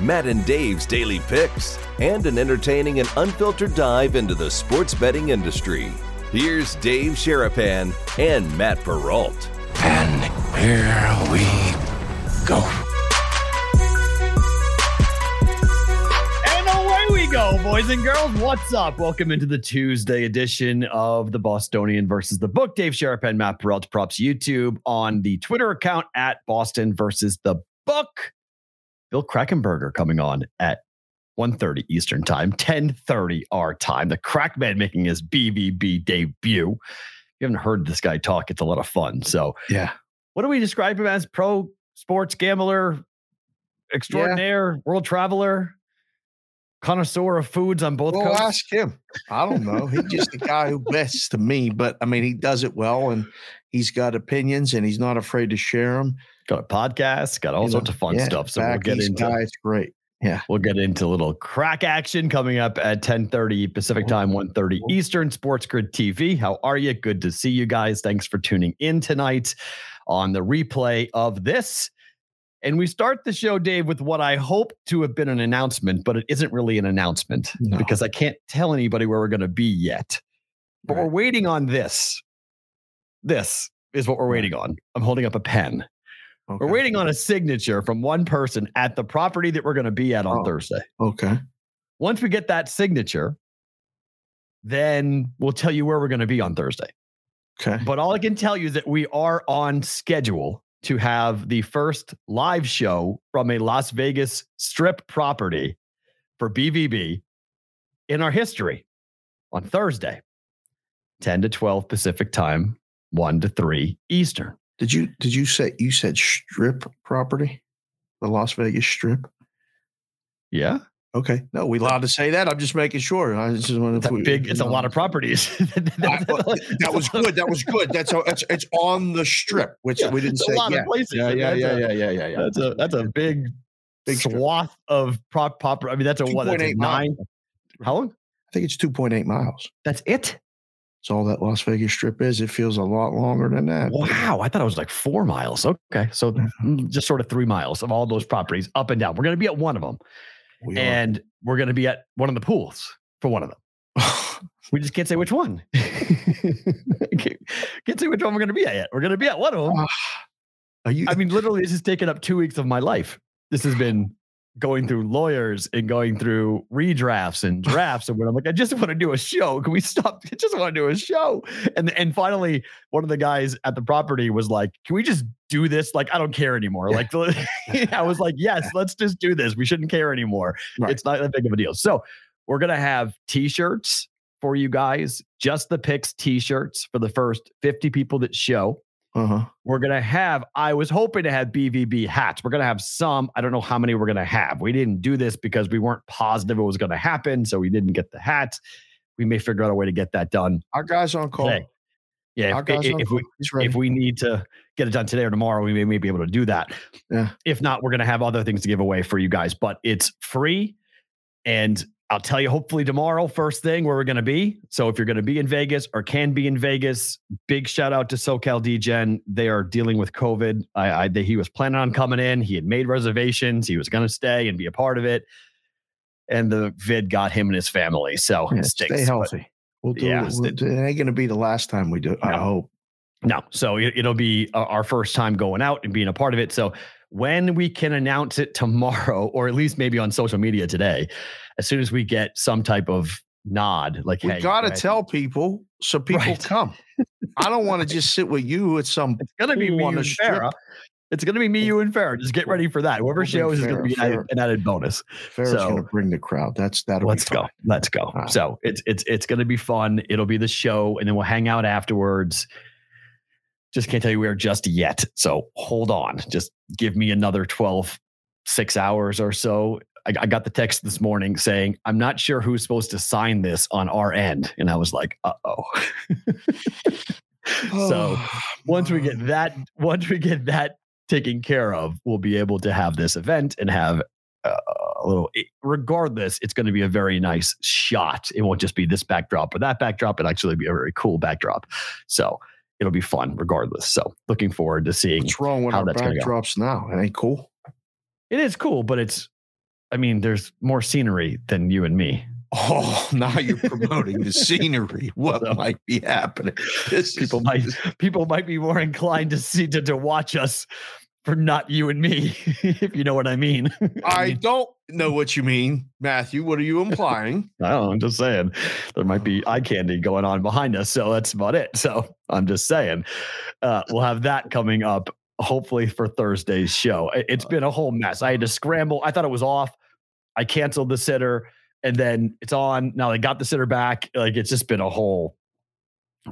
Matt and Dave's daily picks, and an entertaining and unfiltered dive into the sports betting industry. Here's Dave Sharapan and Matt Perrault. And here we go. And away we go, boys and girls. What's up? Welcome into the Tuesday edition of the Bostonian versus the book. Dave Sharapan, Matt Perrault, props YouTube on the Twitter account at Boston versus the book. Bill Krackomberger coming on at 1.30 Eastern time, 10.30 our time. The Crackman making his BVB debut. If you haven't heard this guy talk, it's a lot of fun. So Yeah. what do we describe him as? Pro sports gambler, extraordinaire, world traveler, connoisseur of foods on both Well, coasts. ask him. I don't know. He's just a guy who bets to me, but I mean, he does it well and he's got opinions and he's not afraid to share them. Got a podcast, got all sorts of fun stuff. So we'll get into Guy, it's great. Yeah. we'll get into a little crack action coming up at 10:30 Pacific time, 1:30 Eastern. Sports Grid TV. How are you? Good to see you guys. Thanks for tuning in tonight on the replay of this. And we start the show, Dave, with what I hope to have been an announcement, but it isn't really an announcement No. because I can't tell anybody where we're going to be yet. But we're waiting on this. This is what we're waiting on. I'm holding up a pen. Okay. We're waiting on a signature from one person at the property that we're going to be at on Oh. Thursday. Okay. Once we get that signature, then we'll tell you where we're going to be on Thursday. Okay. But all I can tell you is that we are on schedule to have the first live show from a Las Vegas strip property for BVB in our history on Thursday, 10 to 12 Pacific time, 1 to 3 Eastern. Did you did you say you said strip property? The Las Vegas strip? Yeah. Okay. No, we allowed to say that. I'm just making sure. I just wanted It's a big, it's a lot of properties. That was good. That was good. That's a, it's it's on the strip, which Yeah, we didn't say. a lot yeah. of places. Yeah, yeah, yeah, a- yeah, yeah, yeah, yeah. That's a that's a big, Big strip. swath of prop pop. I mean, that's a what? That's a 2.8 miles. nine. How long? I think it's 2.8 miles. That's it. That's all that Las Vegas strip is. It feels a lot longer than that. Wow, I thought it was like four miles. Okay, so mm, just sort of three miles of all those properties up and down. We're going to be at one of them, We and we're going to be at one of the pools for one of them. We just can't say which one. can't can't say which one we're going to be at yet. We're going to be at one of them. are you? I mean, literally, this has taken up two weeks of my life. This has been going through lawyers and going through redrafts and drafts. And when I'm like, I just want to do a show. Can we stop? I just want to do a show. And and finally, one of the guys at the property was like, Can we just do this? Like, I don't care anymore. Like, I was like, Yes, let's just do this. We shouldn't care anymore. Right. It's not that big of a deal. So we're gonna have t-shirts for you guys, just the picks t-shirts for the first 50 people that show. Uh-huh. We're gonna have. I was hoping to have BVB hats. We're gonna have some. I don't know how many we're gonna have. We didn't do this because we weren't positive it was gonna happen, so we didn't get the hats. We may figure out a way to get that done Our guy's on call. today. Yeah, if, if, on if call. we if we need to get it done today or tomorrow, we may, may be able to do that. Yeah. If not, we're gonna have other things to give away for you guys. But it's free, and I'll tell you hopefully tomorrow, first thing, where we're going to be. So if you're going to be in Vegas or can be in Vegas, big shout out to SoCal DGen. They are dealing with COVID. I, I he was planning on coming in. He had made reservations. He was going to stay and be a part of it. And the vid got him and his family. So Yeah, stinks. stay but- healthy. We'll do. Yeah, it. We'll- it ain't going to be the last time we do. it, I hope. No, so it, it'll be uh, our first time going out and being a part of it. So when we can announce it tomorrow, or at least maybe on social media today, as soon as we get some type of nod, like We hey, got to guys, tell people so people Right. come. I don't want to just sit with you at some. it's gonna be me on and. Farrah. It's gonna be me, you, and Farrah. Just get ready for that. Whoever We'll shows is gonna be an added, Farrah. an added bonus. Farrah's So- going to bring the crowd. That's that'll Let's be go. Let's go. right. So it's it's it's gonna be fun. It'll be the show, and then we'll hang out afterwards. Just can't tell you where just yet. So hold on. Just give me another 12, six hours or so. I, I got the text this morning saying, I'm not sure who's supposed to sign this on our end. And I was like, uh oh. so once we get that, once we get that taken care of, we'll be able to have this event and have uh, a little, it, regardless, it's going to be a very nice shot. It won't just be this backdrop or that backdrop. It'll actually be a very cool backdrop. So it'll be fun regardless. So looking forward to seeing What's wrong with how our that's gonna go. backdrops now? It ain't cool. it is cool, but it's, I mean, there's more scenery than you and me. Oh, now you're promoting the scenery. What So- might be happening? This People is- might people might be more inclined to see to, to watch us for not you and me, if you know what I mean. I don't know what you mean, Matthew. What are you implying? I don't know. I'm just saying there might be eye candy going on behind us. So that's about it. So I'm just saying uh, we'll have that coming up hopefully for Thursday's show. It- It's been a whole mess. I had to scramble. I thought it was off. I canceled the sitter and then it's on. Now they got the sitter back. Like it's just been a whole,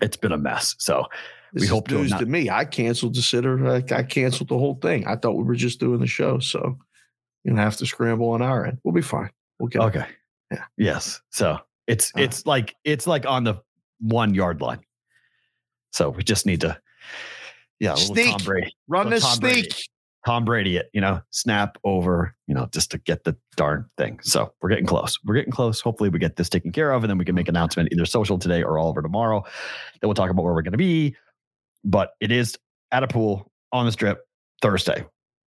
it's been a mess. So This We hope to not- to me. I canceled the sitter. I, I canceled the whole thing. I thought we were just doing the show, so you have to scramble on our end. We'll be fine. We'll get it. Okay. Yeah. Yes. So it's Uh. it's like it's like on the one yard line. So we just need to, yeah, little Tom Brady, Run this Tom Brady. sneak. Tom Brady, it you know, snap over, you know, just to get the darn thing. So we're getting close. We're getting close. Hopefully, we get this taken care of, and then we can make an announcement either social today or all over tomorrow. Then we'll talk about where we're going to be. But it is at a pool on the strip Thursday.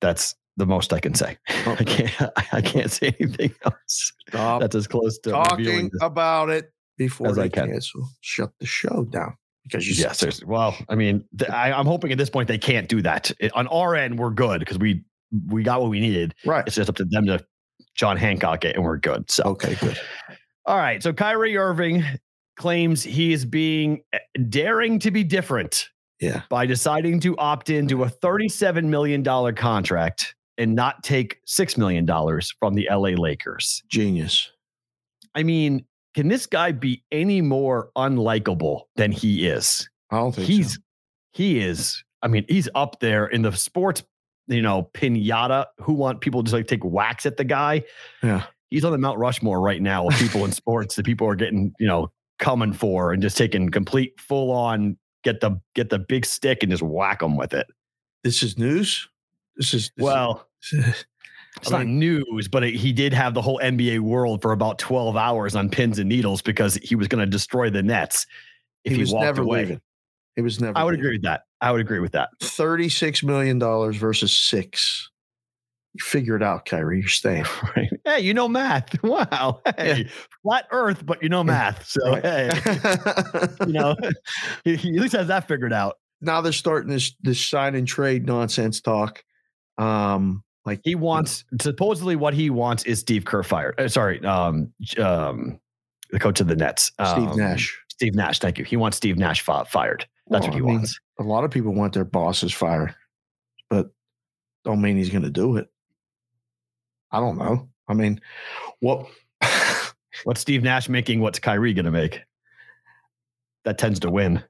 That's the most I can say. I can't. I can't say anything else. Stop That's as close to talking about it before as they I can. cancel. Shut the show down because you Yeah, said seriously. Well, I mean, th- I, I'm hoping at this point they can't do that. It- on our end, we're good because we we got what we needed. right. It's just up to them to John Hancock it, and we're good. So Okay, good. All right. So Kyrie Irving claims he is being eh, daring to be different Yeah. by deciding to opt into a $37 million contract and not take $6 million from the LA Lakers. Genius. I mean, can this guy be any more unlikable than he is? I don't think He's so. he is, I mean, he's up there in the sports, you know, pinata who want people to just like take whacks at the guy Yeah. he's on the Mount Rushmore right now of people in sports that people are getting, you know, coming for and just taking complete full on get the get the big stick and just whack them with it. This is news. This is this Well, is- it's I not news, but it, he did have the whole NBA world for about 12 hours on pins and needles because he was going to destroy the Nets if he, he was walked never away. leaving. He was never. I would leaving. agree with that. I would agree with that. Thirty-six million dollars versus six. You figure it out, Kyrie. You're staying. Right. Hey, you know math. Wow. Hey, flat earth, but you know math. So Right. hey, you know, he, he at least has that figured out. now they're starting this this sign and trade nonsense talk. Um, like He wants supposedly what he wants is Steve Kerr fired. Uh, sorry, um, um, the coach of the Nets, Steve um, Nash. Steve Nash. Thank you. He wants Steve Nash fi- fired. That's Well, what he I mean, wants. A lot of people want their bosses fired, but don't mean he's going to do it. I don't know. I mean, what? What's Steve Nash making? What's Kyrie going to make? That tends to win.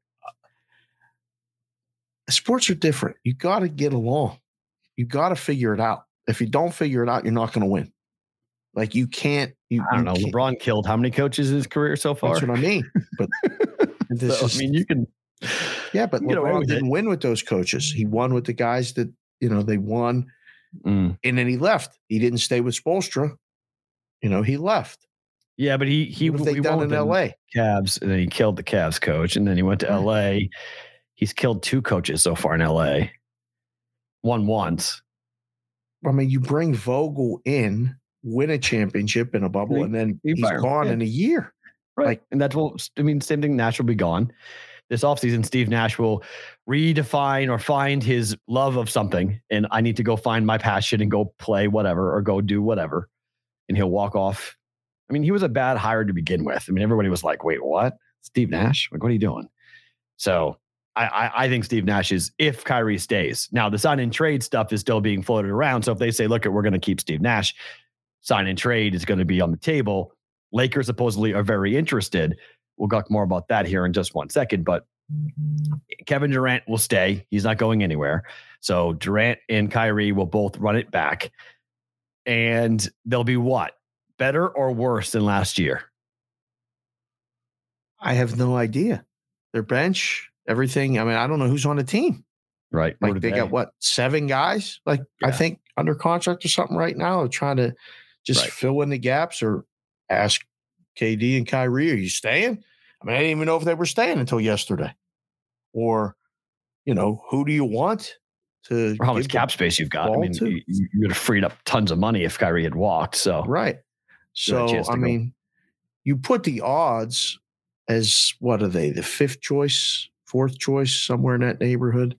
sports are different. You got to get along. You got to figure it out. If you don't figure it out, you're not going to win. Like you can't. You, I don't you know. can't- LeBron killed how many coaches in his career so far? That's what I mean. But this So, is, I mean, you can. yeah, but LeBron didn't win with those coaches. He won with the guys that you know they won, Mm. and then he left. He didn't stay with Spoelstra. You know, he left. Yeah, but he he what have they he done in L.A.? Cavs, and then he killed the Cavs coach, and then he went to L.A. He's killed two coaches so far in L.A. One once. I mean, you bring Vogel in, win a championship in a bubble, You- and then you he's fire gone yeah. in a year. Right. Like- and that's what I mean, same thing, Nash will be gone. This offseason, Steve Nash will redefine or find his love of something. And I need to go find my passion and go play whatever or go do whatever. And he'll walk off. I mean, he was a bad hire to begin with. I mean, everybody was like, wait, what? Steve Nash? Like, what are you doing? So I, I, I think Steve Nash is if Kyrie stays. Now, the sign and trade stuff is still being floated around. So if they say, look, we're going to keep Steve Nash, sign and trade is going to be on the table. Lakers supposedly are very interested. We'll talk more about that here in just one second. But Kevin Durant will stay. He's not going anywhere. So Durant and Kyrie will both run it back. and they'll be what? Better or worse than last year? I have no idea. Their bench, everything. I mean, I don't know who's on the team. Right. Like they, they, got what seven guys? Like yeah. I think under contract or something right now. They're trying to just right. fill in the gaps or ask KD and Kyrie, "Are you staying?" I mean, I didn't even know if they were staying until yesterday. Or, you know, who do you want to? Or how much cap space you've got? I mean, to? you, would have freed up tons of money if Kyrie had walked. So right. So I mean, you put the odds as what are they? The fifth choice, fourth choice, somewhere in that neighborhood.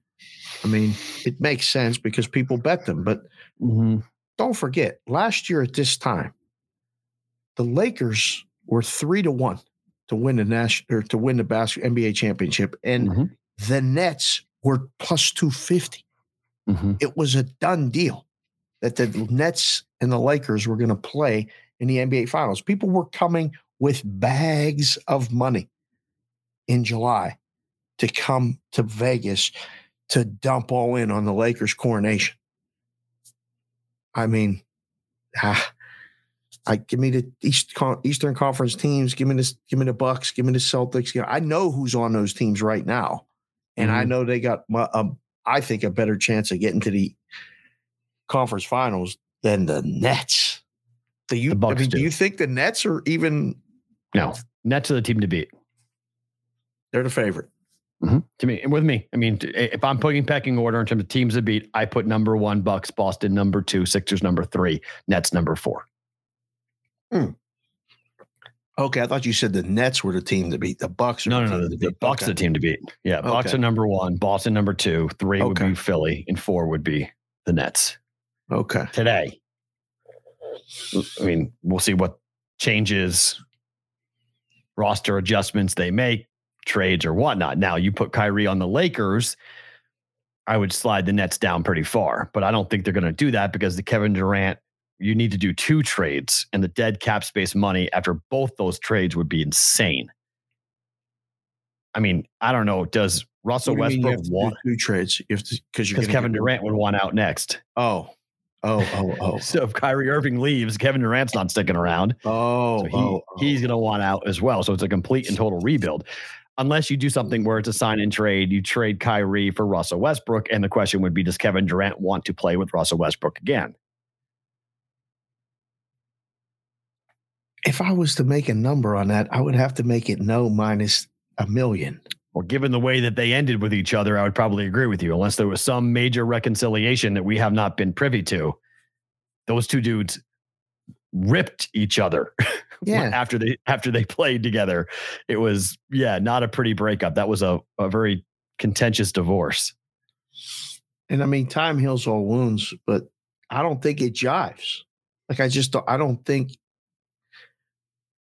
I mean, it makes sense because people bet them. But mm-hmm. don't forget, last year at this time, the Lakers were three to one to win the national or to win the basket NBA championship, and mm-hmm. the Nets were plus two fifty. Mm-hmm. It was a done deal that the Nets and the Lakers were going to play in the NBA Finals. People were coming with bags of money in July to come to Vegas to dump all in on the Lakers coronation. I mean, ah, I give me the East, Eastern Conference teams. Give me this. Give me the Bucks. Give me the Celtics. You know, I know who's on those teams right now, and mm-hmm. I know they got. Um, I think a better chance of getting to the conference finals than the Nets. Do you? I mean, do. do you think the Nets are even? No, Nets are the team to beat. They're the favorite. Mm-hmm. To me, and with me, I mean, if I'm putting pecking order in terms of teams to beat, I put number one Bucks, Boston number two, Sixers number three, Nets number four. Hmm. Okay, I thought you said the Nets were the team to beat. The Bucks. no, no, no. The, the Bucks okay. are the team to beat. Yeah, Bucks okay. are number one. Boston number two. Three okay. would be Philly, and four would be the Nets. Okay. Today, I mean, we'll see what changes, roster adjustments they make, trades or whatnot. Now, you put Kyrie on the Lakers. I would slide the Nets down pretty far, but I don't think they're going to do that because the Kevin Durant you need to do two trades, and the dead cap space money after both those trades would be insane. I mean, I don't know. Does Russell do Westbrook want two trades? Because because Kevin Durant would want out next. Oh, oh, oh, oh. so if Kyrie Irving leaves, Kevin Durant's not sticking around. Oh, so he, oh, oh. he's going to want out as well. So it's a complete and total rebuild. Unless you do something where it's a sign and trade, you trade Kyrie for Russell Westbrook, and the question would be: Does Kevin Durant want to play with Russell Westbrook again? If I was to make a number on that, I would have to make it no minus a million. Well, given the way that they ended with each other, I would probably agree with you, unless there was some major reconciliation that we have not been privy to. Those two dudes ripped each other. Yeah. after they after they played together. It was, yeah, not a pretty breakup. That was a, a very contentious divorce. And I mean, time heals all wounds, but I don't think it jives. Like I just don't, I don't think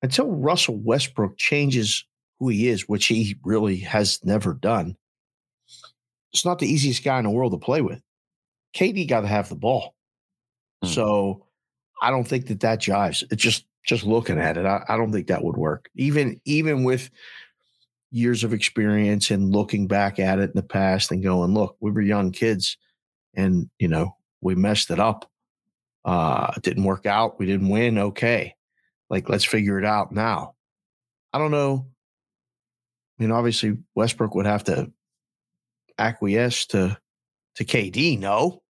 until Russell Westbrook changes who he is, which he really has never done, it's not the easiest guy in the world to play with. KD got to have the ball. Hmm. So I don't think that that jives. It's just just looking at it, I, I don't think that would work. Even even with years of experience and looking back at it in the past and going, look, we were young kids, and you know we messed it up. Uh, it didn't work out. We didn't win. Okay, like, let's figure it out now. I don't know. I mean, obviously Westbrook would have to acquiesce to to KD. No,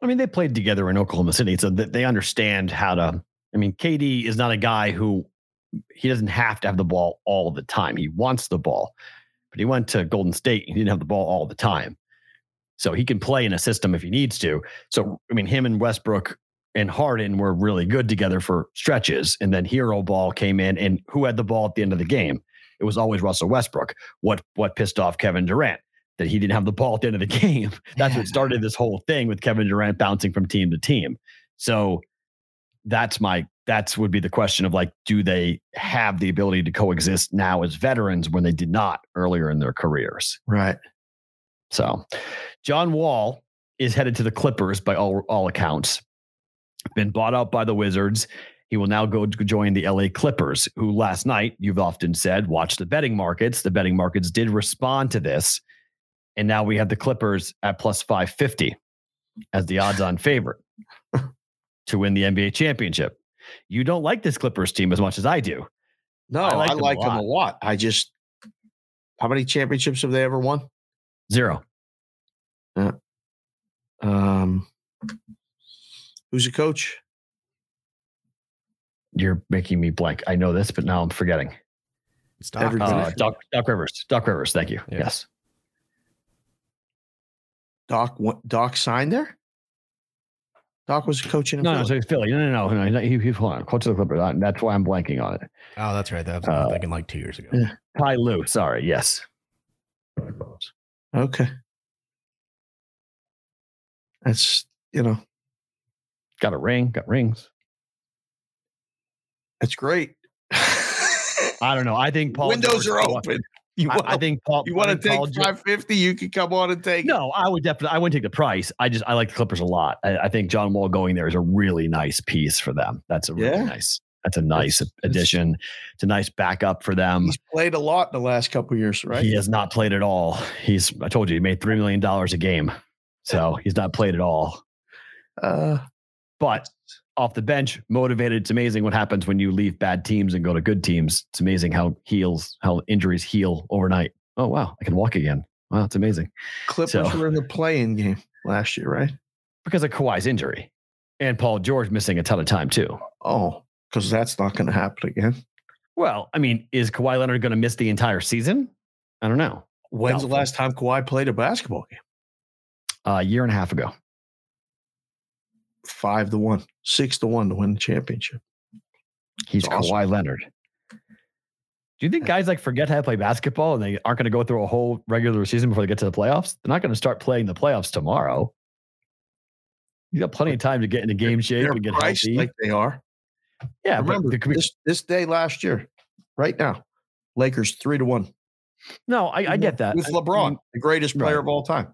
I mean they played together in Oklahoma City, so that they understand how to. I mean, KD is not a guy who he doesn't have to have the ball all the time. He wants the ball, but he went to Golden State. He didn't have the ball all the time, so he can play in a system if he needs to. So I mean, him and Westbrook and Harden were really good together for stretches. And then Hero Ball came in, and who had the ball at the end of the game? It was always Russell Westbrook. What what pissed off Kevin Durant? That he didn't have the ball at the end of the game. That's what started this whole thing with Kevin Durant bouncing from team to team. So that's my that's would be the question of like, do they have the ability to coexist now as veterans when they did not earlier in their careers? Right. So John Wall is headed to the Clippers by all all accounts been bought out by the Wizards. He will now go join the LA Clippers, who last night, you've often said, watch the betting markets. The betting markets did respond to this. And now we have the Clippers at plus 550 as the odds on favorite. to win the NBA championship. You don't like this Clippers team as much as I do. No, I like, I them, like a them, a lot. I just, how many championships have they ever won? Zero. Yeah. Um, who's the coach? You're making me blank. I know this, but now I'm forgetting. It's Doc. Uh, Doc, Doc Rivers. Doc Rivers. Thank you. Yeah. Yes. Doc. Doc signed there. Doc was coaching. no, Philly. no, so Philly. No, no, no, no. He, he's hold on, coach of the Clippers. That's why I'm blanking on it. Oh, that's right. That was uh, thinking like two years ago. Ty Lue. Sorry. Yes. Okay. That's you know. Got a ring. Got rings. That's great. I don't know. I think Paul windows George, are open. You want, I, I think Paul. You want to take five fifty? You can come on and take. No, I would definitely. I wouldn't take the price. I just I like the Clippers a lot. I, I think John Wall going there is a really nice piece for them. That's a really yeah. nice. That's a nice it's, addition. It's, it's, a nice backup for them. He's played a lot in the last couple years, right? He has not played at all. He's. I told you, he made three million dollars a game, so he's not played at all. Uh, but off the bench, motivated. It's amazing what happens when you leave bad teams and go to good teams. It's amazing how heals, how injuries heal overnight. Oh wow, I can walk again. Wow, it's amazing. Clippers so, were in the playing game last year, right? Because of Kawhi's injury and Paul George missing a ton of time too. Oh, because that's not going to happen again. Well, I mean, is Kawhi Leonard going to miss the entire season? I don't know. When's Doubtful. the last time Kawhi played a basketball game? Uh, a year and a half ago five to one, six to one to win the championship. He's awesome. Kawhi Leonard. Do you think guys like forget how to play basketball and they aren't going to go through a whole regular season before they get to the playoffs? They're not going to start playing the playoffs tomorrow. You got plenty of time to get into game shape They're and get healthy. Like they are. Yeah, remember be- this this day last year, right now, Lakers three to one. No, I, I get that with LeBron, the greatest player right. of all time.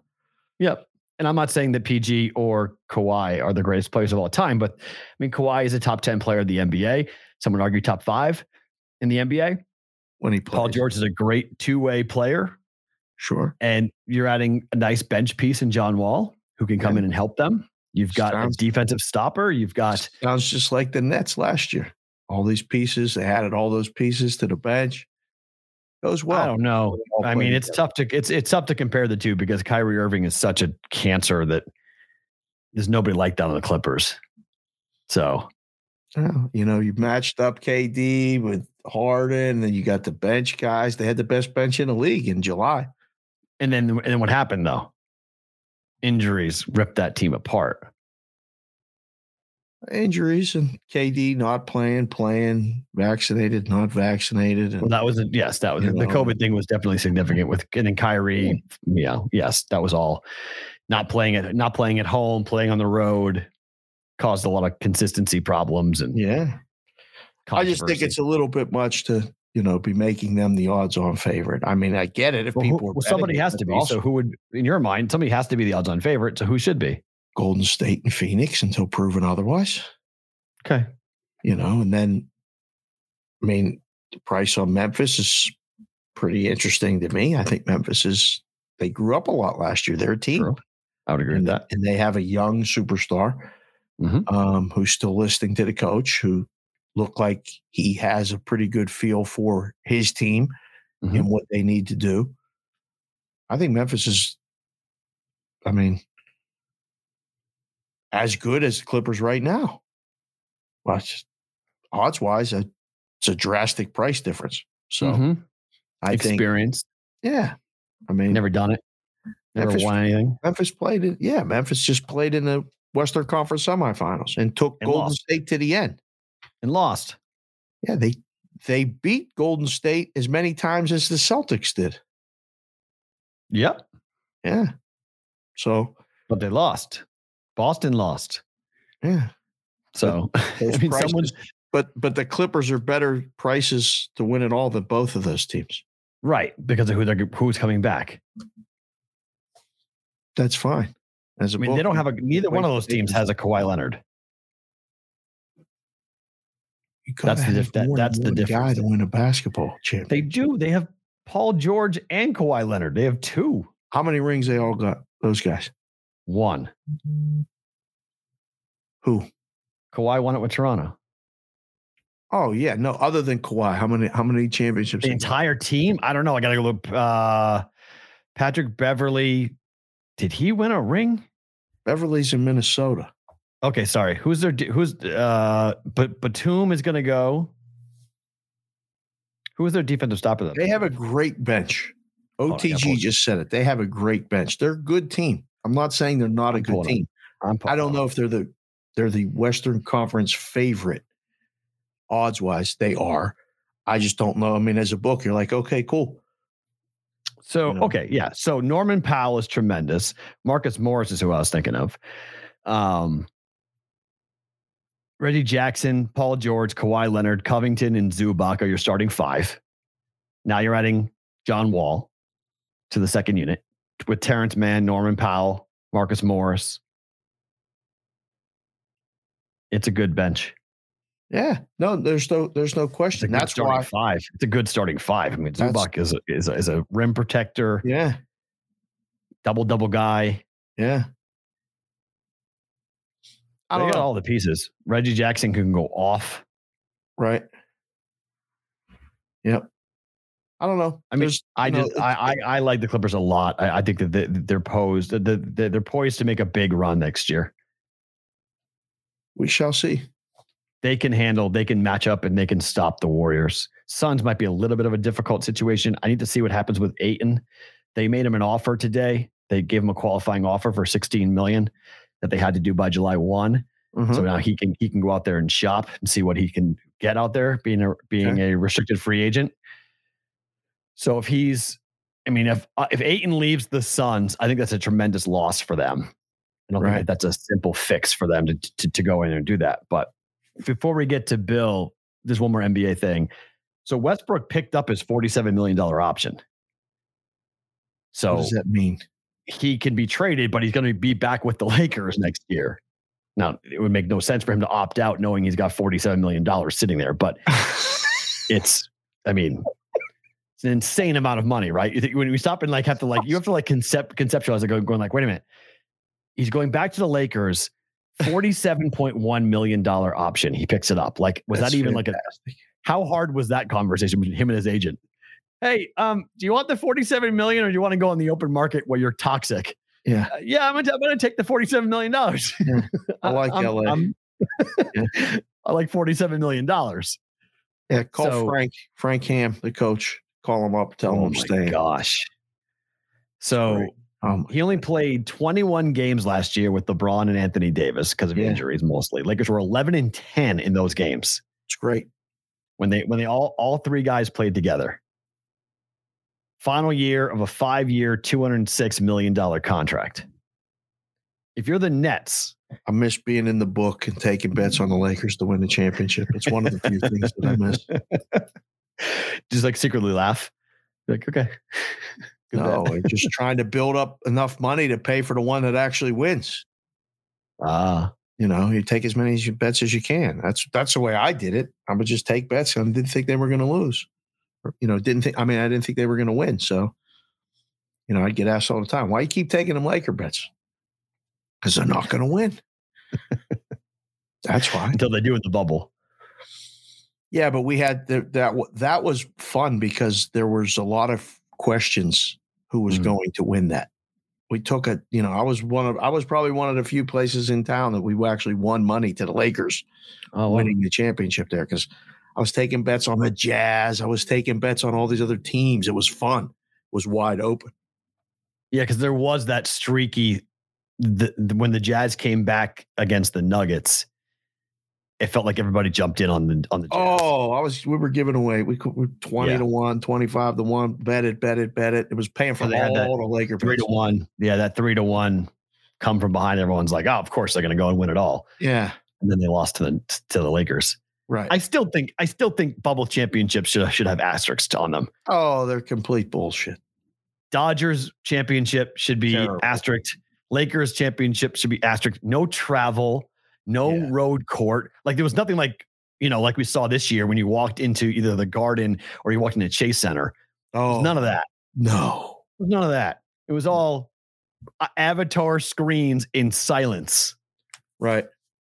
Yep, and I'm not saying that PG or Kawhi are the greatest players of all time, but I mean, Kawhi is a top 10 player of the NBA. Some would argue top five in the NBA. When he plays. Paul George is a great two way player. Sure. And you're adding a nice bench piece in John Wall who can come yeah. in and help them. You've got sounds, a defensive stopper. You've got. Sounds just like the Nets last year. All these pieces, they added all those pieces to the bench goes well. I don't know. I mean, it's tough to it's it's tough to compare the two because Kyrie Irving is such a cancer that there's nobody like that on the Clippers. So, you know, you matched up KD with Harden, and then you got the bench guys. They had the best bench in the league in July. And then, and then what happened though? Injuries ripped that team apart injuries and KD not playing, playing, vaccinated, not vaccinated. And, well, that was a, yes, that was the know, COVID thing was definitely significant with and then Kyrie. Yeah, yes, that was all. Not playing it, not playing at home, playing on the road, caused a lot of consistency problems and yeah. I just think it's a little bit much to you know be making them the odds-on favorite. I mean, I get it if well, people. Who, well, somebody has to be. Awesome. So who would, in your mind, somebody has to be the odds-on favorite. So who should be? Golden State and Phoenix until proven otherwise. Okay. You know, and then, I mean, the price on Memphis is pretty interesting to me. I think Memphis is, they grew up a lot last year. They're a team. True. I would agree and, with that. And they have a young superstar mm-hmm. um, who's still listening to the coach, who looked like he has a pretty good feel for his team mm-hmm. and what they need to do. I think Memphis is, I mean, as good as the Clippers right now. Well, odds wise, it's a drastic price difference. So mm-hmm. I experience. Think, yeah. I mean, never done it. Never Memphis, won anything. Memphis played it. Yeah. Memphis just played in the Western Conference semifinals and took and Golden lost. State to the end and lost. Yeah. They, they beat Golden State as many times as the Celtics did. Yep. Yeah. So, but they lost. Boston lost. Yeah. So I mean, prices, someone, but but the Clippers are better prices to win it all than both of those teams. Right, because of who they're who's coming back. That's fine. As I mean, book, they don't have a neither one of those teams has a Kawhi Leonard. That's the that, that's the difference. Guy to win a basketball championship. They do. They have Paul George and Kawhi Leonard. They have two. How many rings they all got? Those guys. One. Who? Kawhi won it with Toronto. Oh yeah, no. Other than Kawhi, how many how many championships? The entire team. I don't know. I gotta go look. Uh, Patrick Beverley, Did he win a ring? Beverley's in Minnesota. Okay, sorry. Who's their? Who's uh? But Batum is gonna go. Who is their defensive stopper? They have a great bench. OTG on, just said it. They have a great bench. They're a good team. I'm not saying they're not a good team. I don't know if they're the they're the Western Conference favorite odds wise. They are. I just don't know. I mean, as a book, you're like, okay, cool. So, you know? okay, yeah. So Norman Powell is tremendous. Marcus Morris is who I was thinking of. Um, Reggie Jackson, Paul George, Kawhi Leonard, Covington, and Zubac are your starting five. Now you're adding John Wall to the second unit with Terance Mann, Norman Powell, Marcus Morris. It's a good bench. Yeah, no, there's no, there's no question. That's why five. It's a good starting five. I mean, Zubac is a, is a, is a rim protector. Yeah, double double guy. Yeah, I don't got all the pieces. Reggie Jackson can go off. Right. Yep. I don't know. I mean, There's, I just I, I, I like the Clippers a lot. I, I think that they, they're posed that they're poised to make a big run next year. We shall see. They can handle. They can match up and they can stop the Warriors. Suns might be a little bit of a difficult situation. I need to see what happens with Ayton. They made him an offer today. They gave him a qualifying offer for 16 million that they had to do by July one. Mm-hmm. So now he can he can go out there and shop and see what he can get out there, being a being okay. a restricted free agent. So if he's, I mean, if uh, if Ayton leaves the Suns, I think that's a tremendous loss for them. I don't right. think that that's a simple fix for them to, to to go in and do that. But before we get to Bill, there's one more NBA thing. So Westbrook picked up his $47 million option. So what does that mean? he can be traded, but he's going to be back with the Lakers next year. Now, it would make no sense for him to opt out knowing he's got $47 million sitting there, but it's, I mean, it's an insane amount of money, right? When we stop and like have to like, you have to like concept conceptualize it, going, going like, wait a minute. He's going back to the Lakers, $47.1 million option. He picks it up. Like, was That's that even fantastic. like a, how hard was that conversation between him and his agent? hey, um, do you want the 47 million or do you want to go on the open market where you're toxic? Yeah. Uh, yeah, I'm gonna, I'm gonna take the 47 million dollars. Yeah. I like I'm, LA. I'm, yeah. I like 47 million dollars. Yeah, call so, Frank, Frank Ham, the coach. Call him up, tell oh him I'm staying. Gosh. So um, he only played 21 games last year with LeBron and Anthony Davis because of yeah. injuries mostly. Lakers were 11 and 10 in those games. It's great. When they when they all all three guys played together final year of a five year, $206 million contract. If you're the Nets, I miss being in the book and taking bets on the Lakers to win the championship. It's one of the few things that I miss. Just like secretly laugh. like, okay. No, just trying to build up enough money to pay for the one that actually wins. Ah. You know, you take as many bets as you can. That's that's the way I did it. I would just take bets and didn't think they were going to lose you know, didn't think, I mean, I didn't think they were going to win. So, you know, I'd get asked all the time, why you keep taking them Laker bets? Because they're not going to win. That's why. Until they do in the bubble. Yeah, but we had the, that. That was fun because there was a lot of questions who was mm going to win that. We took a, you know, I was one of, I was probably one of the few places in town that we actually won money to the Lakers, oh, winning the championship there because I was taking bets on the Jazz. I was taking bets on all these other teams. It was fun. It was wide open. Yeah, because there was that streaky the, the, when the Jazz came back against the Nuggets. It felt like everybody jumped in on the on the. Jazz. Oh, I was. We were giving away. We were twenty yeah. to one, 25 to one. Bet it, bet it, bet it. It was paying for all the Laker. Three to one. Yeah, that three to one come from behind. Everyone's like, oh, of course they're going to go and win it all. Yeah, and then they lost to the to the Lakers. Right. I still think I still think bubble championships should should have asterisks on them. Oh, they're complete bullshit. Dodgers championship should be Terrible. asterisk. Lakers championship should be asterisk. No travel, no yeah. road court. Like there was nothing like you know like we saw this year when you walked into either the Garden or you walked into Chase Center. Oh, none of that. No, none of that. It was mm. all avatar screens in silence. Right.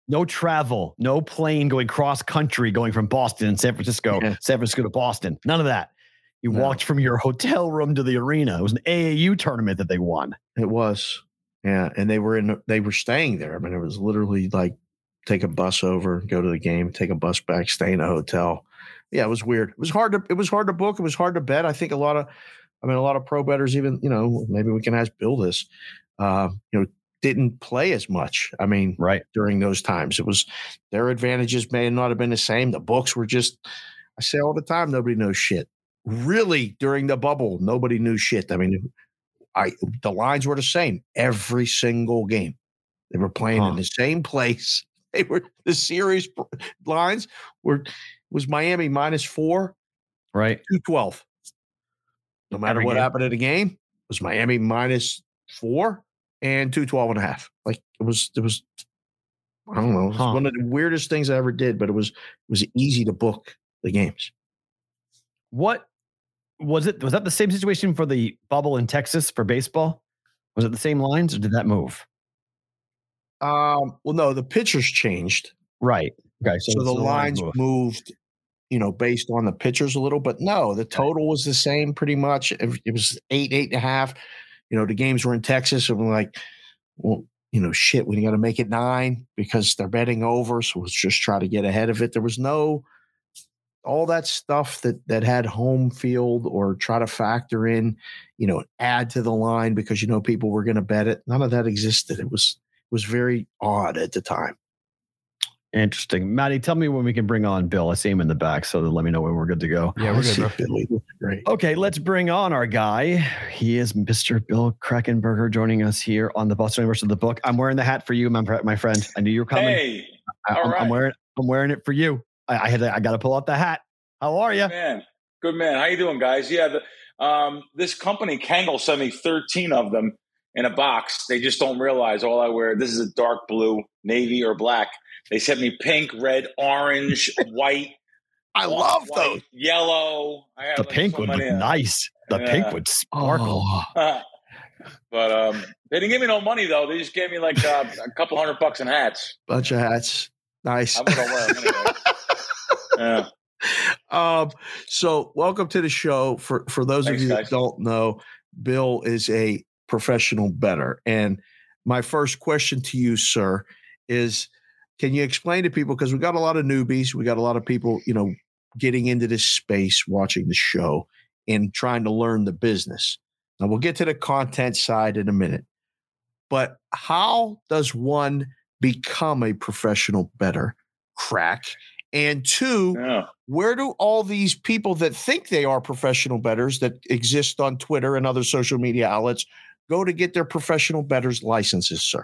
no travel, no plane going cross country going from Boston and San Francisco, yeah. San Francisco to Boston. None of that. You no. walked from your hotel room to the arena. It was an AAU tournament that they won. It was. Yeah, and they were in they were staying there. I mean, it was literally like take a bus over, go to the game, take a bus back, stay in a hotel. Yeah, it was weird. It was hard to it was hard to book. It was hard to bet. I think a lot of I mean a lot of pro betters even, you know, maybe we can ask Bill this. Uh, you know, didn't play as much. I mean, right during those times, it was their advantages may not have been the same. The books were just, I say all the time, nobody knows shit. Really, during the bubble, nobody knew shit. I mean, I the lines were the same every single game. They were playing huh. in the same place. They were the series lines were was Miami minus four, right? Two twelve. No matter every what game. happened in the game, was Miami minus four and two twelve and a half. Like it was, it was, I don't know, it was huh. one of the weirdest things I ever did, but it was, it was easy to book the games. What was it? Was that the same situation for the bubble in Texas for baseball? Was it the same lines or did that move? Um, well, no, the pitchers changed. Right. Okay. So, so the, the lines moved. moved, you know, based on the pitchers a little, but no, the total was the same pretty much. It was eight, eight and a half you know, the games were in Texas, and we're like, well, you know, shit, we got to make it nine because they're betting over. So let's just try to get ahead of it. There was no all that stuff that that had home field or try to factor in, you know, add to the line because you know people were going to bet it. None of that existed. It was it was very odd at the time. Interesting. Maddie, tell me when we can bring on Bill. I see him in the back, so let me know when we're good to go. Yeah, we're good. Billy. Great. Okay, let's bring on our guy. He is Mr. Bill Krackomberger joining us here on the Bostonian versus the Book. I'm wearing the hat for you, my, my friend. I knew you were coming. Hey, I, am right. wearing I'm wearing it for you. I, I had to, I got to pull out the hat. How are you, good man? Good man. How you doing, guys? Yeah, the, um, this company Kangol sent me 13 of them in a box. They just don't realize all I wear. This is a dark blue, navy, or black they sent me pink, red, orange, white. I love white, those. Yellow. the like pink would look nice. The yeah. pink would sparkle. Oh. but um, they didn't give me no money though. They just gave me like uh, a couple hundred bucks in hats. Bunch of hats. Nice. I'm gonna wear them anyway. yeah. Um, so welcome to the show. For for those Thanks, of you guys. that don't know, Bill is a professional better. And my first question to you, sir, is can you explain to people because we got a lot of newbies, we got a lot of people, you know, getting into this space, watching the show, and trying to learn the business. Now we'll get to the content side in a minute, but how does one become a professional better crack? And two, yeah. where do all these people that think they are professional betters that exist on Twitter and other social media outlets go to get their professional betters licenses, sir?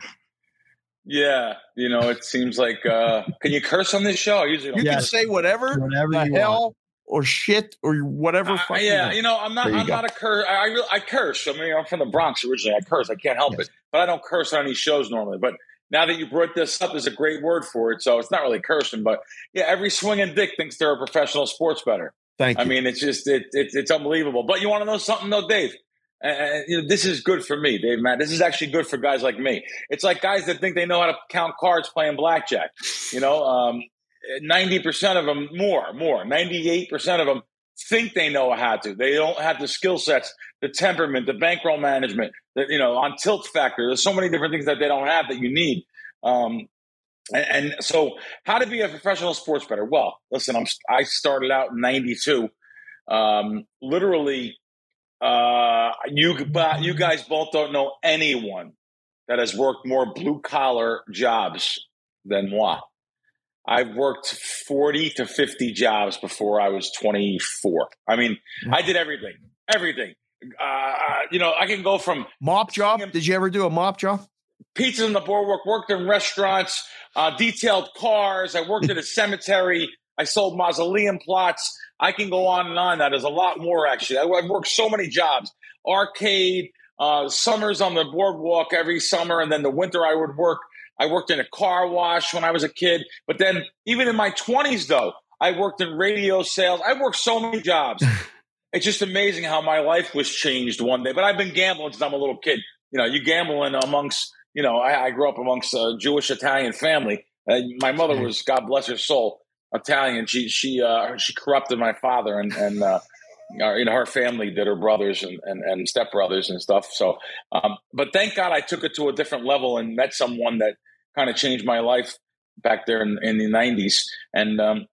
Yeah, you know, it seems like uh can you curse on this show? I usually don't. You can say whatever, whatever the hell want. or shit or whatever. Uh, yeah, you know, I'm not. I'm go. not a curse. I, I, I curse. I mean, I'm from the Bronx originally. I curse. I can't help yes. it, but I don't curse on any shows normally. But now that you brought this up, there's a great word for it. So it's not really cursing, but yeah, every swinging dick thinks they're a professional sports better. Thank you. I mean, it's just it, it it's unbelievable. But you want to know something, though, Dave? Uh, you know, this is good for me, Dave. Matt, this is actually good for guys like me. It's like guys that think they know how to count cards playing blackjack. You know, um, ninety percent of them, more, more, ninety-eight percent of them think they know how to. They don't have the skill sets, the temperament, the bankroll management, the, you know, on tilt factor. There's so many different things that they don't have that you need. Um, and, and, so, how to be a professional sports better? Well, listen, I'm I started out in '92. Um, literally uh, you, you guys both don't know anyone that has worked more blue collar jobs than moi. I've worked 40 to 50 jobs before I was 24. I mean, I did everything, everything. Uh, you know, I can go from mop job. Did you ever do a mop job? Pizza in the boardwalk, worked in restaurants, uh, detailed cars. I worked at a cemetery. I sold mausoleum plots. I can go on and on. That is a lot more actually. I've worked so many jobs: arcade, uh, summers on the boardwalk every summer, and then the winter I would work. I worked in a car wash when I was a kid, but then even in my twenties, though, I worked in radio sales. I worked so many jobs. it's just amazing how my life was changed one day. But I've been gambling since I'm a little kid. You know, you gambling amongst. You know, I, I grew up amongst a Jewish Italian family. And my mother was, God bless her soul, Italian. She she uh, she corrupted my father and and uh, you know her family did her brothers and and, and stepbrothers and stuff. So, um, but thank God I took it to a different level and met someone that kind of changed my life back there in, in the '90s. And um,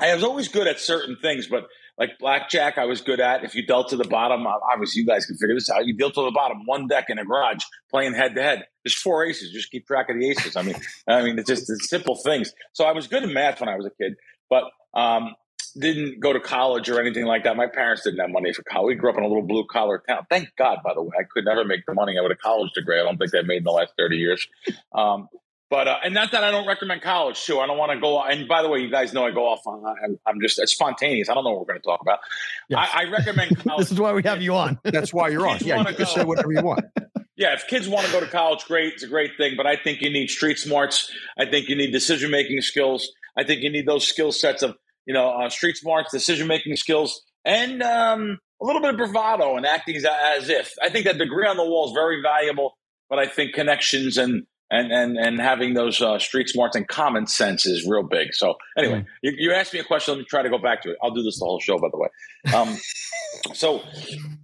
I was always good at certain things, but like blackjack, I was good at. If you dealt to the bottom, obviously you guys can figure this out. You deal to the bottom, one deck in a garage, playing head to head. There's four aces. Just keep track of the aces. I mean, I mean, it's just it's simple things. So I was good in math when I was a kid, but um, didn't go to college or anything like that. My parents didn't have money for college. We grew up in a little blue collar town. Thank God, by the way, I could never make the money I would a college degree. I don't think they made in the last thirty years. Um, but uh, and not that I don't recommend college too. I don't want to go. And by the way, you guys know I go off on. I'm, I'm just it's spontaneous. I don't know what we're going to talk about. Yes. I, I, recommend. College. this is why we have you on. That's why you're on. Yeah, you can say whatever you want. Yeah, if kids want to go to college, great. It's a great thing. But I think you need street smarts. I think you need decision making skills. I think you need those skill sets of you know uh, street smarts, decision making skills, and um, a little bit of bravado and acting as, as if. I think that degree on the wall is very valuable. But I think connections and and and and having those uh, street smarts and common sense is real big. So anyway, mm. you, you, asked me a question. Let me try to go back to it. I'll do this the whole show, by the way. Um, so,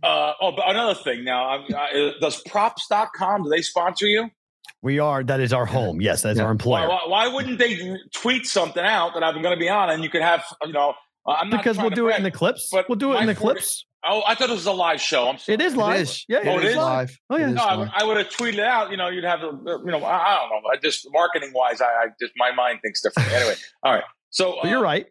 uh, oh, but another thing now, uh, does props.com, do they sponsor you? We are. That is our home. Yes, that's yeah. our employer. Why, why, wouldn't they tweet something out that I'm going to be on, and you could have, you know, I'm not because we'll do brag, it in the clips. But we'll do it in the 40, clips. Oh, I thought it was a live show. I'm sorry. It is live. It is. Yeah, oh, it, it is live. Oh yeah. No, I, I, would have tweeted out. You know, you'd have, you know, I, I don't know. I just marketing wise, I, I, just my mind thinks differently. anyway, all right. So uh, you're right.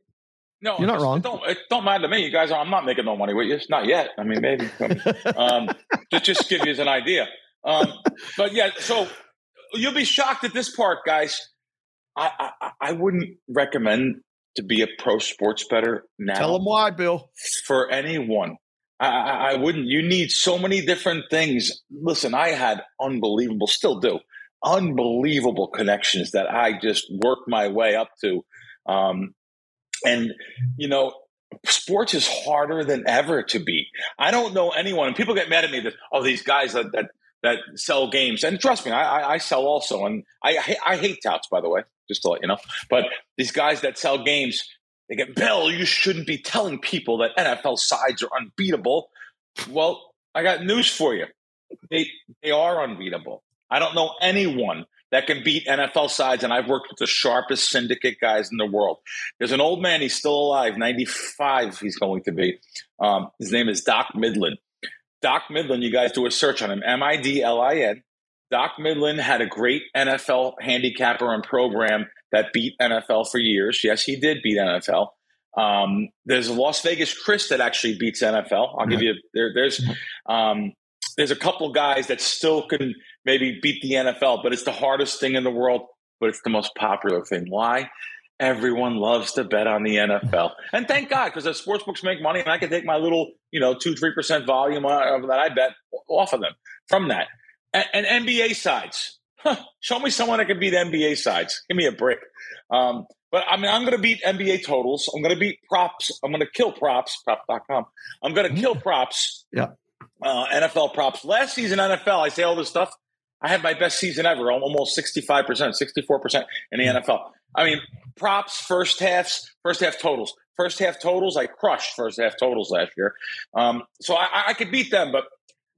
No, you're not wrong. It don't, it don't matter to me. You guys, I'm not making no money with you. Not yet. I mean, maybe. um, just just give you an idea. Um, but yeah, so you'll be shocked at this part, guys. I, I, I wouldn't recommend to be a pro sports better now. Tell them why, Bill. For anyone. I, I, wouldn't. You need so many different things. Listen, I had unbelievable, still do, unbelievable connections that I just worked my way up to. Um, and, you know, sports is harder than ever to beat. I don't know anyone, and people get mad at me that, oh, these guys that, that, that sell games. And trust me, I, I, sell also. And I, I hate touts, by the way just to let you know. But these guys that sell games, they get, Bill, you shouldn't be telling people that NFL sides are unbeatable. Well, I got news for you. They they are unbeatable. I don't know anyone that can beat NFL sides, and I've worked with the sharpest syndicate guys in the world. There's an old man, he's still alive, 95 he's going to be. Um, his name is Doc Midlin. Doc Midlin, you guys do a search on him, M I D L I N. Doc Midlin had a great NFL handicapper and program that beat NFL for years. Yes, he did beat NFL. Um, there's a Las Vegas Chris that actually beats NFL. I'll give you there, there's um, there's a couple guys that still can maybe beat the NFL, but it's the hardest thing in the world, but it's the most popular thing. Why? Everyone loves to bet on the NFL, and thank God because the sports books make money, and I can take my little, you know, two three percent volume uh, that I bet off of them from that and, and NBA sides. Huh, show me someone that can beat NBA sides. Give me a break. Um, but I mean, I'm going to beat NBA totals. I'm going to beat props. I'm going to kill props, prop.com. I'm going to kill props. Yeah. Uh, NFL props. Last season, NFL, I say all this stuff. I had my best season ever, almost 65%, 64% in the NFL. I mean, props, first halves, first half totals. First half totals, I crushed first half totals last year. Um, so I, I could beat them, but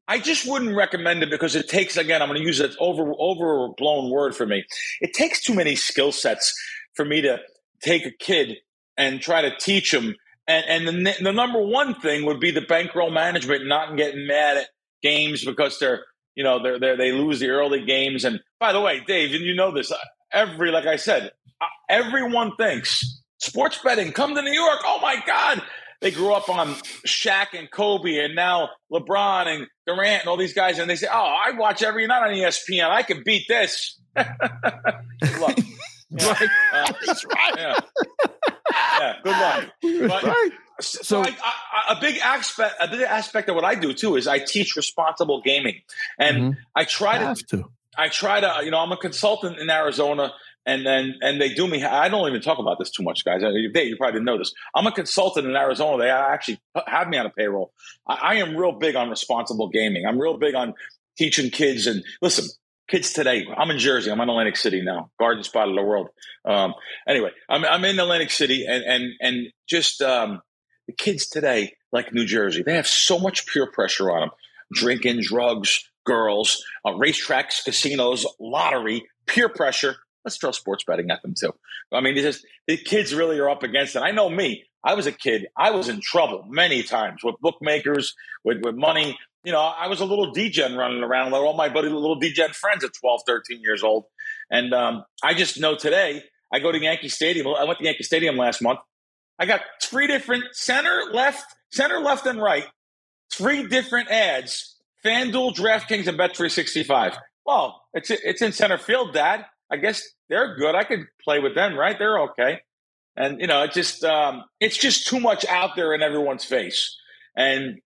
I just wouldn't recommend it because it takes again. I'm going to use an over overblown word for me. It takes too many skill sets for me to take a kid and try to teach them. And, and the, the number one thing would be the bankroll management, not getting mad at games because they're you know they're, they're they lose the early games. And by the way, Dave, and you know this, every like I said, uh, everyone thinks sports betting come to New York. Oh my God, they grew up on Shaq and Kobe and now LeBron and Durant and all these guys, and they say, "Oh, I watch every night on ESPN. I can beat this." Look, yeah. right. Uh, He's right. Yeah. yeah. Good luck. But, right. So, so I, I, a big aspect, a big aspect of what I do too is I teach responsible gaming, and mm-hmm. I try to, to. I try to, you know, I'm a consultant in Arizona and then and they do me. I don't even talk about this too much, guys. They, you probably didn't know this. I'm a consultant in Arizona. They actually have me on a payroll. I, I am real big on responsible gaming. I'm real big on teaching kids. And listen, kids today. I'm in Jersey. I'm in Atlantic City now, garden spot of the world. Um, anyway, I'm, I'm in Atlantic City, and and and just um, the kids today, like New Jersey, they have so much peer pressure on them: drinking, drugs, girls, uh, racetracks, casinos, lottery, peer pressure. Let's throw sports betting at them too. I mean, just, the kids really are up against it. I know me. I was a kid. I was in trouble many times with bookmakers, with, with money you know, I was a little degen running around with all my buddy little degen friends at 12, 13 years old. And um, I just know today, I go to Yankee Stadium. I went to Yankee Stadium last month. I got three different center, left, center, left, and right, three different ads FanDuel, DraftKings, and Bet365. Well, it's, it's in center field, Dad. I guess they're good. I could play with them, right? They're okay. And, you know, it just, um, it's just too much out there in everyone's face. And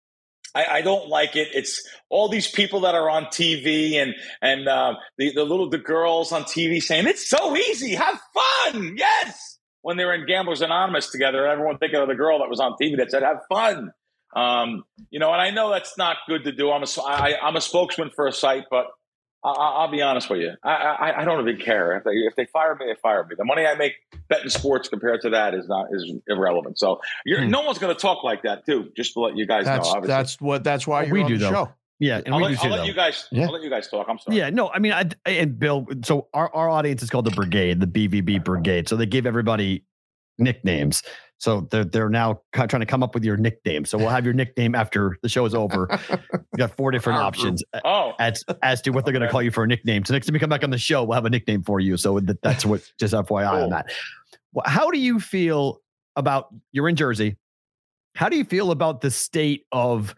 I, I, don't like it. It's all these people that are on TV and and uh, the the little the girls on TV saying it's so easy, have fun, yes. When they were in Gamblers Anonymous together, and everyone thinking of the girl that was on TV that said have fun. Um, you know, and I know that's not good to do. I'm a I, I'm a spokesman for a site, but I, will be honest with you. I, I, I, don't even care if they if they fire me, they fire me. The money I make betting sports compared to that is not is irrelevant. So hmm. no one's going to talk like that too. Just to let you guys that's, know. Obviously. That's what that's why we do though. Show. Yeah, and I'll, let, I'll let, you guys. Yeah. I'll let you guys talk. I'm sorry. Yeah, no, I mean, I, and Bill. So our, our audience is called the Brigade, the BVB Brigade. So they give everybody nicknames. So they're they're now trying to come up with your nickname. So we'll have your nickname after the show is over. we got four different options oh. as as to what they're going to call you for a nickname. So next time you come back on the show, we'll have a nickname for you. So that's what just FYI cool. on that. How do you feel about you're in Jersey? How do you feel about the state of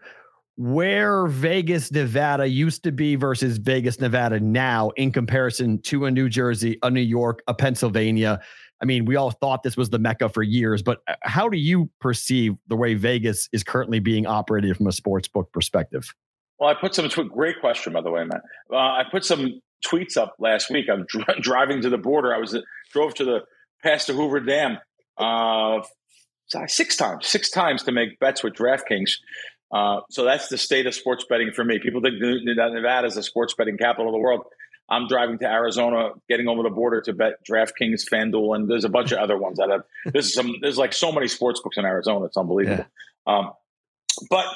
where Vegas, Nevada used to be versus Vegas, Nevada now in comparison to a New Jersey, a New York, a Pennsylvania? I mean, we all thought this was the mecca for years, but uh, how do you perceive the way Vegas is currently being operated from a sports book perspective? Well, I put some tw- great question by the way, Matt. Uh, I put some tweets up last week. I'm dr- driving to the border. I was drove to the past the Hoover Dam uh, six times, six times to make bets with DraftKings. Uh, so that's the state of sports betting for me. People think Nevada is the sports betting capital of the world. I'm driving to Arizona, getting over the border to bet DraftKings, FanDuel, and there's a bunch of other ones that have. There's some. There's like so many sports books in Arizona. It's unbelievable. Yeah. Um, but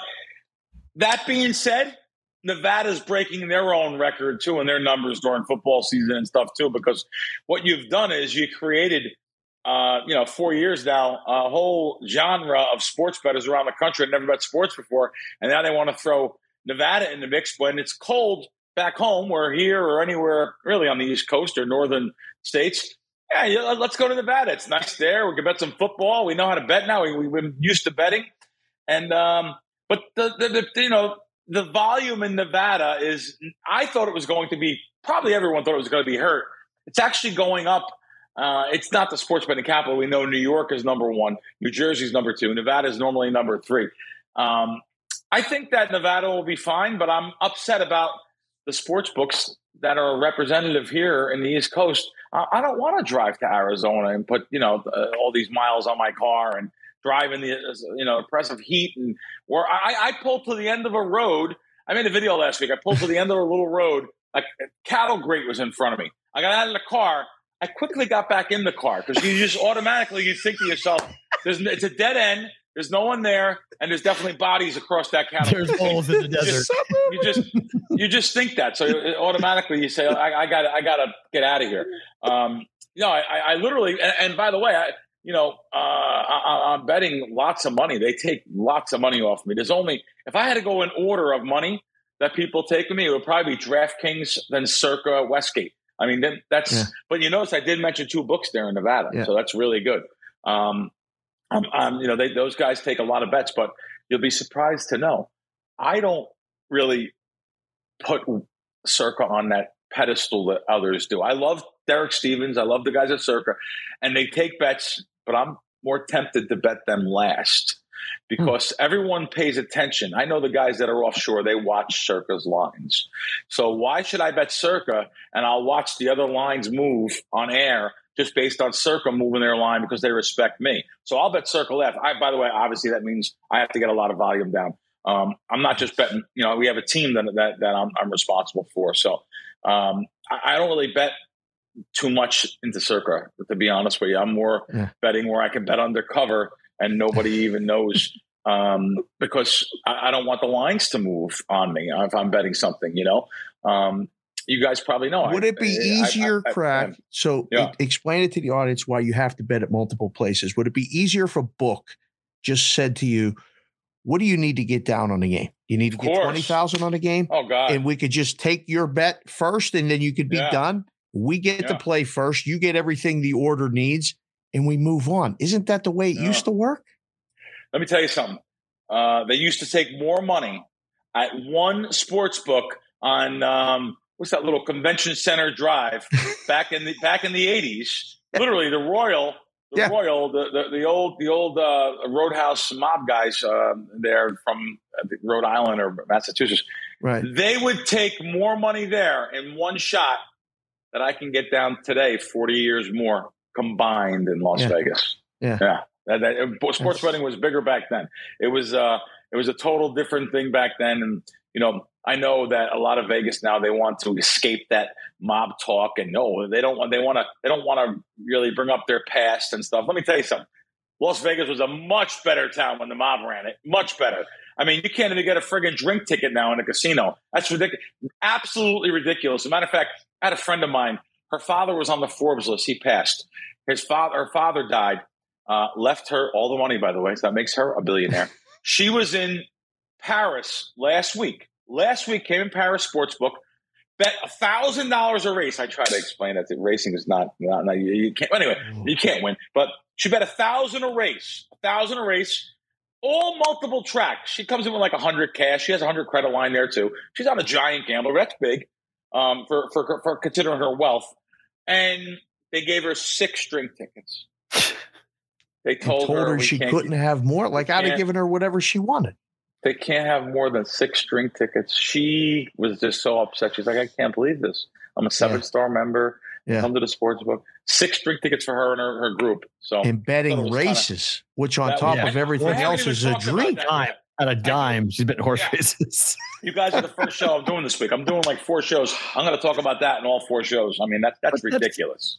that being said, Nevada's breaking their own record too, and their numbers during football season and stuff too. Because what you've done is you created, uh, you know, four years now, a whole genre of sports bettors around the country that never bet sports before, and now they want to throw Nevada in the mix when it's cold back home or here or anywhere really on the East Coast or northern states, yeah, let's go to Nevada. It's nice there. We can bet some football. We know how to bet now. We, we've been used to betting. And, um, but the, the, the, you know, the volume in Nevada is, I thought it was going to be, probably everyone thought it was going to be hurt. It's actually going up. Uh, it's not the sports betting capital. We know New York is number one, New Jersey's number two, Nevada is normally number three. Um, I think that Nevada will be fine, but I'm upset about the sports books that are representative here in the East Coast. I, I don't want to drive to Arizona and put you know uh, all these miles on my car and drive in the you know oppressive heat and where I, I pulled to the end of a road. I made a video last week. I pulled to the end of a little road. A cattle grate was in front of me. I got out of the car. I quickly got back in the car because you just automatically you think to yourself, "There's it's a dead end. There's no one there, and there's definitely bodies across that counter. There's holes in the desert. you just you just think that, so automatically you say, "I, I got I got to get out of here." Um, you know, I, I literally, and, and, by the way, I you know, uh, I, am betting lots of money. They take lots of money off me. There's only if I had to go in order of money that people take with me, it would probably be DraftKings, then Circa, Westgate. I mean, that's. Yeah. But you notice I did mention two books there in Nevada, yeah. so that's really good. Um, um, um, you know, they, those guys take a lot of bets, but you'll be surprised to know I don't really put Circa on that pedestal that others do. I love Derek Stevens. I love the guys at Circa, and they take bets, but I'm more tempted to bet them last because hmm. everyone pays attention. I know the guys that are offshore, they watch Circa's lines. So why should I bet Circa and I'll watch the other lines move on air just based on Circa moving their line because they respect me. So I'll bet Circa left. I, by the way, obviously that means I have to get a lot of volume down. Um, I'm not just betting. You know, we have a team that that, that I'm, I'm responsible for. So Um, I, I, don't really bet too much into Circa, to be honest with you. I'm more yeah. betting where I can bet undercover and nobody even knows um, because I, I, don't want the lines to move on me if I'm betting something, you know. Um, you guys probably know. Would it be easier, I, Crack? so yeah. explain it to the audience why you have to bet at multiple places. Would it be easier if a book just said to you, what do you need to get down on the game? You need to get 20,000 on the game. Oh, God. And we could just take your bet first and then you could be yeah. done. We get yeah. to play first. You get everything the order needs and we move on. Isn't that the way it used to work? Let me tell you something. Uh, they used to take more money at one sports book on um, what's that little convention center drive back in the back in the eighties. Literally, the Royal the yeah. Royal, the, the, the old the old uh, Roadhouse mob guys uh, there from uh, Rhode Island or Massachusetts, right? They would take more money there in one shot that I can get down today, forty years more combined in Las yeah. Vegas. Yeah, yeah. That, that, sports betting was bigger back then. It was uh, it was a total different thing back then, and you know I know that a lot of Vegas now they want to escape that mob talk and no, they don't want they want to they don't want to really bring up their past and stuff. Let me tell you something. Las Vegas was a much better town when the mob ran it. Much better. I mean, you can't even get a friggin' drink ticket now in a casino. That's ridiculous. Absolutely ridiculous. As a matter of fact, I had a friend of mine. Her father was on the Forbes list. He passed. His father, her father died. Uh, left her all the money, by the way. So that makes her a billionaire. she was in Paris last week last week came in Paris Sportsbook, bet a thousand dollars a race. I try to explain that the racing is not, not, not you, you, can't. Anyway, you can't win, but she bet a thousand a race, a thousand a race, all multiple tracks. She comes in with like a hundred cash. She has a hundred credit line there too. She's not a giant gambler. That's big um, for, for for considering her wealth. And they gave her six drink tickets. They told, told her, her she couldn't have more. Like I'd have given her whatever she wanted they can't have more than six drink tickets. She was just so upset. She's like, I can't believe this. I'm a seven yeah. star member. Yeah. Come to the sports book. Six drink tickets for her and her, her group. So embedding races, kinda, which on top yeah. of everything well, else is a drink. Time at a dime, she's betting horse yeah. races. you guys are the first show I'm doing this week. I'm doing like four shows. I'm going to talk about that in all four shows. I mean, that, that's but ridiculous.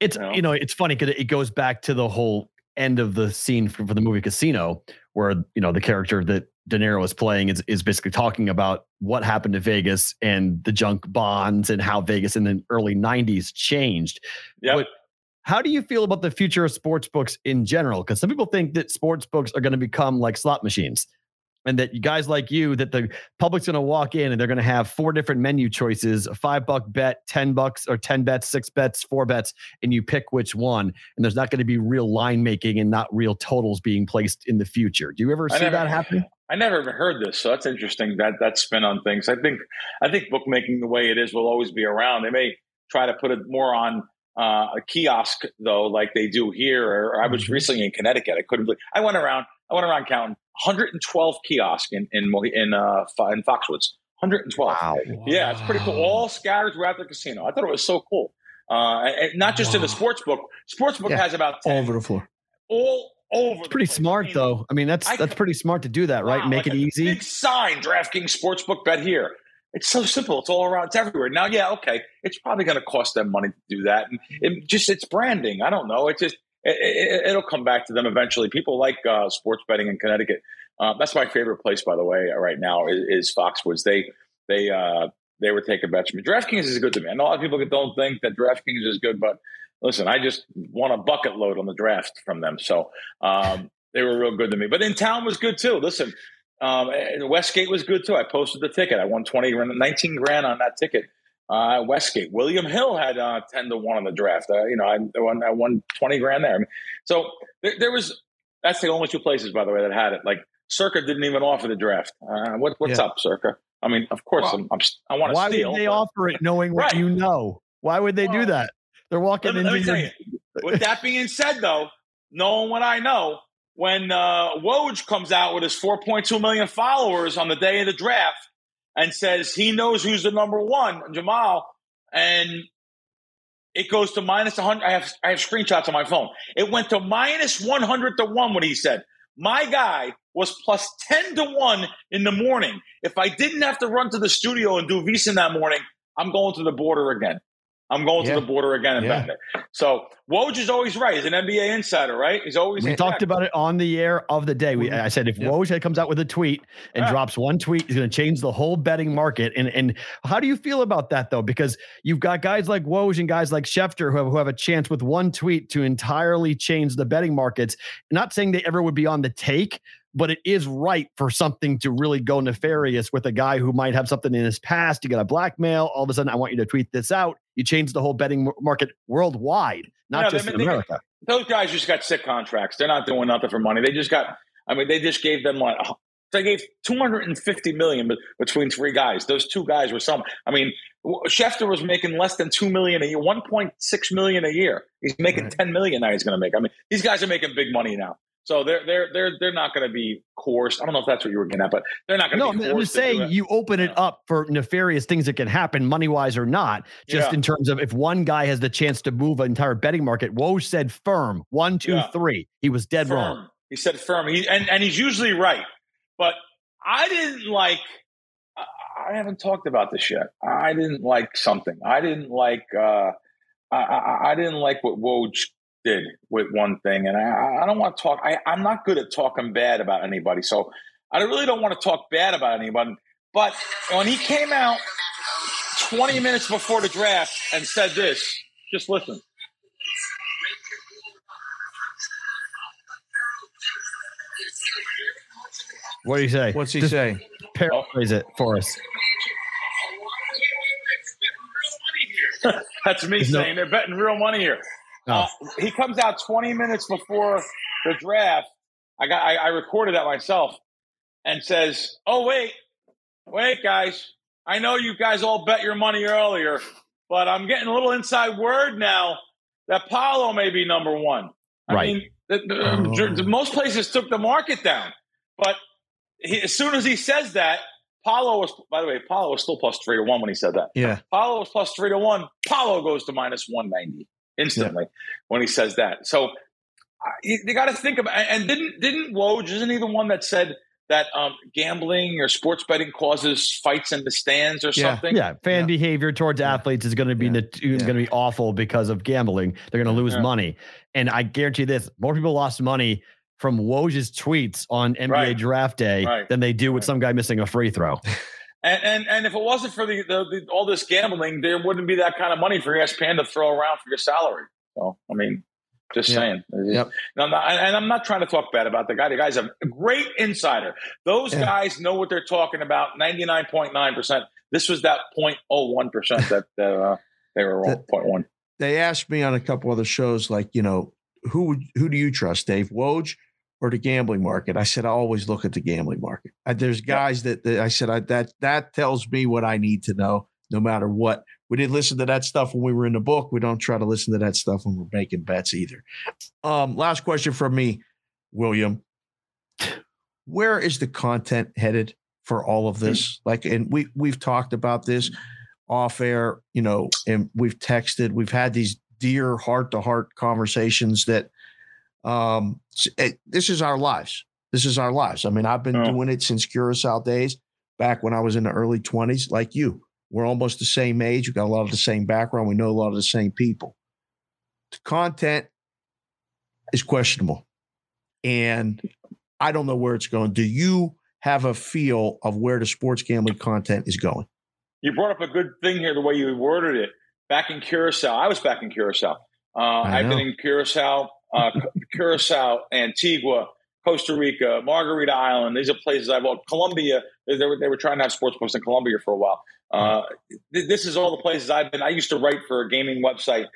It's you know? you know it's funny because it goes back to the whole end of the scene for, for the movie Casino, where you know the character that De Niro is playing is, is basically talking about what happened to Vegas and the junk bonds and how Vegas in the early 90s changed. Yeah. But how do you feel about the future of sports books in general? Because some people think that sports books are going to become like slot machines and that guys like you that the public's going to walk in and they're going to have four different menu choices a five buck bet 10 bucks or 10 bets six bets four bets and you pick which one and there's not going to be real line making and not real totals being placed in the future do you ever see never, that happen i never even heard this so that's interesting that that spin on things i think i think bookmaking the way it is will always be around they may try to put it more on uh, a kiosk though like they do here or i was mm-hmm. recently in connecticut i couldn't believe i went around i went around counting 112 kiosks in in in uh, in Foxwoods. 112. Wow. Yeah, it's pretty cool. All scattered throughout the casino. I thought it was so cool. Uh, and not just wow. in the sports book. Sports book yeah. has about 10. all over the floor. All over. It's pretty smart, though. I mean, that's I that's pretty smart to do that, right? Wow, Make like it easy. Big sign: DraftKings Sportsbook bet here. It's so simple. It's all around. It's everywhere. Now, yeah, okay. It's probably going to cost them money to do that, and it just it's branding. I don't know. It just it, will it, come back to them eventually. People like uh, sports betting in Connecticut. Uh, that's my favorite place, by the way, right now is, is Foxwoods. They they uh, they were taking bets from me. DraftKings is good to me. And a lot of people don't think that DraftKings is good, but listen, I just won a bucket load on the draft from them, so um, they were real good to me. But in town was good too. Listen, um, Westgate was good too. I posted the ticket. I won 20, 19 grand on that ticket. Uh, Westgate. William Hill had uh, 10 to 1 on the draft. Uh, you know, I won, I won 20 grand there. I mean, so there, there, was, that's the only two places, by the way, that had it. Like Circa didn't even offer the draft. Uh, what, what's yeah. up, Circa? I mean, of course, I'm, I'm, i want to Why steal. would they but, offer it knowing what right. you know? Why would they well, do that? They're walking let, into let your... With that being said, though, knowing what I know, when uh, Woj comes out with his 4.2 million followers on the day of the draft and says he knows who's the number one, Jamal, and it goes to minus 100. I have, I have screenshots on my phone. It went to minus 100 to 1 when he said, My guy was plus 10 to 1 in the morning. If I didn't have to run to the studio and do VSiN that morning, I'm going to the border again. I'm going yeah. to the border again and yeah. So Woj is always right. He's an NBA insider, right? He's always. We talked about it on the air of the day. We, mm-hmm. I said if Woj comes out with a tweet and yeah. drops one tweet, he's going to change the whole betting market. And and how do you feel about that though? Because you've got guys like Woj and guys like Schefter who have, who have a chance with one tweet to entirely change the betting markets. Not saying they ever would be on the take, but it is right for something to really go nefarious with a guy who might have something in his past. You got a blackmail. All of a sudden, I want you to tweet this out. You change the whole betting market worldwide, not yeah, just in America. those guys just got sick contracts. They're not doing nothing for money. They just got. I mean, they just gave them like they gave 250 million between three guys. Those two guys were some. I mean, Schefter was making less than two million a year, 1.6 million a year. He's making right. 10 million now. He's going to make. I mean, these guys are making big money now. So they're they're they're they're not going to be coerced. I don't know if that's what you were getting at, but they're not going to. Be. No, I'm just saying you open it up for nefarious things that can happen, money wise or not. Just yeah. in terms of if one guy has the chance to move an entire betting market. Woj said firm one, two, yeah. three. He was dead firm. wrong. He said firm. He and and he's usually right, but I didn't like. I haven't talked about this yet. I didn't like something. I didn't like. uh I, I, I didn't like what Woj did with one thing, and I, I don't want to talk. I, I'm not good at talking bad about anybody, so I really don't want to talk bad about anyone. But when he came out 20 minutes before the draft and said this, just listen. What do you say? What's he just say? Paraphrase it for us. That's me saying they're betting real money here. Oh. Uh, he comes out 20 minutes before the draft. I got I, I recorded that myself and says, "Oh wait, wait, guys. I know you guys all bet your money earlier, but I'm getting a little inside word now that Paolo may be number one. I right. mean, the, the, the, most places took the market down, but he, as soon as he says that, Paolo was, by the way, Paolo was still plus three to one when he said that. Yeah. Paolo was plus three to one. Paolo goes to minus 190 instantly yeah. when he says that. So you, got to think about. And didn't didn't Woj isn't he the one that said that um, gambling or sports betting causes fights in the stands or yeah. something? Yeah, fan yeah. behavior towards athletes is going to be going to be awful because of gambling. They're going to lose money, and I guarantee this: more people lost money from Woj's tweets on NBA right. draft day right. than they do with some guy missing a free throw. And, and, and if it wasn't for the, the, the, all this gambling, there wouldn't be that kind of money for ESPN to throw around for your salary. So I mean, just yep. saying. Yep. And I'm, not, and I'm not trying to talk bad about the guy. The guy's a great insider. Those yeah. guys know what they're talking about. Ninety nine point nine percent. This was that 0.01 percent that uh, they were wrong. Point one. They asked me on a couple other shows, like you know, who would who do you trust, Dave Woj or the gambling market. I said I always look at the gambling market. I, there's guys that, that, I said I, that that tells me what I need to know, no matter what. We didn't listen to that stuff when we were in the book. We don't try to listen to that stuff when we're making bets either. Um, last question from me, William. Where is the content headed for all of this? Like, and we we've talked about this off air, you know, and we've texted, we've had these dear heart to heart conversations that um, it, this is our lives. This is our lives. I mean, I've been oh. doing it since Curacao days, back when I was in the early 20s, like you. We're almost the same age. We've got a lot of the same background. We know a lot of the same people. The content is questionable. And I don't know where it's going. Do you have a feel of where the sports gambling content is going? You brought up a good thing here, the way you worded it. Back in Curacao, I was back in Curacao. Uh, I've been in Curacao uh, Curacao, Antigua, Costa Rica, Margarita Island. These are places I've well, Colombia. They, they, were, they were trying to have sports books in Colombia for a while. Uh, th- this is all the places I've been. I used to write for a gaming website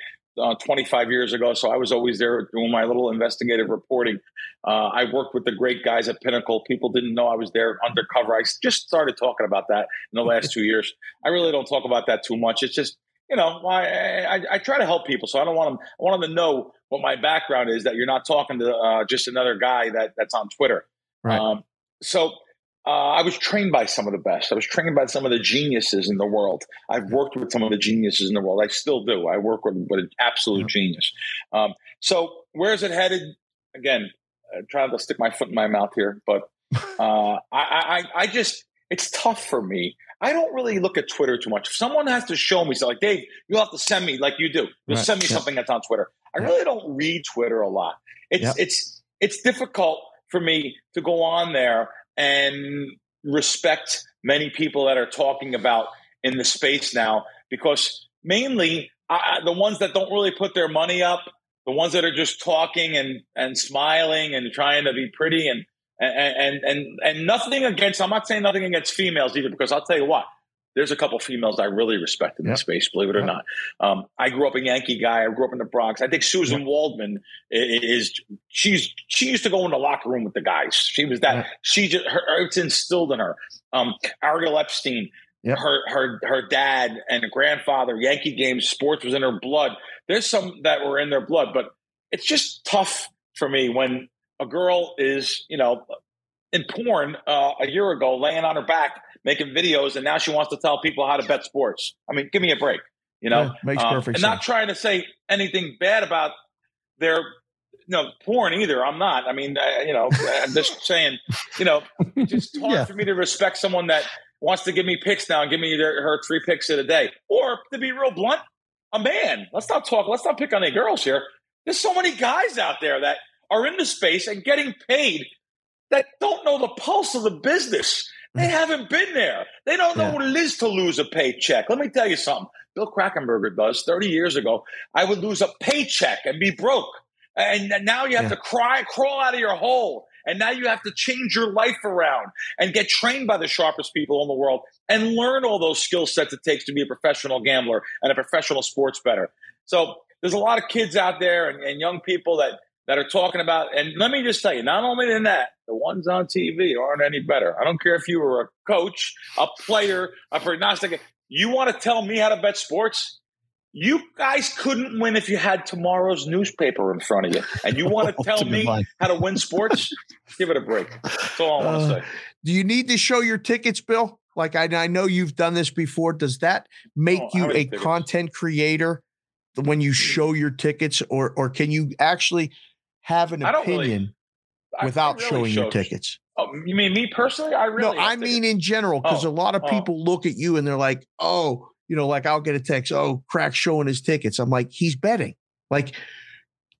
uh, 25 years ago, so I was always there doing my little investigative reporting. Uh, I worked with the great guys at Pinnacle. People didn't know I was there undercover. I just started talking about that in the last two years. I really don't talk about that too much. It's just you know, I, I, I, try to help people, so I don't want them. I want them to know what my background is. That you're not talking to uh, just another guy that that's on Twitter. Right. Um, so uh, I was trained by some of the best. I was trained by some of the geniuses in the world. I've worked with some of the geniuses in the world. I still do. I work with, with an absolute genius. Um, so where is it headed? Again, I'm trying to stick my foot in my mouth here, but uh, I, I, I just it's tough for me. I don't really look at Twitter too much. If someone has to show me, so like Dave, you'll have to send me like you do. You'll right. send me yeah. something that's on Twitter. I really don't read Twitter a lot. It's yeah. it's it's difficult for me to go on there and respect many people that are talking about in the space now because mainly I, the ones that don't really put their money up, the ones that are just talking and and smiling and trying to be pretty and and and and nothing against. I'm not saying nothing against females either, because I'll tell you what. There's a couple females I really respect in yep. this space, believe it or yep. not. Um, I grew up a Yankee guy. I grew up in the Bronx. I think Suzyn yep. Waldman is she's she used to go in the locker room with the guys. She was that she just her, it's instilled in her. Um, Ariel Epstein. Her her her dad and grandfather, Yankee games, sports was in her blood. There's some that were in their blood, but it's just tough for me when a girl is, you know, in porn uh, a year ago, laying on her back, making videos, and now she wants to tell people how to bet sports. I mean, give me a break, you know. Yeah, makes um, perfect and sense. not trying to say anything bad about their, you know, porn either. I'm not. I mean, I, you know, I'm just saying, you know, it's just hard yeah. for me to respect someone that wants to give me picks now and give me their, her three picks in a day, or to be real blunt, a man. Let's not talk. Let's not pick on any girls here. There's so many guys out there that are in the space and getting paid that don't know the pulse of the business. They mm. haven't been there. They don't know yeah. what it is to lose a paycheck. Let me tell you something. Bill Krackomberger does. 30 years ago, I would lose a paycheck and be broke. And now you have yeah. to cry, crawl out of your hole. And now you have to change your life around and get trained by the sharpest people in the world and learn all those skill sets it takes to be a professional gambler and a professional sports better. So there's a lot of kids out there and, and young people that that are talking about. And let me just tell you, not only than that, the ones on TV aren't any better. I don't care if you were a coach, a player, a prognostic. You want to tell me how to bet sports? You guys couldn't win if you had tomorrow's newspaper in front of you. And you want to tell me how to win sports? Give it a break. That's all I want to uh, say. Do you need to show your tickets, Bill? Like I, I know you've done this before. Does that make oh, you a content creator when you show your tickets, or or can you actually have an opinion really, without really showing show, your tickets. Oh, you mean me personally? I really no. I mean in general because oh, a lot of oh. people oh. look at you and they're like, oh, you know, like I'll get a text, oh, crack showing his tickets. I'm like, he's betting. Like,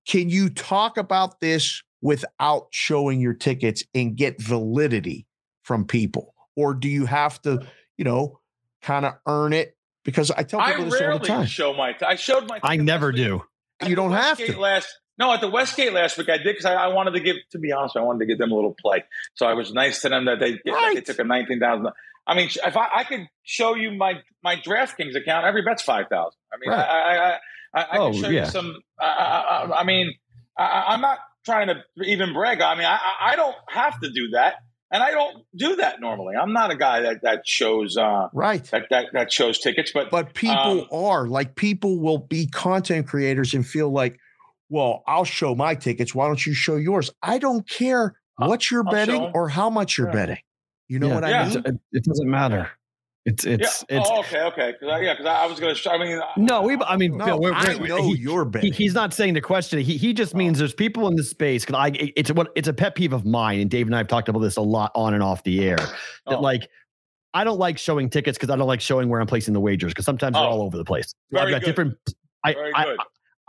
can you talk about this without showing your tickets and get validity from people, or do you have to, you know, kind of earn it? Because I tell people I this all the time. Show my, I showed my. I never do. You don't have to. Last no, at the Westgate last week I did because I, I, wanted to give, to be honest, I wanted to give them a little play. So I was nice to them that they right. they took a nineteen thousand. I mean, if I, I, could show you my my DraftKings account, every bet's five thousand. I mean, right. I, I, I, I oh, can show yeah. you some. I, I mean, I, am not trying to even brag. I mean, I, I don't have to do that, and I don't do that normally. I'm not a guy that that shows uh, right that, that that shows tickets, but but people um, are like people will be content creators and feel like well, I'll show my tickets. Why don't you show yours? I don't care what you're I'll betting or how much you're yeah. betting. You know yeah. what I yeah. mean? It, doesn't matter. It's it's yeah. it's oh, okay okay Cause I, yeah because I, I, was going to I mean no we I mean no, Bill, we're, I know he, you're betting. He, he's not saying the question he he just means oh. there's people in the space because I it's what it's a pet peeve of mine and Dave and I have talked about this a lot on and off the air that oh. like I don't like showing tickets because I don't like showing where I'm placing the wagers because sometimes oh. they're all over the place. Very I've got good. different I, I,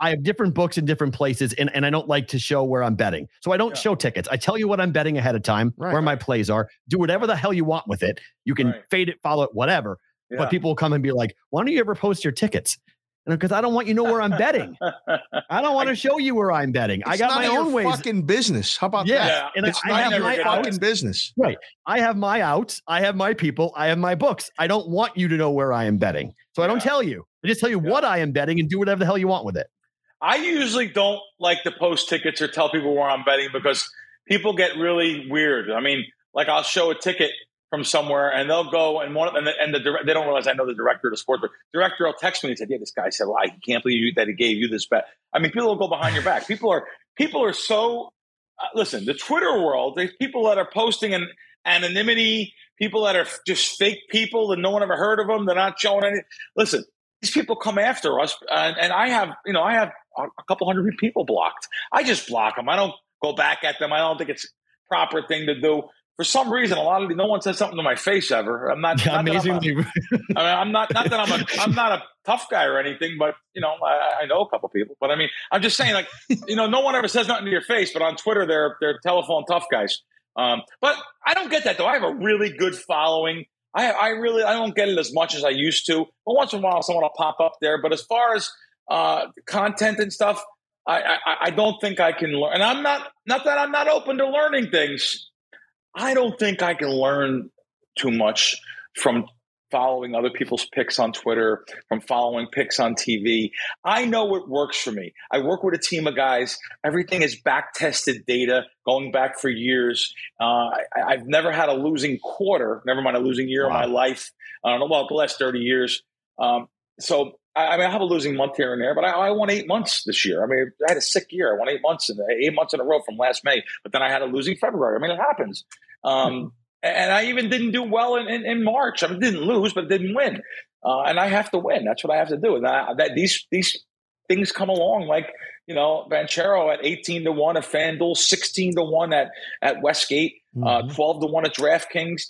I have different books in different places, and, and I don't like to show where I'm betting. So I don't yeah. show tickets. I tell you what I'm betting ahead of time, right, where right. my plays are. Do whatever the hell you want with it. You can right. fade it, follow it, whatever. Yeah. But people will come and be like, why don't you ever post your tickets? Because I don't want you to know where I'm betting. I don't want to show you where I'm betting. I got my own ways. Fucking business. How about yeah. that? And it's I, not I your fucking outs. business. Right. I have my outs. I have my people. I have my books. I don't want you to know where I am betting. So I don't tell you. I just tell you what I am betting and do whatever the hell you want with it. I usually don't like to post tickets or tell people where I'm betting because people get really weird. I mean, like I'll show a ticket from somewhere and they'll go and one and the, and the they don't realize I know the director of the sports The director will text me and say, "Yeah, this guy said, well, I can't believe that he gave you this bet." I mean, people will go behind your back. People are people are so uh, listen. The Twitter world, there's people that are posting in anonymity, people that are just fake people and no one ever heard of them. They're not showing any. Listen, these people come after us, and, and I have you know I have a couple hundred people blocked. I just block them. I don't go back at them. I don't think it's proper thing to do. for some reason, a lot of no one says something to my face ever. I'm not, yeah, not amazingly. I'm, a, I mean, I'm not not that I'm a I'm not a tough guy or anything, but you know, I, I, know a couple people. But I mean, I'm just saying, like, you know, no one ever says nothing to your face, but on Twitter, they're they're telephone tough guys. Um, but I don't get that though. I have a really good following. I, I really I don't get it as much as I used to. But once in a while, someone will pop up there. But as far as uh, content and stuff, I, I, I don't think I can learn. And I'm not not that I'm not open to learning things. I don't think I can learn too much from following other people's picks on Twitter, from following picks on TV. I know what works for me. I work with a team of guys. Everything is back tested data going back for years. Uh, I, have never had a losing quarter, never mind a losing year wow. in my life. I don't know about the last 30 years. Um, so I, mean, I have a losing month here and there, but I, I, won eight months this year. I mean, I had a sick year. I won eight months in eight months in a row from last May, but then I had a losing February. I mean, it happens. Um, and I even didn't do well in, in, in, March. I didn't lose, but didn't win. Uh, and I have to win. That's what I have to do. And I, that these these things come along, like you know, Banchero at eighteen to one at FanDuel, sixteen to one at at Westgate, uh, mm-hmm. uh, twelve to one at DraftKings.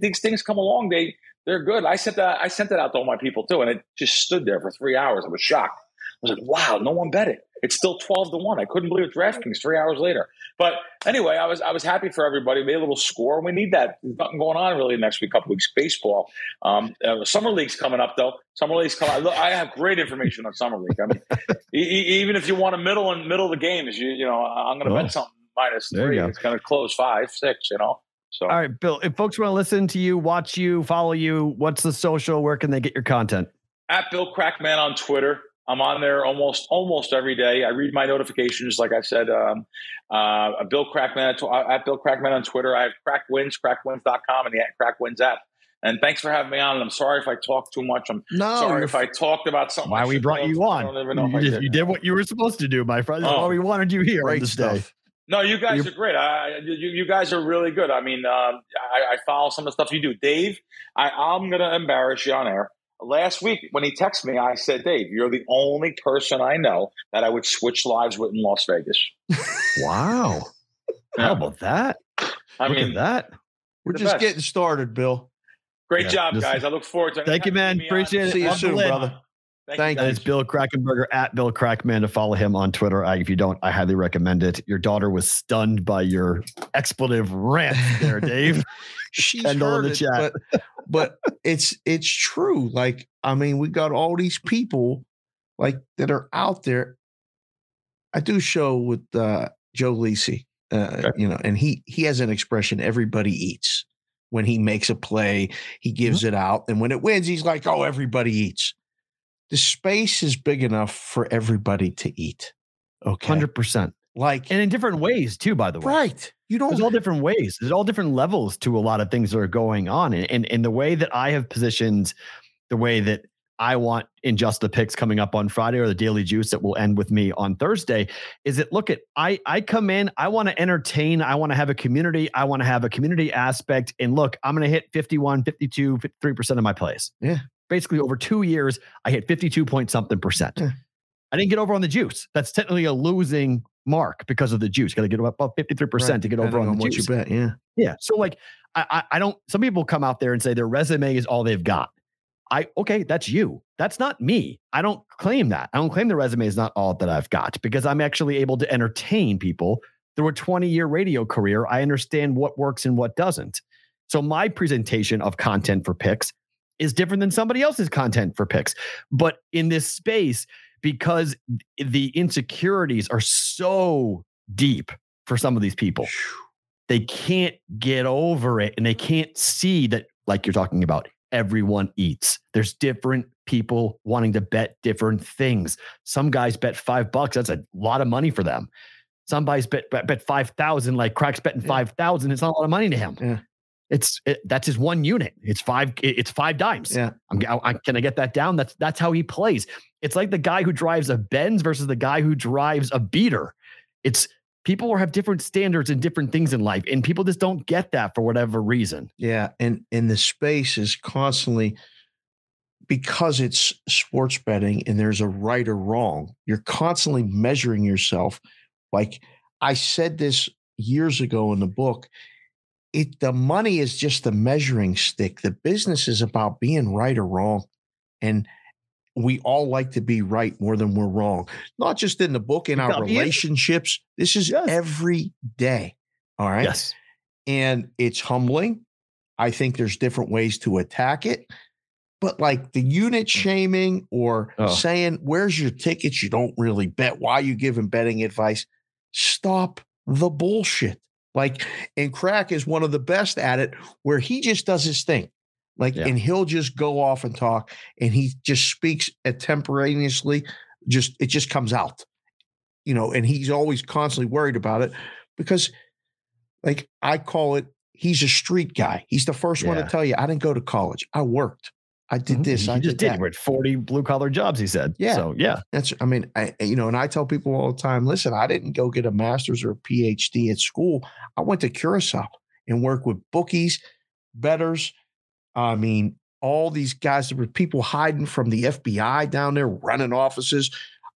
These things come along. They they're good. I sent that I sent that out to all my people too, and it just stood there for three hours. I was shocked. I was like, wow, no one bet it. It's still 12 to 1. I couldn't believe it DraftKings three hours later. But anyway, I was I was happy for everybody. Made a little score. We need that. There's nothing going on really next week, couple weeks baseball. Um, uh, summer league's coming up though. Summer league's coming. I have great information on summer league. I mean, e- even if you want a middle and middle of the games, you you know, I'm going to oh. bet something minus three. It's going to close five, six. You know. So. All right, Bill. If folks want to listen to you, watch you, follow you, what's the social? Where can they get your content? At Bill Krackman on Twitter. I'm on there almost almost every day. I read my notifications, like I said. Um, uh, Bill Krackman at, at, Bill Krackman on Twitter. I have Crackwins, crackwins.com, and the Crack Wins app. And thanks for having me on. And I'm sorry if I talked too much. I'm no, sorry if I talked about something. Why we brought you on? You, did, you, did, what you were supposed to do, my friend. That's oh, why we wanted you here on this stuff. day. No, you guys You're, are great. I, you, you, guys are really good. I mean, um, I, I, follow some of the stuff you do. Dave, I, I'm going to embarrass you on air last week when he texted me, I said, Dave, you're the only person I know that I would switch lives with in Las Vegas. wow. How about that? I Look mean, that. We're just best. getting started, Bill. Great yeah, job, guys. I look forward to it. Thank you, man. Appreciate on. it. See you soon, brother. Thank, Thank you. It's Bill Krackomberger at Bill Krackman to follow him on Twitter. I, if you don't, I highly recommend it. Your daughter was stunned by your expletive rant there, Dave. She's heard the it, chat. But, but it's it's true. Like, I mean, we got all these people like that are out there. I do show with uh, Joe Lisi, uh, okay. you know, and he he has an expression: "Everybody eats." When he makes a play, he gives mm-hmm. it out, and when it wins, he's like, "Oh, everybody eats." the space is big enough for everybody to eat. Okay. 100%. Like, and in different ways too, by the way. Right. You don't, there's all different ways. There's all different levels to a lot of things that are going on. And, and, and the way that I have positioned the way that I want in just the picks coming up on Friday or the daily juice that will end with me on Thursday is that look at I I come in, I want to entertain, I want to have a community, I want to have a community aspect and look, I'm going to hit 51, 52, 53% of my plays. Yeah basically over two years, I hit 52 point something percent. I didn't get over on the juice. That's technically a losing mark because of the juice. Got to get about 53% right. to get over on, on the what juice. you bet. Yeah. Yeah. So like I, I, I don't some people come out there and say their resume is all they've got. I okay, that's you. That's not me. I don't claim that. I don't claim the resume is not all that I've got because I'm actually able to entertain people through a 20 year radio career. I understand what works and what doesn't. So my presentation of content for picks is different than somebody else's content for picks. But in this space, because the insecurities are so deep for some of these people, they can't get over it and they can't see that, like you're talking about, everyone eats. There's different people wanting to bet different things. Some guys bet five bucks. That's a lot of money for them. Some guys bet bet, bet five thousand. Like cracks betting five thousand. It's not a lot of money to him. Yeah. It's it, that's his one unit. It's five. It's five dimes. Yeah. I'm, I, can I get that down? That's that's how he plays. It's like the guy who drives a Benz versus the guy who drives a beater. It's people have different standards and different things in life, and people just don't get that for whatever reason. Yeah, and and the space is constantly because it's sports betting and there's a right or wrong. You're constantly measuring yourself. Like I said this years ago in the book it the money is just the measuring stick. The business is about being right or wrong. And we all like to be right more than we're wrong. Not just in the book, in our relationships. This is yes. every day. All right. Yes. And it's humbling. I think there's different ways to attack it. But like the unit mm. shaming or oh. saying, where's your tickets? You don't really bet. Why are you giving betting advice? Stop the bullshit. Like, and Crack is one of the best at it where he just does his thing. Like, yeah. and he'll just go off and talk and he just speaks extemporaneously. Just, it just comes out, you know, and he's always constantly worried about it because, like, I call it, he's a street guy. He's the first yeah. one to tell you, I didn't go to college, I worked. I did mm-hmm. this. You I just did. did. With forty blue collar jobs, he said. Yeah. So yeah, that's. I mean, I you know, and I tell people all the time. Listen, I didn't go get a master's or a PhD at school. I went to Curacao and worked with bookies, betters. I mean, all these guys. There were people hiding from the FBI down there, running offices.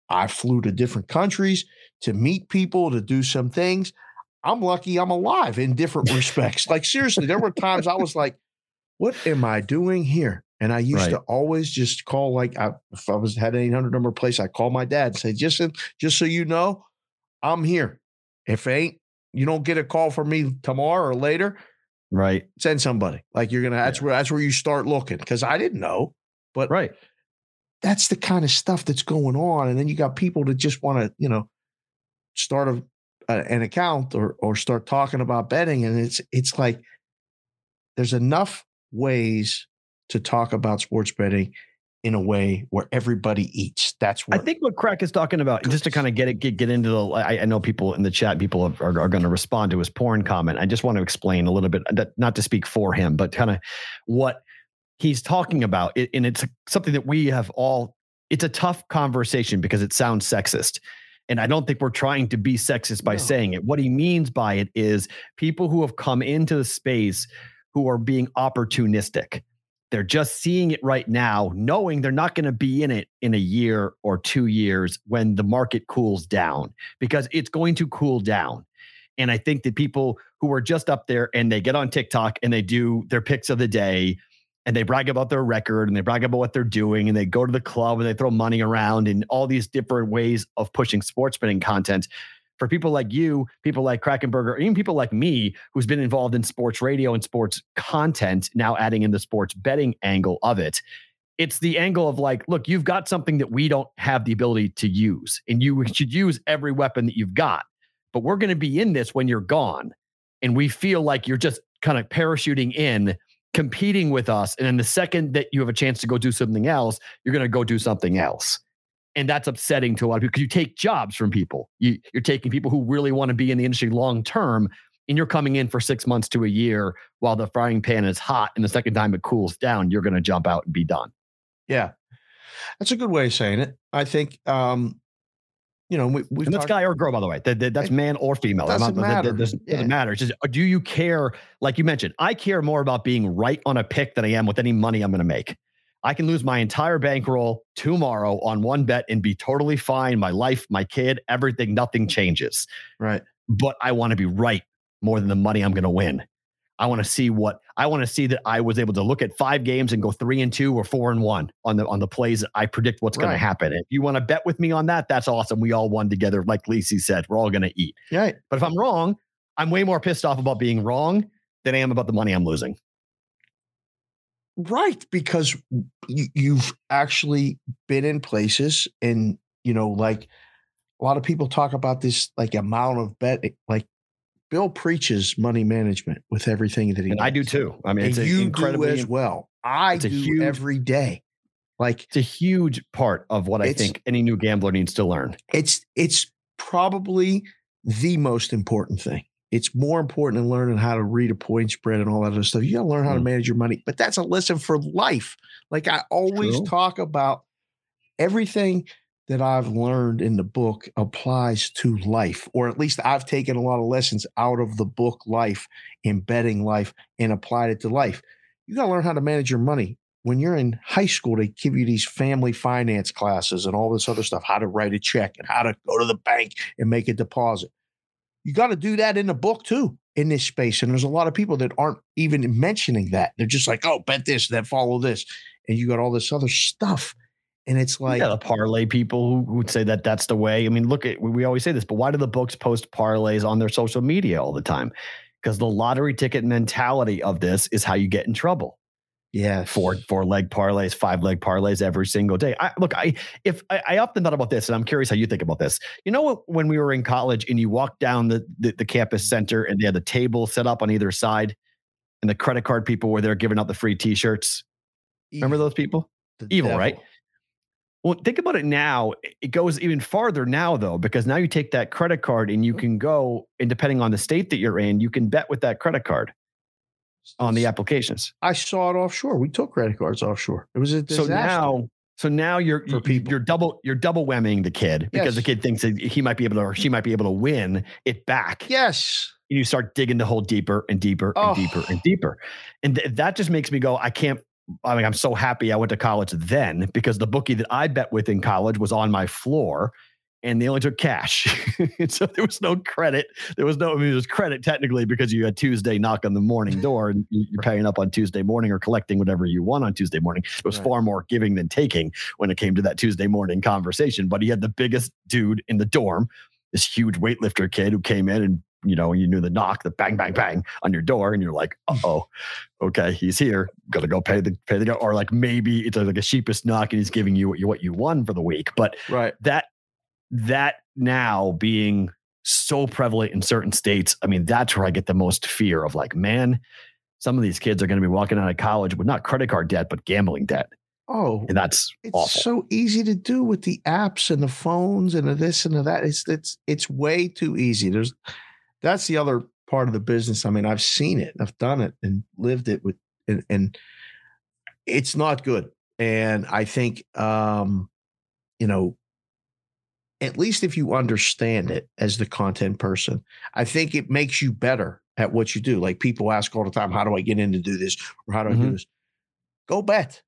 I flew to different countries to meet people, to do some things. I'm lucky I'm alive in different respects. Like seriously, there were times I was like, "What am I doing here?" And I used right. to always just call like I, if I was had an 800 number place, I call my dad and say, just just so you know, I'm here. If ain't you don't get a call from me tomorrow or later, right? Send somebody. Like you're gonna. That's yeah. where that's where you start looking because I didn't know, but right. That's the kind of stuff that's going on, and then you got people that just want to, you know, start a, a an account or or start talking about betting, and it's it's like there's enough ways to talk about sports betting in a way where everybody eats. That's what I think what Crack is talking about, just to kind of get it, get, get into the, I, I know people in the chat, people are, are, are going to respond to his porn comment. I just want to explain a little bit, not to speak for him, but kind of what he's talking about. And it's something that we have all, it's a tough conversation because it sounds sexist. And I don't think we're trying to be sexist by no. saying it. What he means by it is people who have come into the space who are being opportunistic they're just seeing it right now, knowing they're not going to be in it in a year or two years when the market cools down because it's going to cool down. And I think that people who are just up there and they get on TikTok and they do their picks of the day and they brag about their record and they brag about what they're doing and they go to the club and they throw money around in all these different ways of pushing sports betting content for people like you, people like Krackomberger, even people like me, who's been involved in sports radio and sports content, now adding in the sports betting angle of it. It's the angle of like, look, you've got something that we don't have the ability to use, and you should use every weapon that you've got. But we're going to be in this when you're gone. And we feel like you're just kind of parachuting in, competing with us. And then the second that you have a chance to go do something else, you're going to go do something else and that's upsetting to a lot of people because you take jobs from people. You, you're taking people who really want to be in the industry long term, and you're coming in for six months to a year while the frying pan is hot. And the second time it cools down, you're going to jump out and be done. Yeah, that's a good way of saying it. I think. um you know, we, and that's guy or girl, by the way. That, that, that's man or female. Doesn't not, matter. That, doesn't, yeah. doesn't matter. It's just, uh, do you care? Like you mentioned, I care more about being right on a pick than I am with any money I'm going to make. I can lose my entire bankroll tomorrow on one bet and be totally fine. My life, my kid, everything, nothing mm. changes. Right. But I want to be right more than the money I'm going to win. I want to see what I want to see that I was able to look at five games and go three and two or four and one on the on the plays that I predict what's right. going to happen. If you want to bet with me on that, that's awesome. We all won together, like Lisi said. We're all going to eat. Right. But if I'm wrong, I'm way more pissed off about being wrong than I am about the money I'm losing. Right, because you've actually been in places, and you know, like a lot of people talk about this, like amount of bet. Like Bill preaches money management with everything that he. I do too. I mean, and it's you do as well. I do huge, every day. Like it's a huge part of what I think any new gambler needs to learn. It's it's probably the most important thing it's more important than learning how to read a point spread and all that other stuff. You got to learn how mm. to manage your money, but that's a lesson for life. Like I always True. talk about everything that I've learned in the book applies to life, or at least I've taken a lot of lessons out of the book life, embedding life, and applied it to life. You got to learn how to manage your money. When you're in high school, they give you these family finance classes and all this other stuff, how to write a check and how to go to the bank and make a deposit you got to do that in the book too. in this space. And there's a lot of people that aren't even mentioning that. They're just like, oh, bet this, then follow this. And you got all this other stuff. And it's like yeah, the parlay people who would say that that's the way. I mean, look at we always say this, but why do the books post parlays on their social media all the time? Because the lottery ticket mentality of this is how you get in trouble. Yeah, four four leg parlays, five leg parlays every single day. I look, I if I, I, often thought about this, and I'm curious how you think about this. You know, when we were in college and you walk down the, the, the campus center and they had the table set up on either side, and the credit card people were there giving out the free T-shirts. Evil. Remember those people? The Evil, devil. right? Well, think about it now. It goes even farther now, though, because now you take that credit card and you can go, and depending on the state that you're in, you can bet with that credit card on the applications. I saw it offshore. We took credit cards offshore. It was a disaster. So now, so now you're For people. you're double you're double whamming the kid because yes. the kid thinks that he might be able to or she might be able to win it back. Yes. And you start digging the hole deeper and deeper and oh. deeper and deeper. And th- that just makes me go, I can't I mean, I'm so happy I went to college then because the bookie that I bet with in college was on my floor and they only took cash. so there was no credit. There was no, I mean, there was credit technically because you had Tuesday knock on the morning door and you're paying up on Tuesday morning or collecting whatever you want on Tuesday morning. It was right. far more giving than taking when it came to that Tuesday morning conversation. But he had the biggest dude in the dorm, this huge weightlifter kid who came in and you know, you knew the knock, the bang, bang, bang on your door, and you're like, oh, okay, he's here. Gotta go pay the pay the or like maybe it's like a sheepest knock and he's giving you what you what you won for the week. But right that that now being so prevalent in certain states, I mean, that's where I get the most fear of like, man, some of these kids are going to be walking out of college with not credit card debt, but gambling debt. Oh, and that's it's awful. so easy to do with the apps and the phones and the this and the that. It's it's it's way too easy. There's that's the other part of the business. I mean, I've seen it, I've done it, and lived it with, and, and it's not good. And I think, um, you know, at least if you understand it as the content person, I think it makes you better at what you do. Like people ask all the time, how do I get in to do this? Or how do mm-hmm. I do this? Go bet.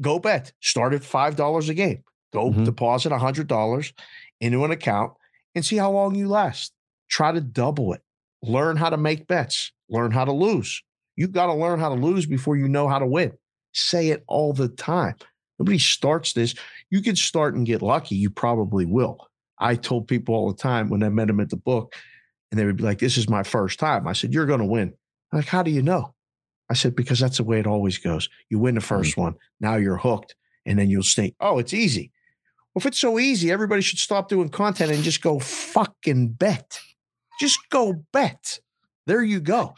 Go bet. Start at $5 a game. Go mm-hmm. deposit $100 into an account and see how long you last. Try to double it. Learn how to make bets. Learn how to lose. You got to learn how to lose before you know how to win. Say it all the time. Nobody starts this. You can start and get lucky. You probably will. I told people all the time when I met them at the book, and they would be like, This is my first time. I said, You're going to win. I'm like, how do you know? I said, Because that's the way it always goes. You win the 1st mm-hmm. one. Now you're hooked. And then you'll think, Oh, it's easy. Well, if it's so easy, everybody should stop doing content and just go fucking bet. Just go bet. There you go.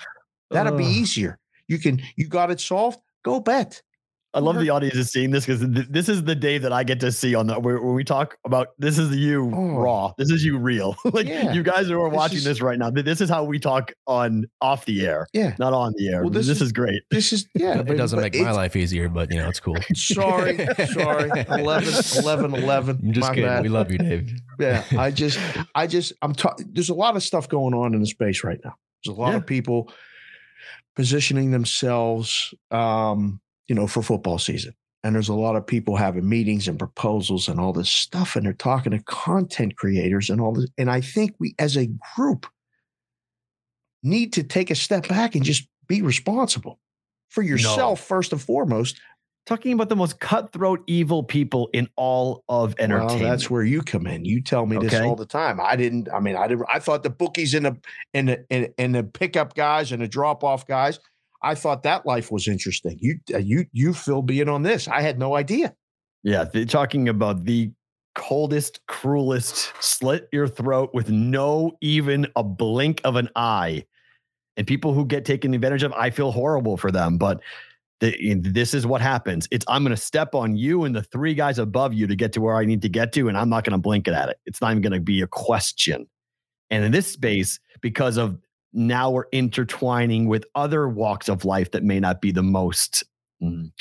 That'll uh, be easier. You can, you got it solved. Go bet. I love the audience is seeing this because th- this is the day that I get to see on the where, when we talk about this is you oh. raw. This is you real. like yeah. you guys who are this watching is, this right now. This is how we talk on off the air. Yeah, not on the air. Well, this, this is, is, great. This is yeah. it doesn't make my life easier, but you know it's cool. sorry, sorry. 11, 11, 11. I'm just kidding. Bad. We love you, Dave. Yeah, I just, I just, I'm. Ta- there's a lot of stuff going on in the space right now. There's a lot yeah. of people positioning themselves. Um, you know, for football season. And there's a lot of people having meetings and proposals and all this stuff, and they're talking to content creators and all this. And I think we, as a group, need to take a step back and just be responsible for yourself no. first and foremost. Talking about the most cutthroat, evil people in all of entertainment. Well, that's where you come in. You tell me okay. this all the time. I didn't. I mean, I didn't. I thought the bookies and the and the and, and the pickup guys and the drop off guys I thought that life was interesting. You uh, you you Phil being on this, I had no idea. Yeah, talking about the coldest, cruelest, slit your throat with no even a blink of an eye, and people who get taken advantage of. I feel horrible for them, but. The, this is what happens. It's I'm going to step on you and the three guys above you to get to where I need to get to, and I'm not going to blink at it. It's not even going to be a question. And in this space, because of now we're intertwining with other walks of life that may not be the most mm,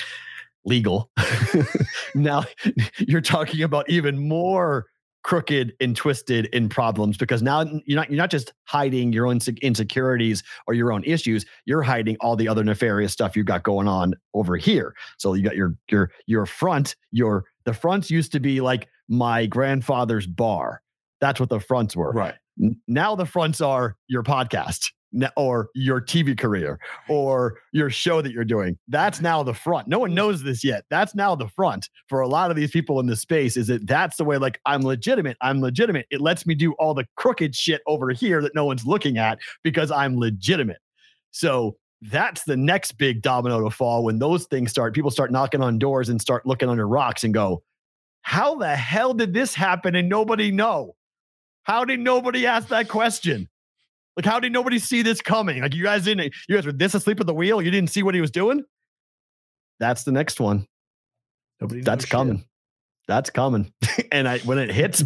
legal. now you're talking about even more crooked and twisted in problems because now you're not you're not just hiding your own insecurities or your own issues. You're hiding all the other nefarious stuff you've got going on over here. So you got your your your front your the fronts used to be like my grandfather's bar. That's what the fronts were. Right now the fronts are your podcast. or your TV career or your show that you're doing. That's now the front. No one mm. knows this yet. That's now the front for a lot of these people in the space. Is that that's the way? Like I'm legitimate. I'm legitimate. It lets me do all the crooked shit over here that no one's looking at because I'm legitimate. So that's the next big domino to fall when those things start. People start knocking on doors and start looking under rocks and go, "How the hell did this happen?" And nobody know. How did nobody ask that question? Like, how did nobody see this coming? Like, you guys didn't, you guys were this asleep at the wheel. You didn't see what he was doing. That's the next one. Nobody That's coming. Shit. That's coming. and I, when it hits,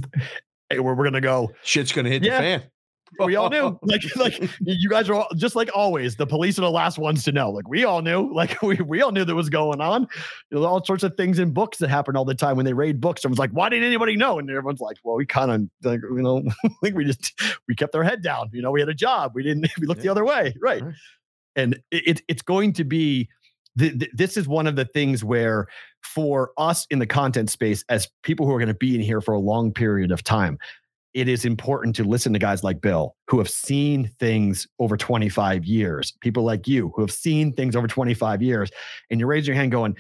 we're, we're going to go, shit's going to hit yeah, the fan we all knew. Like, like you guys are all, just like always. The police are the last ones to know. Like we all knew. Like we we all knew that was going on. There's all sorts of things in books that happen all the time when they raid books. And Someone's like, "Why didn't anybody know?" And everyone's like, "Well, we kind of like you know, like we just we kept our head down. You know, we had a job. We didn't. We looked yeah. the other way, right?" right. And it, it's going to be. this is one of the things where, for us in the content space, as people who are going to be in here for a long period of time, it is important to listen to guys like Bill who have seen things over 25 years, people like you who have seen things over 25 years. And you raise your hand going,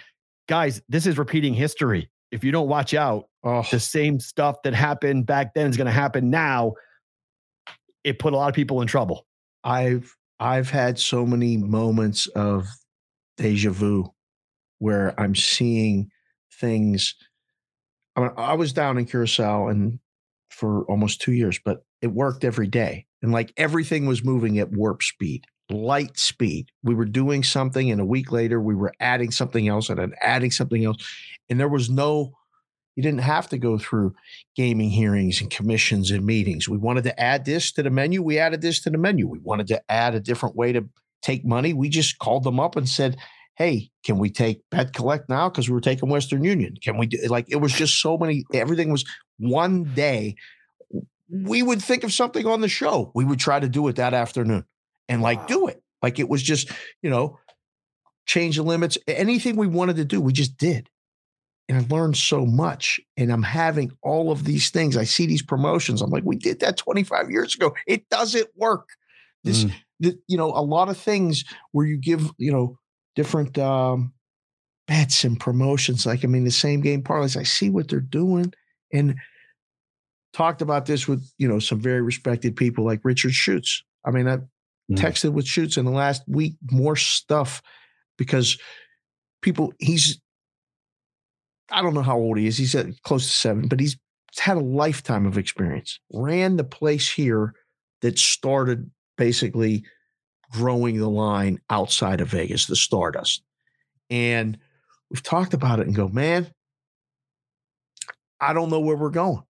guys, this is repeating history. If you don't watch out, oh. the same stuff that happened back then is going to happen now. It put a lot of people in trouble. I've I've had so many moments of deja vu where I'm seeing things. I, mean, I was down in Curacao and for almost two years, but it worked every day. And like everything was moving at warp speed, light speed. We were doing something, and a week later, we were adding something else and then adding something else. And there was no, you didn't have to go through gaming hearings and commissions and meetings. We wanted to add this to the menu. We added this to the menu. We wanted to add a different way to take money. We just called them up and said, hey, can we take Bet Collect now? Because we were taking Western Union. Can we do like it was just so many, everything was one day. We would think of something on the show. We would try to do it that afternoon and like do it. Like it was just, you know, change the limits. Anything we wanted to do, we just did. And I learned so much. And I'm having all of these things. I see these promotions. I'm like, we did that 25 years ago. It doesn't work. This, mm. the, you know, a lot of things where you give, you know, different um, bets and promotions. Like, I mean, the same game parlays. I see what they're doing, and talked about this with you know some very respected people like Richard Schutz. I mean, I mm. texted with Schutz in the last week more stuff because people he's I don't know how old he is. He's at close to seven, but he's had a lifetime of experience. Ran the place here that started basically growing the line outside of Vegas, the Stardust. And we've talked about it and go, man, I don't know where we're going.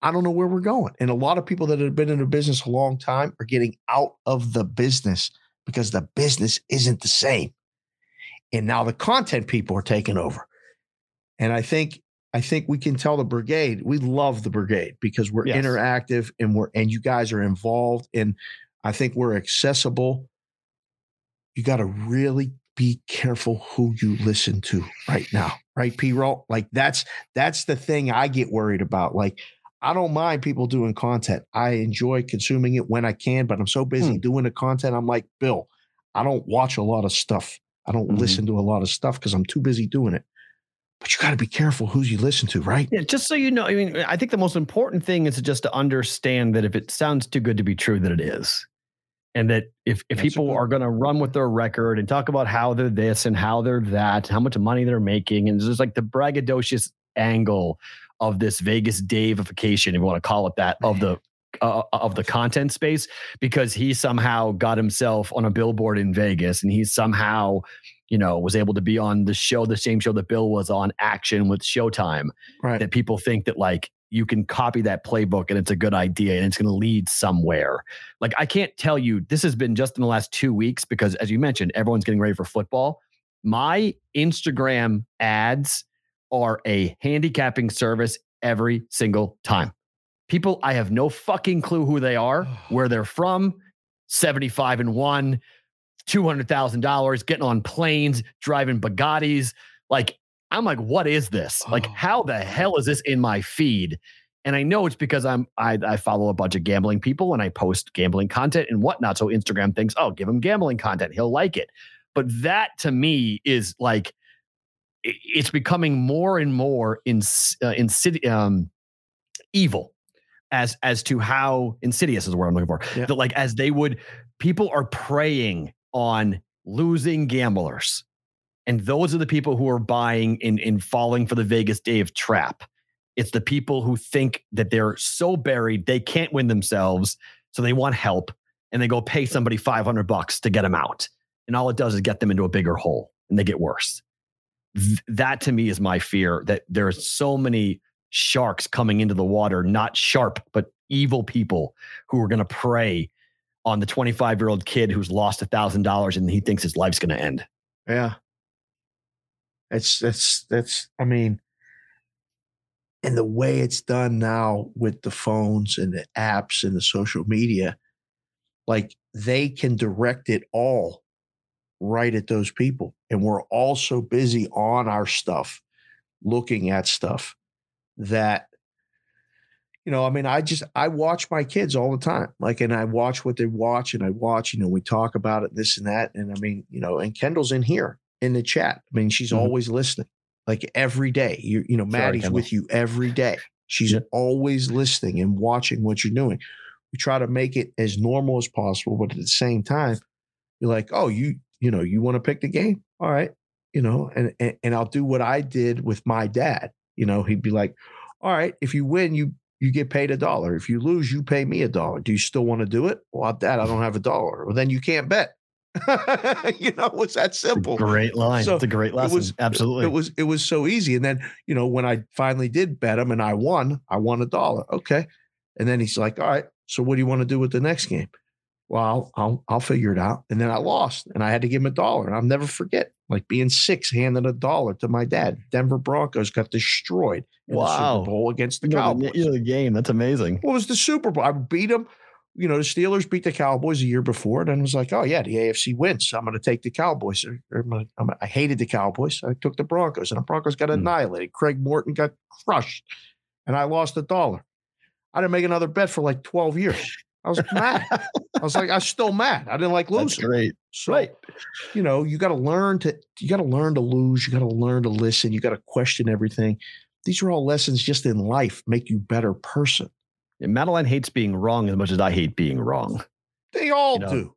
I don't know where we're going. And a lot of people that have been in the business a long time are getting out of the business because the business isn't the same. And now the content people are taking over. And I think I think we can tell the brigade we love the brigade because we're yes. interactive and we're and you guys are involved and I think we're accessible you got to really be careful who you listen to right now, right? P roll. Like that's that's the thing I get worried about. Like I don't mind people doing content. I enjoy consuming it when I can, but I'm so busy hmm. doing the content. I'm like, Bill, I don't watch a lot of stuff. I don't mm-hmm. listen to a lot of stuff because I'm too busy doing it. But you got to be careful who you listen to, right? Yeah, just so you know, I mean, I think the most important thing is just to understand that if it sounds too good to be true, that it is and that if, if people are going to run with their record and talk about how they're this and how they're that, how much money they're making, and there's like the braggadocious angle of this Vegas Daveification, if you want to call it that, of the uh, of the content space, because he somehow got himself on a billboard in Vegas, and he somehow, you know, was able to be on the show, the same show that Bill was on, Action with Showtime. Right. That people think that like you can copy that playbook and it's a good idea and it's going to lead somewhere. Like I can't tell you this has been just in the last 2 weeks because as you mentioned everyone's getting ready for football. My Instagram ads are a handicapping service every single time. People I have no fucking clue who they are, where they're from, 75 and 1, $200,000 getting on planes, driving Bugattis, like I'm like, what is this? Like, oh. how the hell is this in my feed? And I know it's because I'm I, I follow a bunch of gambling people and I post gambling content and whatnot. So Instagram thinks, oh, give him gambling content, he'll like it. But that to me is like it's becoming more and more in uh, insid- um, evil as as to how insidious is the word I'm looking for. Yeah. That like as they would, people are preying on losing gamblers, and those are the people who are buying and, and falling for the Vegas Dave trap. It's the people who think that they're so buried they can't win themselves, so they want help, and they go pay somebody five hundred bucks to get them out, and all it does is get them into a bigger hole, and they get worse. Th- that to me is my fear that there's so many sharks coming into the water, not sharp, but evil people who are going to prey on the 25 year old kid who's lost a thousand dollars and he thinks his life's going to end. Yeah. It's, that's, that's, I mean, and the way it's done now with the phones and the apps and the social media, like they can direct it all right at those people. And we're all so busy on our stuff, looking at stuff that you know, I mean, I just I watch my kids all the time. Like, and I watch what they watch, and I watch, you know, we talk about it, this and that. And I mean, you know, and Kendall's in here in the chat. I mean, she's mm-hmm. always listening, like every day. You, you know, Maddie's Sorry, with you every day. She's yeah. always listening and watching what you're doing. We try to make it as normal as possible, but at the same time, you're like, oh, you, you know, you want to pick the game? All right, you know, and, and and I'll do what I did with my dad. You know, he'd be like, all right, if you win, you you get paid a dollar. If you lose, you pay me a dollar. Do you still want to do it? Well, Dad, I don't have a dollar. Well, then you can't bet. you know, it's that simple. Great line. So it's a great lesson. It was, Absolutely. It was it was so easy. And then, you know, when I finally did bet him and I won, I won a dollar. Okay. And then he's like, All right, so what do you want to do with the next game? Well, I'll, I'll, I'll figure it out. And then I lost and I had to give him a dollar. And I'll never forget like being six, handing a dollar to my dad. Denver Broncos got destroyed in wow. the Super Bowl against the you know, Cowboys. The, the game. That's amazing. What was the Super Bowl? I beat them. You know, the Steelers beat the Cowboys a year before. And then was like, oh, yeah, the AFC wins. So I'm going to take the Cowboys. I hated the Cowboys. I took the Broncos, and the Broncos got mm. annihilated. Craig Morton got crushed, and I lost a dollar. I didn't make another bet for like 12 years. I was mad. I was like, I was still mad. I didn't like losing. That's great. So, right. you know, you got to learn to you got to learn to lose. You got to learn to listen. You got to question everything. These are all lessons just in life, make you better person. Madeline hates being wrong as much as I hate being wrong. They all you know? do.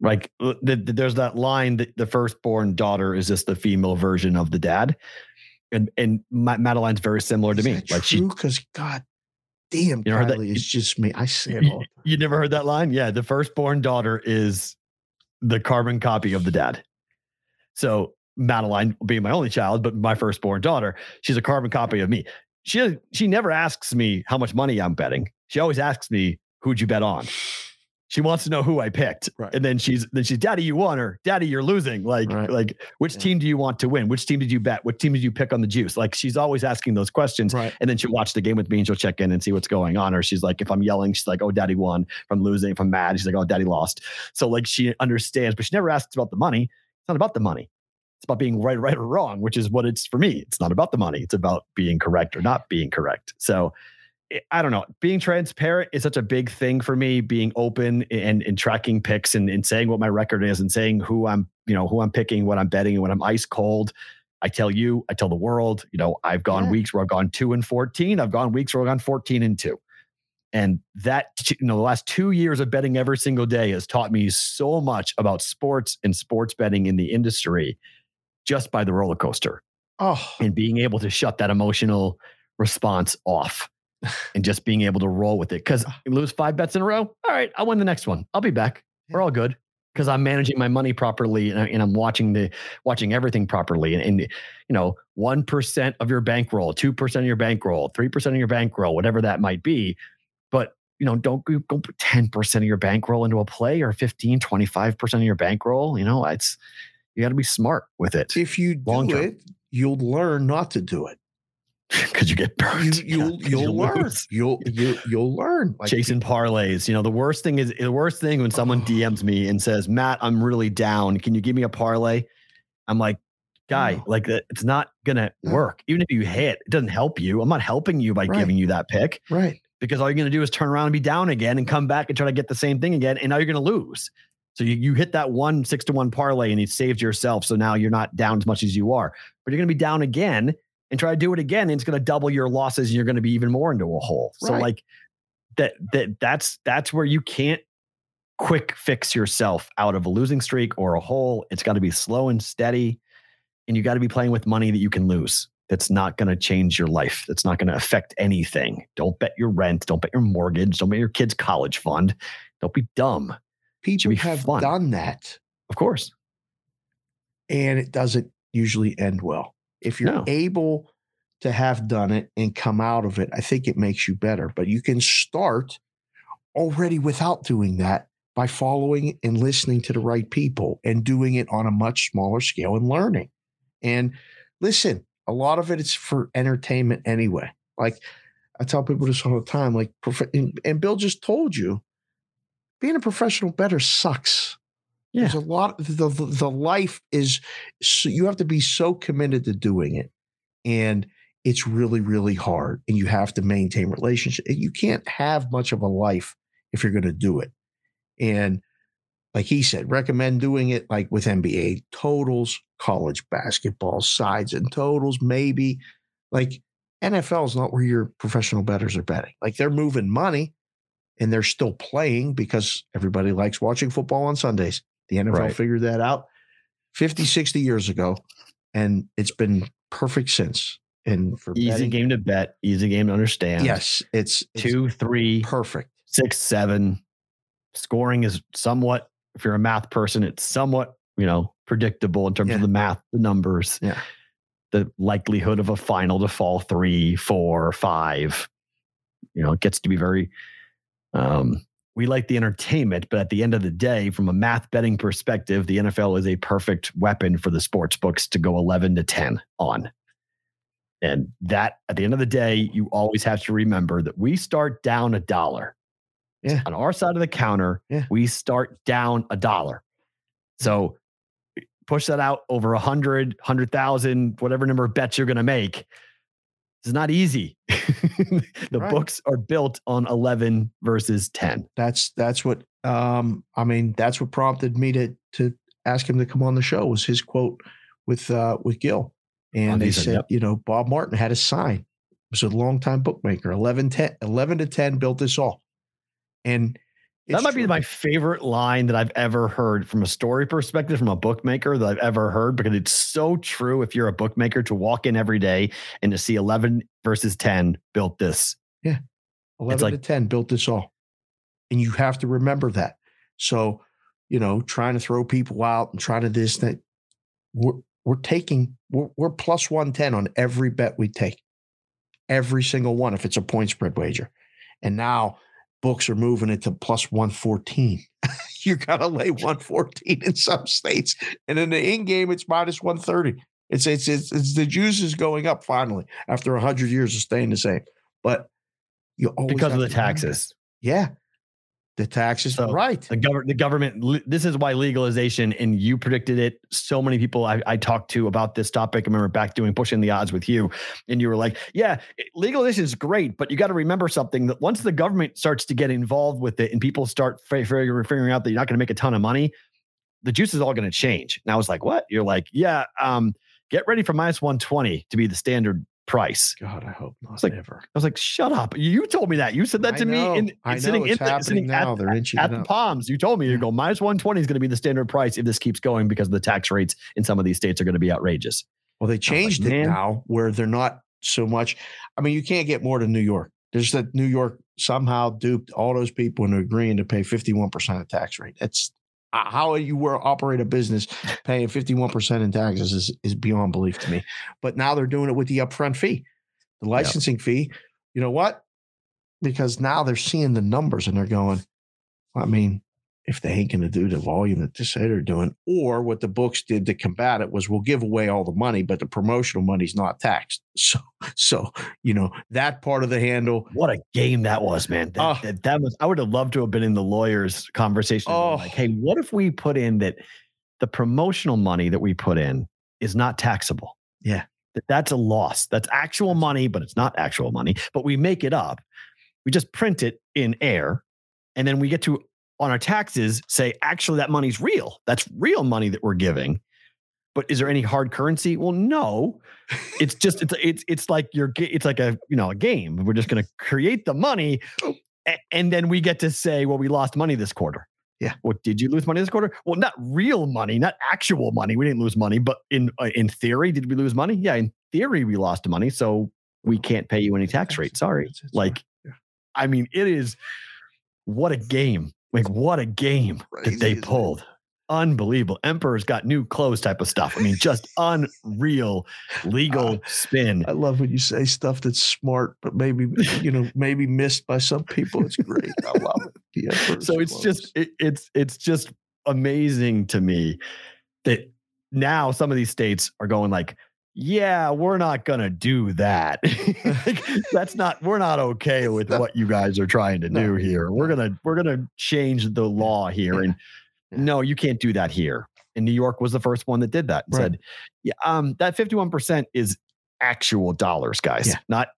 Like uh, the, the, there's that line that the firstborn daughter is just the female version of the dad, and and Madeline's very similar to is me. like true? because God damn, you Kylie is just me. I say it all. You never heard that line? Yeah, the firstborn daughter is the carbon copy of the dad. So Madeline being my only child, but my firstborn daughter, she's a carbon copy of me. She she never asks me how much money I'm betting. She always asks me, "Who'd you bet on?" she wants to know who I picked. Right. And then she's then she's daddy, you won or daddy, you're losing. Like, right. like which yeah. team do you want to win? Which team did you bet? What team did you pick on the juice? Like she's always asking those questions. Right. And then she'll watch the game with me and she'll check in and see what's going on. Or she's like, if I'm yelling, she's like, oh, daddy won. If I'm losing, if I'm mad, she's like, oh, daddy lost. So like she understands, but she never asks about the money. It's not about the money. It's about being right, right or wrong, which is what it's for me. It's not about the money. It's about being correct or not being correct. So I don't know. Being transparent is such a big thing for me. Being open and, and tracking picks and, and saying what my record is and saying who I'm, you know, who I'm picking, what I'm betting, and when I'm ice cold. I tell you, I tell the world. You know, I've gone yeah. weeks where I've gone two and fourteen. I've gone weeks where I've gone fourteen and two. And that, you know, the last two years of betting every single day has taught me so much about sports and sports betting in the industry just by the roller coaster. Oh. And being able to shut that emotional response off and just being able to roll with it. Because lose ah. five bets in a row. All right, I'll win the next one. I'll be back. We're all good because I'm managing my money properly and, I, and I'm watching the watching everything properly. And, and you know, one percent of your bankroll, two percent of your bankroll, three percent of your bankroll, whatever that might be. But you know, don't go, put 10% of your bankroll into a play or 15, 25% of your bankroll. You know, it's, you got to be smart with it. If you do it, you'll learn not to do it because you get burned. You, will you'll, you'll learn. You'll you, you'll learn. Like, Chasing parlays. You know the worst thing is the worst thing when someone DMs me and says, "Matt, I'm really down. Can you give me a parlay?" I'm like, guy. No. Like it's not gonna work. Even if you hit, it doesn't help you. I'm not helping you by Right. giving you that pick Right. because all you're gonna do is turn around and be down again and come back and try to get the same thing again, and now you're gonna lose. So you, you hit that one six to one parlay and you saved yourself. So now you're not down as much as you are, but you're gonna be down again and try to do it again. And it's gonna double your losses and you're gonna be even more into a hole. So like that that that's that's where you can't quick fix yourself out of a losing streak or a hole. It's got to be slow and steady. And you got to be playing with money that you can lose. That's not going to change your life. That's not going to affect anything. Don't bet your rent. Don't bet your mortgage. Don't bet your kid's college fund. Don't be dumb. People be have fun. done that Of course. and it doesn't usually end well. If you're No. able to have done it and come out of it, I think it makes you better. But you can start already without doing that by following and listening to the right people and doing it on a much smaller scale and learning. And listen, a lot of it is for entertainment anyway. Like I tell people this all the time, like, and Bill just told you, being a professional better sucks. Yeah. There's a lot. The, the the life is so, you have to be so committed to doing it, and it's really really hard. And you have to maintain relationship. You can't have much of a life if you're going to do it. And like he said, recommend doing it like with NBA totals, college basketball sides and totals, maybe. Like NFL is not where your professional bettors are betting. Like they're moving money and they're still playing because everybody likes watching football on Sundays. The NFL Right. figured that out 50, 60 years ago. And it's been perfect since. And for Easy betting, game to bet. Easy game to understand. yes, it's, it's Two, three, perfect. six, seven. Scoring is somewhat, if you're a math person, it's somewhat, you know, predictable in terms Yeah. of the math, the numbers. Yeah. The likelihood of a final to fall three, four, five. You know, it gets to be very um we like the entertainment, but at the end of the day, from a math betting perspective, the NFL is a perfect weapon for the sports books to go 11 to 10 on. And that at the end of the day, you always have to remember that we start down a dollar. Yeah. On our side of the counter, Yeah. we start down a dollar. So push that out over a hundred, hundred thousand, whatever number of bets you're going to make. It's not easy. the Right. books are built on 11 versus 10. That's that's what um I mean that's what prompted me to to ask him to come on the show was his quote with uh with Gil. And On they said, yep. you know, Bob Martin had a sign. He was a longtime bookmaker. 11, 10, 11 to 10 built this all. And That it's might be my favorite line that I've ever heard from a story perspective from a bookmaker that I've ever heard because it's so true. If you're a bookmaker to walk in every day and to see 11 versus 10 built this. Yeah. 11 like- to 10 built this all. And you have to remember that. So, you know, trying to throw people out and trying to this, that we're, we're taking, we're, we're plus 110 on every bet we take, every single one, if it's a point spread wager. And now books are moving it to plus 114. you got to lay 114 in some states. And in the in game, it's minus 130. It's, it's, it's, it's the juice is going up finally after 100 years of staying the same. But you always because of the taxes. Yeah. The taxes. So, right. The government, the government, this is why legalization, and you predicted it. So many people I, I talked to about this topic. I remember back doing pushing the odds with you, and you were like, "Yeah, legalization is great, but you got to remember something that once the government starts to get involved with it, and people start fi- figuring figuring out that you're not going to make a ton of money, the juice is all going to change." And I was like, "What?" You're like, "Yeah, um, get ready for minus 120 to be the standard price." God, I hope not It's like, ever. I was like, "Shut up!" You told me that. You said that I to know. me in, I know. sitting It's in the, happening sitting now. at, They're inching at the up. Palms. You told me you go minus 120 is going to be the standard price if this keeps going because the tax rates in some of these states are going to be outrageous. Well, they changed it man. now where they're not so much. I mean, you can't get more to New York. There's that New York somehow duped all those people into agreeing to pay 51% of tax rate. That's how you were operate a business paying 51% in taxes is, is beyond belief to me. But now they're doing it with the upfront fee, the licensing fee. You know what? Because now they're seeing the numbers and they're going, I mean, if they ain't going to do the volume that they say they're doing, or what the books did to combat it was we'll give away all the money, but the promotional money's not taxed. So, so you know that part of the handle. What a game that was, man. That, Oh. that, that was, I would have loved to have been in the lawyers' conversation. Oh. Like, hey, what if we put in that the promotional money that we put in is not taxable. Yeah. That's a loss. That's actual money, but it's not actual money. But we make it up. We just print it in air. And then we get to, on our taxes, say, actually, that money's real. That's real money that we're giving. But is there any hard currency? Well, no. It's just it's it's it's like your it's like a you know a game. We're just going to create the money, and then we get to say, well, we lost money this quarter. Yeah. What did you lose money this quarter? Well, not real money, not actual money. We didn't lose money, but in uh, in theory, did we lose money? Yeah, in theory, we lost money, so we can't pay you any tax rate. Sorry. Like, I mean, it is what a game. Like, what a game that they pulled unbelievable. Emperor's got new clothes type of stuff. I mean, just unreal legal uh, spin. I love when you say stuff that's smart, but maybe you know, maybe missed by some people. It's great. I love it. so it's clothes. just it, it's it's just amazing to me that now some of these states are going like yeah, we're not going to do that. That's not we're not okay with what you guys are trying to do here. We're going to we're going to change the law here and no, you can't do that here. And New York was the first one that did that and right. said, yeah, um, that 51% is actual dollars, guys, yeah. not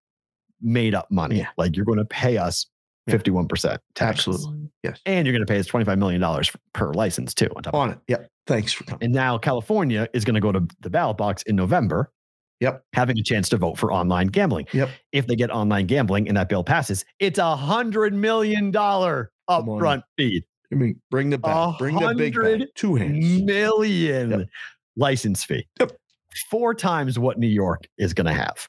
made up money. Yeah. Like you're going to pay us 51% taxes. Absolutely. Yes. And you're going to pay us $25 million per license too. On, top on it. Yep. Thanks for coming. And now California is going to go to the ballot box in November. Yep. Having a chance to vote for online gambling. Yep. If they get online gambling and that bill passes, it's a hundred million dollar upfront fee. I mean, bring the back, bring the big bag. Two hands. Million yep. license fee. Yep. Four times what New York is going to have.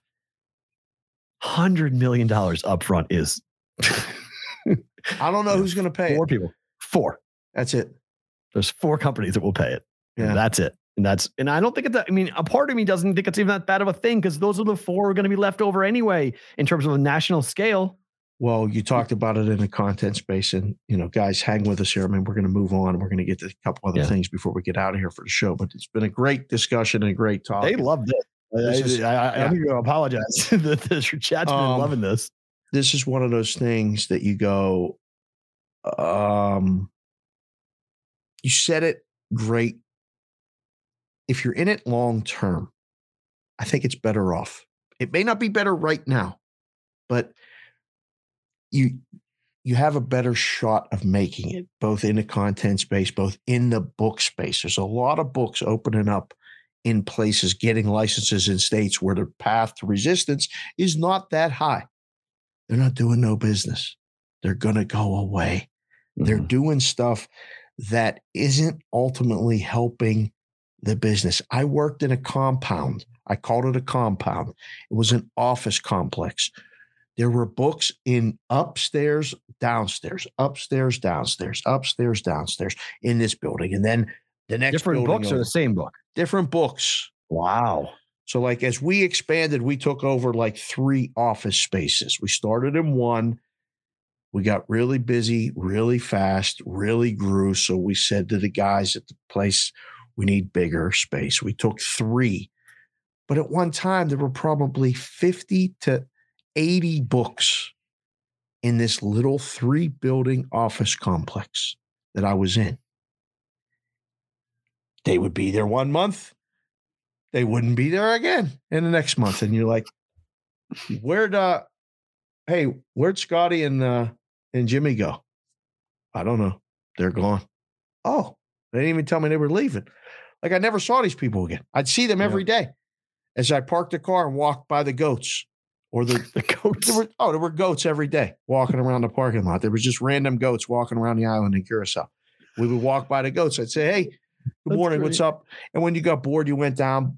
Hundred million dollars upfront is. I don't know who's going to pay. Four it. people. Four. That's it. There's four companies that will pay it. Yeah. that's it. And that's and I don't think it's that. I mean, a part of me doesn't think it's even that bad of a thing because those are the four are going to be left over anyway in terms of a national scale. Well, you talked about it in the content space, and you know, guys, hang with us here. I mean, we're going to move on. We're going to get to a couple other yeah. things before we get out of here for the show. But it's been a great discussion and a great talk. They love this. this I, is, I, I, yeah. I to apologize. the, the chat's been um, loving this. This is one of those things that you go, um, you said it great. If you're in it long term, I think it's better off. It may not be better right now, but you you have a better shot of making it both in the content space both in the book space there's a lot of books opening up in places getting licenses in states where the path to resistance is not that high they're not doing no business they're going to go away mm-hmm. they're doing stuff that isn't ultimately helping the business i worked in a compound i called it a compound it was an office complex there were books in upstairs, downstairs, upstairs, downstairs, upstairs, downstairs in this building. And then the next different books over, or the same book? Different books. Wow. So, like as we expanded, we took over like three office spaces. We started in one. We got really busy, really fast, really grew. So we said to the guys at the place, we need bigger space. We took three. But at one time, there were probably 50 to 80 books in this little three building office complex that I was in. They would be there one month, they wouldn't be there again in the next month. And you're like, where'd uh hey, where'd Scotty and uh and Jimmy go? I don't know. They're gone. Oh, they didn't even tell me they were leaving. Like I never saw these people again. I'd see them every day as I parked the car and walked by the goats or the, the goats. There were, oh, there were goats every day walking around the parking lot. There was just random goats walking around the island in Curacao. We would walk by the goats. I'd say, "Hey, good That's morning. Great. What's up?" And when you got bored, you went down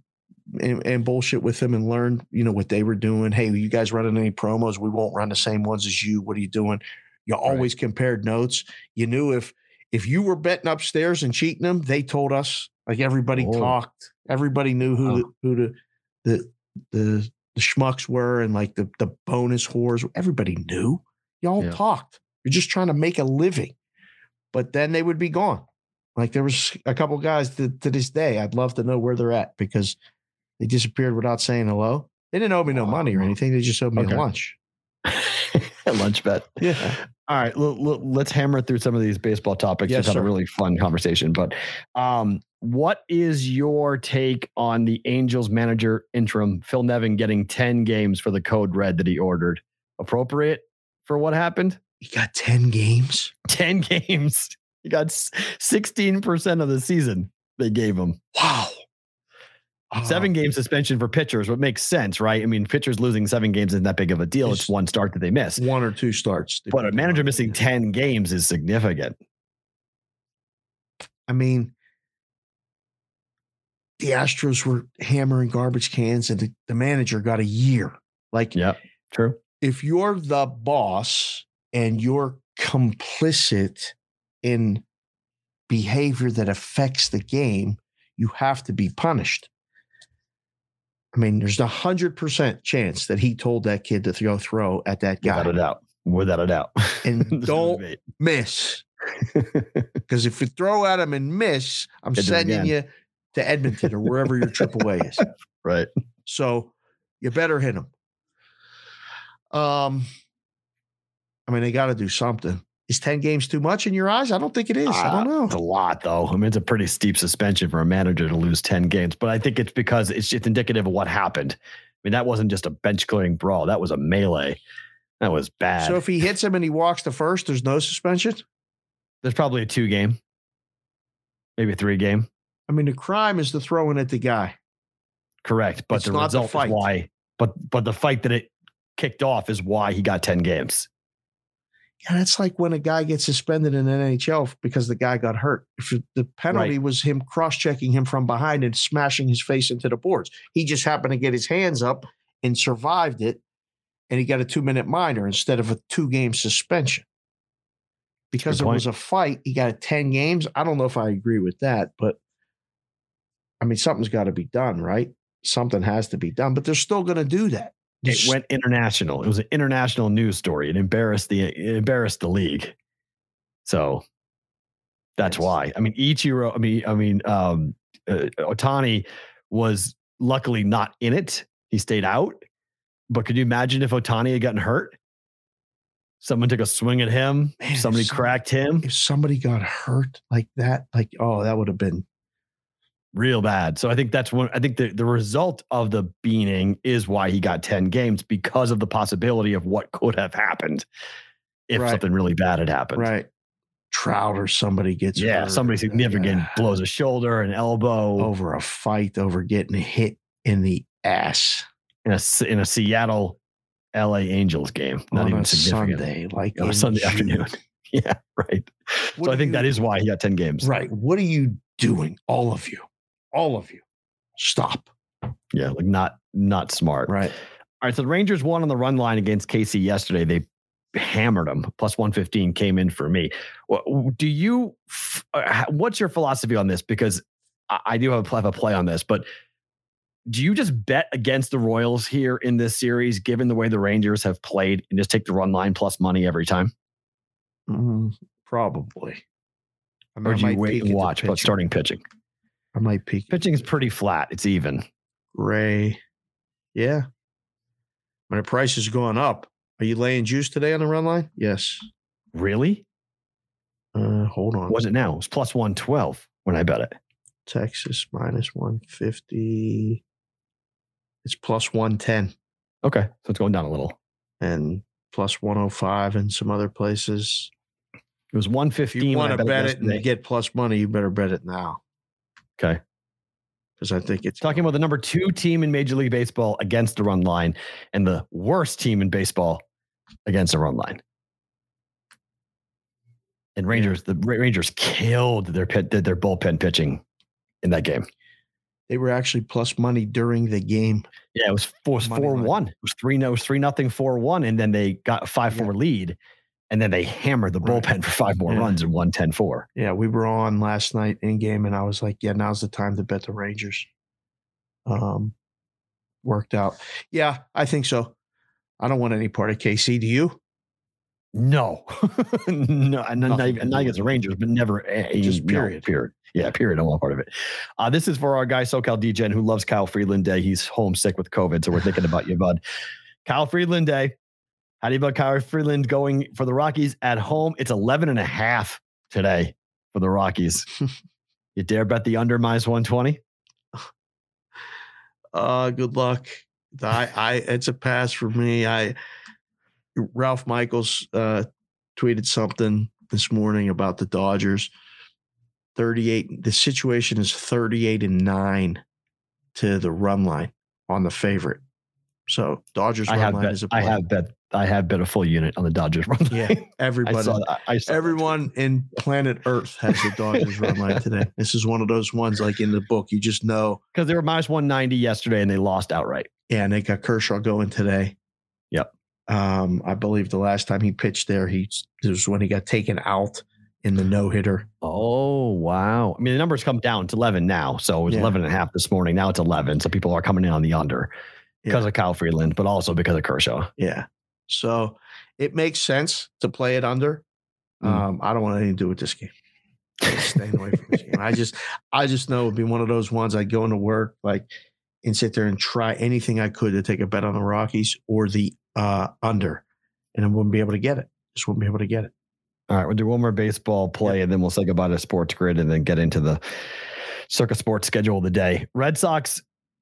and, and, bullshit with them and learned, you know, what they were doing. Hey, you guys running any promos? We won't run the same ones as you. What are you doing? You always right. compared notes. You knew if if you were betting upstairs and cheating them, they told us. Like everybody oh. talked. Everybody knew who the, who the the the the schmucks were and like the the bonus whores. Everybody knew. Y'all yeah. talked. You're just trying to make a living. But then they would be gone. Like there was a couple guys to, to this day. I'd love to know where they're at because they disappeared without saying hello. They didn't owe me no money or anything. They just owed me okay. a lunch. a lunch bet. Yeah. All right. Let's hammer through some of these baseball topics. Yes, Just had a really fun conversation. But um, what is your take on the Angels manager interim, Phil Nevin, getting 10 games for the code red that he ordered? Appropriate for what happened? He got 10 games. 10 games. He got 16% of the season they gave him. Wow. Seven game suspension for pitchers, what makes sense, right? I mean, pitchers losing seven games isn't that big of a deal. It's, it's one start that they miss. One or two starts. But a manager missing 10 games is significant. I mean, the Astros were hammering garbage cans and the, the manager got a year. Like, yeah, true. If you're the boss and you're complicit in behavior that affects the game, you have to be punished. I mean, there's a hundred percent chance that he told that kid to throw throw at that guy. Without a doubt. Without a doubt. And don't miss. Because if you throw at him and miss, I'm sending you to Edmonton or wherever your AAA is. Right. So you better hit him. Um, I mean, they got to do something. Is 10 games too much in your eyes? I don't think it is. Uh, I don't know. It's a lot, though. I mean, it's a pretty steep suspension for a manager to lose 10 games, but I think it's because it's just indicative of what happened. I mean, that wasn't just a bench clearing brawl, that was a melee. That was bad. So if he hits him and he walks to first, there's no suspension? There's probably a two game, maybe a three game. I mean, the crime is the throwing at the guy. Correct. But it's the result the is why, but but the fight that it kicked off is why he got 10 games. Yeah, it's like when a guy gets suspended in NHL because the guy got hurt. If the penalty right. was him cross checking him from behind and smashing his face into the boards, he just happened to get his hands up and survived it, and he got a two minute minor instead of a two game suspension. Because it was a fight, he got a 10 games. I don't know if I agree with that, but I mean, something's got to be done, right? Something has to be done, but they're still going to do that. It went international. It was an international news story. It embarrassed the it embarrassed the league. So that's yes. why. I mean, Ichiro. I mean, I mean, um, uh, Ohtani was luckily not in it. He stayed out. But could you imagine if Ohtani had gotten hurt? Someone took a swing at him. Man, somebody cracked him. If somebody got hurt like that, like oh, that would have been real bad. So I think that's one. I think the, the result of the beaning is why he got 10 games because of the possibility of what could have happened if right. something really bad had happened. Right. Trout or somebody gets yeah, hurt. somebody significant yeah. blows a shoulder, an elbow over a fight, over getting hit in the ass in a in a Seattle LA Angels game. Not On even significant. Sunday, like on Sunday June. afternoon. yeah, right. What so I think you, that is why he got 10 games. Right. What are you doing? All of you all of you, stop. Yeah, like not not smart. Right. All right. So the Rangers won on the run line against KC yesterday. They hammered them. Plus 115 came in for me. Do you, uh, what's your philosophy on this? Because I do have a, play on this, but do you just bet against the Royals here in this series, given the way the Rangers have played and just take the run line plus money every time? Mm, probably. I mean, or do you wait and watch about starting pitching? I might peek. Pitching is pretty flat. It's even. Ray. Yeah. When the price is going up. Are you laying juice today on the run line? Yes. Really? Uh, hold on. Was it now? It was plus 112 when I bet it. Texas minus 150. It's plus 110. Okay. So it's going down a little. And plus 105 in some other places. It was 115. If you want to bet it and get plus money, you better bet it now. Okay. Because I think it's talking about the number two team in Major League Baseball against the run line and the worst team in baseball against the run line. And Rangers, yeah. the Rangers killed their pit, did their bullpen pitching in that game. They were actually plus money during the game. Yeah, it was four, four one. It was three no, it was three nothing four one, and then they got a five four lead and then they hammered the bullpen right. for five more yeah. runs and won 10-4. Yeah, we were on last night in game, and I was like, yeah, now's the time to bet the Rangers. Um, worked out. Yeah, I think so. I don't want any part of KC. Do you? No, no, and not, not against the Rangers, but never a, just period. No, period. Yeah, period. I don't want part of it. Uh, this is for our guy SoCal DJ who loves Kyle Freeland Day. He's homesick with COVID, so we're thinking about you, bud. Kyle Freeland Day. How do you about Kyle Freeland going for the Rockies at home? It's 11 and a half today for the Rockies. You dare bet the under minus 120? Uh, good luck. I, I, it's a pass for me. I, Ralph Michaels uh, tweeted something this morning about the Dodgers. 38. The situation is 38 and nine to the run line on the favorite. So Dodgers I run have line bet, is a I have bet I have bet a full unit on the Dodgers run. Yeah, line. I everybody. saw that. I saw that. Everyone in planet Earth has the Dodgers run line today. This is one of those ones like in the book. You just know. because they were minus 190 yesterday and they lost outright. Yeah, and they got Kershaw going today. Yep. Um, I believe the last time he pitched there, he this was when he got taken out in the no hitter. Oh, wow. I mean, the numbers come down to 11 now. So it was Yeah. 11 and a half this morning. Now it's 11. So people are coming in on the under because of Kyle Freeland, but also because of Kershaw. Yeah. So it makes sense to play it under. Mm. Um, I don't want anything to do with this game. Staying away from this game. I just, I just know it'd be one of those ones I'd go into work like and sit there and try anything I could to take a bet on the Rockies or the uh, under, and I wouldn't be able to get it. Just wouldn't be able to get it. All right, we'll do one more baseball play and then we'll say goodbye to Sports Grid and then get into the Circa Sports schedule of the day. Red Sox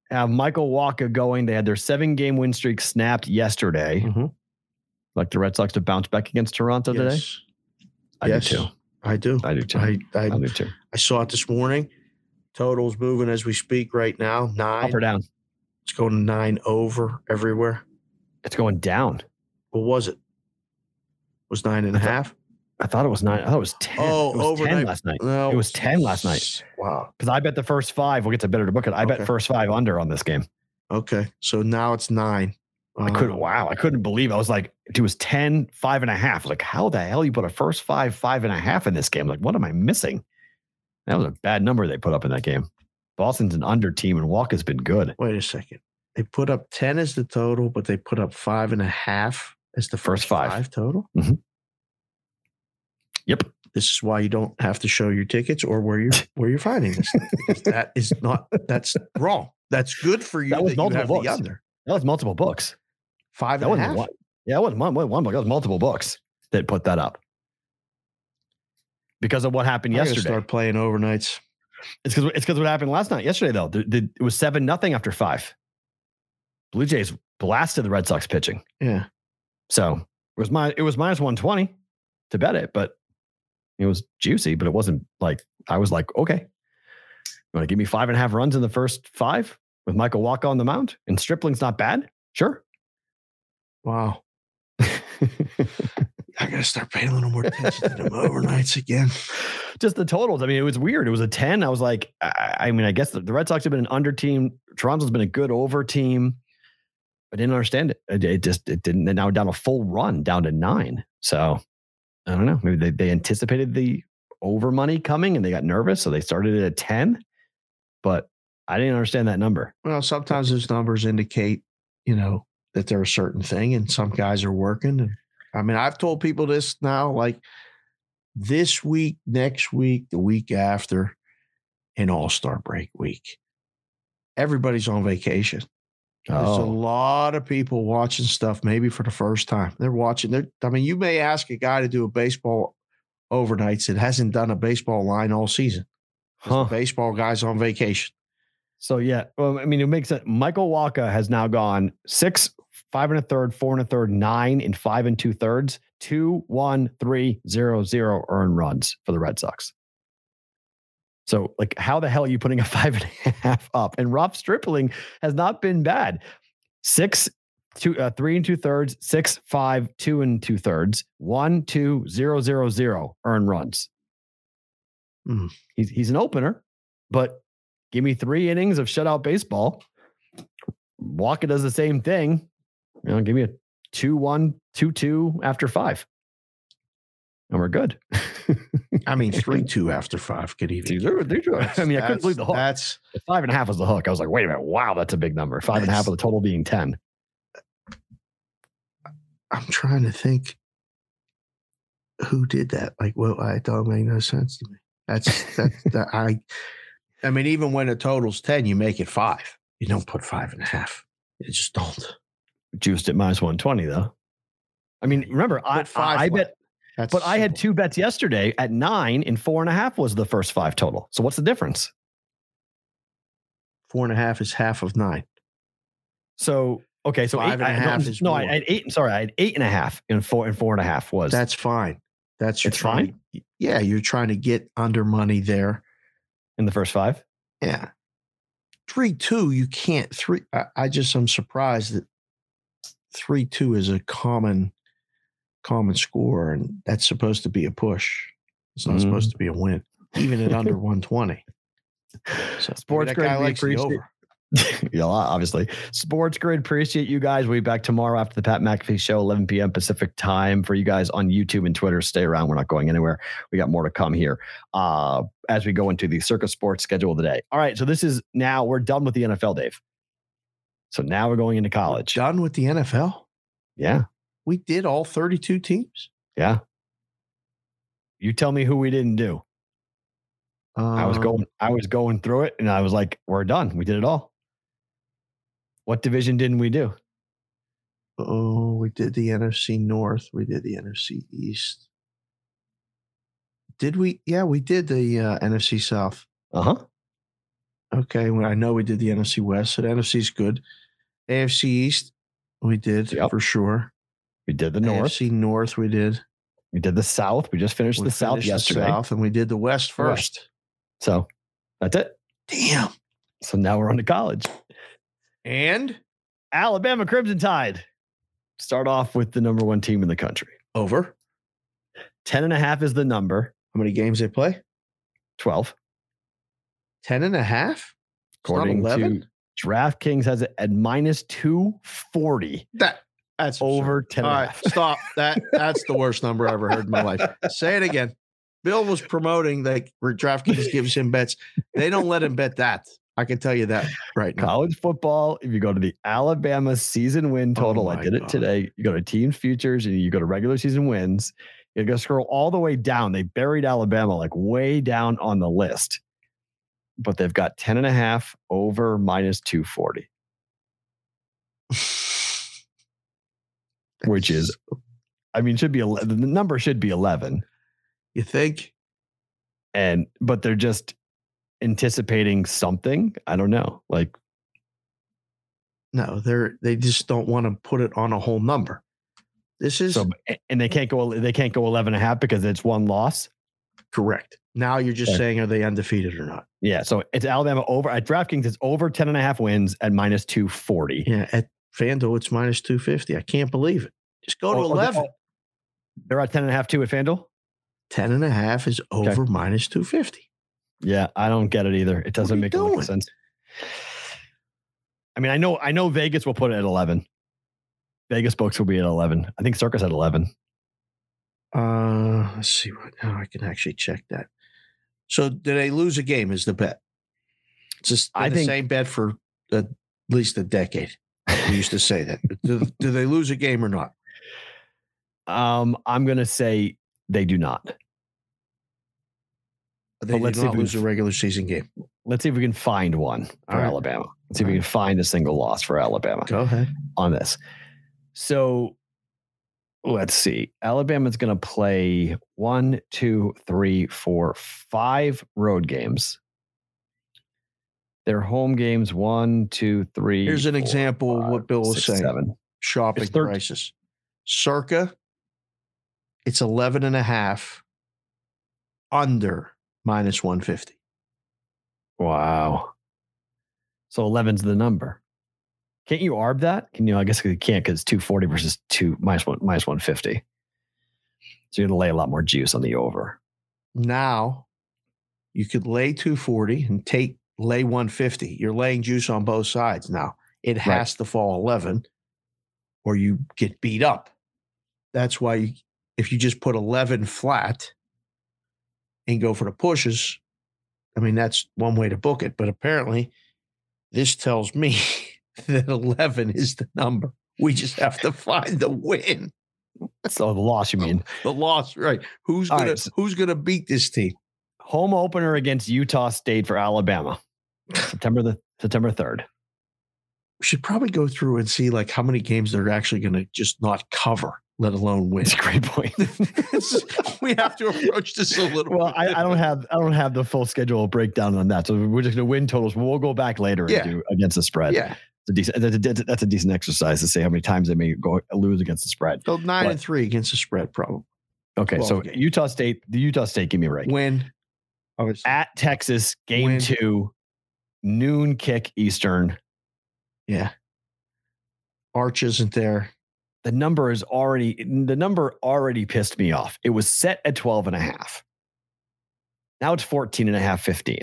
have Michael Wacha going. They had their seven game win streak snapped yesterday. Mhm. Like the Red Sox to bounce back against Toronto today? Yes. I yes, do too. I do. I do too. I, I, I do too. I saw it this morning. Totals moving as we speak right now. Nine. Up or down? It's going nine over everywhere. It's going down. What was it? Was nine and a half? I thought it was nine. I thought it was 10. Oh, it was overnight. 10 last night. No, It was 10 last night. Wow. Because I bet the first five. We'll get to better to book it. I bet first five under on this game. Okay. So now it's nine. I couldn't, Um, wow. I couldn't believe I was like, it was 10, five and a half. Like, how the hell you put a first five, five and a half in this game? Like, what am I missing? That was a bad number they put up in that game. Boston's an under team and Wacha's been good. Wait a second. They put up 10 as the total, but they put up five and a half as the First first, five. five. total. Yep. This is why you don't have to show your tickets or where you're where you're finding this. that is not that's wrong. That's good for you That that, was you multiple books. the under. That was multiple books. Five That and a wasn't half. one. Yeah, it wasn't one, one, one book. It was multiple books that put that up. Because of what happened I yesterday. start playing overnights. It's because it's because what happened last night. Yesterday, though, the, the, it was seven nothing after five. Blue Jays blasted the Red Sox pitching, Yeah. so it was my it was minus one twenty to bet it, but it was juicy. But it wasn't like I was like, okay, you want to give me five and a half runs in the first five with Michael Wacha on the mound and Stripling's not bad, sure. Wow. I gotta start paying a little more attention to them overnights again. just the totals. I mean, it was weird. It was a 10. I was like, I, I mean, I guess the, the Red Sox have been an under team. Toronto's been a good over team. I didn't understand it. It, it just, it didn't. And now down a full run, down to nine. So I don't know. Maybe they, they anticipated the over money coming and they got nervous. So they started it at 10. But I didn't understand that number. Well, sometimes those numbers indicate, you know, that they're a certain thing, and some guys are working. And I mean, I've told people this now, like this week, next week, the week after, and All Star break week. Everybody's on vacation. There's a Oh, lot of people watching stuff maybe for the first time. They're watching. They're, I mean, you may ask a guy to do a baseball overnights that hasn't done a baseball line all season. Huh. Baseball guy's on vacation. So yeah, well, I mean, it makes sense. Michael Wacha has now gone six, five and a third, four and a third, nine and five and two thirds, two, one, three, zero, zero earned runs for the Red Sox. So, like, how the hell are you putting a five and a half up? And Ross Stripling has not been bad. Six, two, uh, three and two thirds, six, five, two and two thirds, one, two, zero, zero, zero earned runs. Hmm. He's he's an opener, but give me three innings of shutout baseball. Wacha does the same thing. You know, give me a 2 1, 2 2 after five. And we're good. I mean, three two after five could even. They're- they're. I mean, I couldn't believe the hook. That's five and a half was the hook. I was like, wait a minute. Wow, that's a big number. Five and a half of the total being 10. I'm trying to think who did that. Like, well, I don't make no sense to me. That's that's that I. I mean, even when the total's ten, you make it five. You don't put five and a half. You just don't. Juiced at minus 120, though. I mean, remember, I, I bet That's but I had two bets yesterday at nine and four and a half was the first five total. So what's the difference? four and a half is half of nine. So okay, so Five eight, and a I- no, is no, I more. had eight. Sorry, I had eight and a half and four and four and a half was That's fine. That's It's trying- Yeah, you're trying to get under money there. in the first five. Yeah. Three two, you can't three. I, I just am surprised that three two is a common common score, and that's supposed to be a push. It's not Mhm. supposed to be a win, even at under one twenty. So Sports Grid, likes the over. yeah, obviously. Sports Grid, appreciate you guys. We'll be back tomorrow after the Pat McAfee show, 11 p.m. Pacific time for you guys on YouTube and Twitter. Stay around. We're not going anywhere. We got more to come here uh, as we go into the Circa Sports schedule of the day. All right. So this is now, we're done with the NFL, Dave. So now we're going into college. Done with the NFL. Yeah. We did all thirty-two teams. Yeah. You tell me who we didn't do. I was Um, going, I was going through it and I was like, we're done. We did it all. What division didn't we do? Oh, we did the NFC North. We did the NFC East. Did we? Yeah, we did the uh, NFC South. Uh huh. Okay, well, I know we did the NFC West. So the NFC's good. AFC East, we did Yep. for sure. We did the North. AFC North, we did. We did the South. We just finished We the South finished yesterday. South, and we did the West The West. first. So that's it. Damn. So now we're on to college. And Alabama Crimson Tide. Start off with the number one team in the country. over. 10 and a half is the number, How many games they play? 12. 10 and a half? According 11? to DraftKings has it at minus 240 That that's over 10 All right, stop. That that's the worst number I ever heard in my life. Say it again. Bill was promoting like where DraftKings gives him bets. They don't let him bet that. I can tell you that right now. College football, if you go to the Alabama season win Oh total, I my did it today. You go to team futures and you go to regular season wins. You go scroll all the way down. They buried Alabama like way down on the list, but they've got 10 and a half over minus 240, which is, I mean, should be, ele- the number should be 11. you think? And, but they're just anticipating something. I don't know. Like, No, they're they just don't want to put it on a whole number. This is so, and they can't go, they can't go 11 and a half because it's one loss. correct. Now you're just Okay. saying are they undefeated or not? Yeah, so it's Alabama over at DraftKings. It's over 10 and a half wins at minus 240. Yeah, at FanDuel it's minus 250. I can't believe it. Just go to Oh, oh, 11. They're at 10 and a half too at FanDuel. 10 and a half is over minus 250. Yeah, I don't get it either. It doesn't make a lick of doing? sense. I mean, I know I know Vegas will put it at 11. Vegas books will be at 11. I think Circa at 11. Uh, let's see what now I can actually check that. So, did they lose a game? Is the bet? It's just I the think- same bet for at least a decade. We used to say that. Do, do they lose a game or not? Um, I'm going to say they do not. They But let's see not if lose a regular season game. Let's see if we can find one for All right. Alabama. Let's see if we can find a single loss for Alabama. Go ahead. on this. So let's see. Alabama's going to play one, two, three, four, five road games. Their home games one, two, three. Here's an four, example of what Bill was six, saying. Seven. Shopping It's prices. Circa, it's 11 and a half under minus 150. Wow. So 11's the number. Can't you arb that? Can you? I guess you can't because 240 versus two minus one minus 150. So you're gonna lay a lot more juice on the over. Now you could lay 240 and take lay 150. You're laying juice on both sides now. It has to fall 11 or you get beat up. That's why you, if you just put 11 flat and go for the pushes, I mean, that's one way to book it. But apparently, this tells me that 11 is the number. We just have to find the win. So the loss, you mean? The loss, right? Who's All gonna right, who's gonna beat this team? home opener against Utah State for Alabama, September the September third. we should probably go through and see like how many games they're actually going to just not cover let alone win. It's a great point. we have to approach this a little. well, I, I, don't have I don't have the full schedule breakdown on that, so we're just going to win totals. We'll go back later yeah. and do against the spread. Yeah, a decent. That's a, that's a decent exercise to say how many times they may go lose against the spread. So nine but, and three against the spread, probably. Okay, so. Utah State, the Utah State, give me a break. Win. Obviously. Oh, at Texas, game Win. two, noon kick Eastern. Yeah. Arch isn't there. The number is already the number already pissed me off. It was set at 12 and a half. Now it's 14 and a half, 15.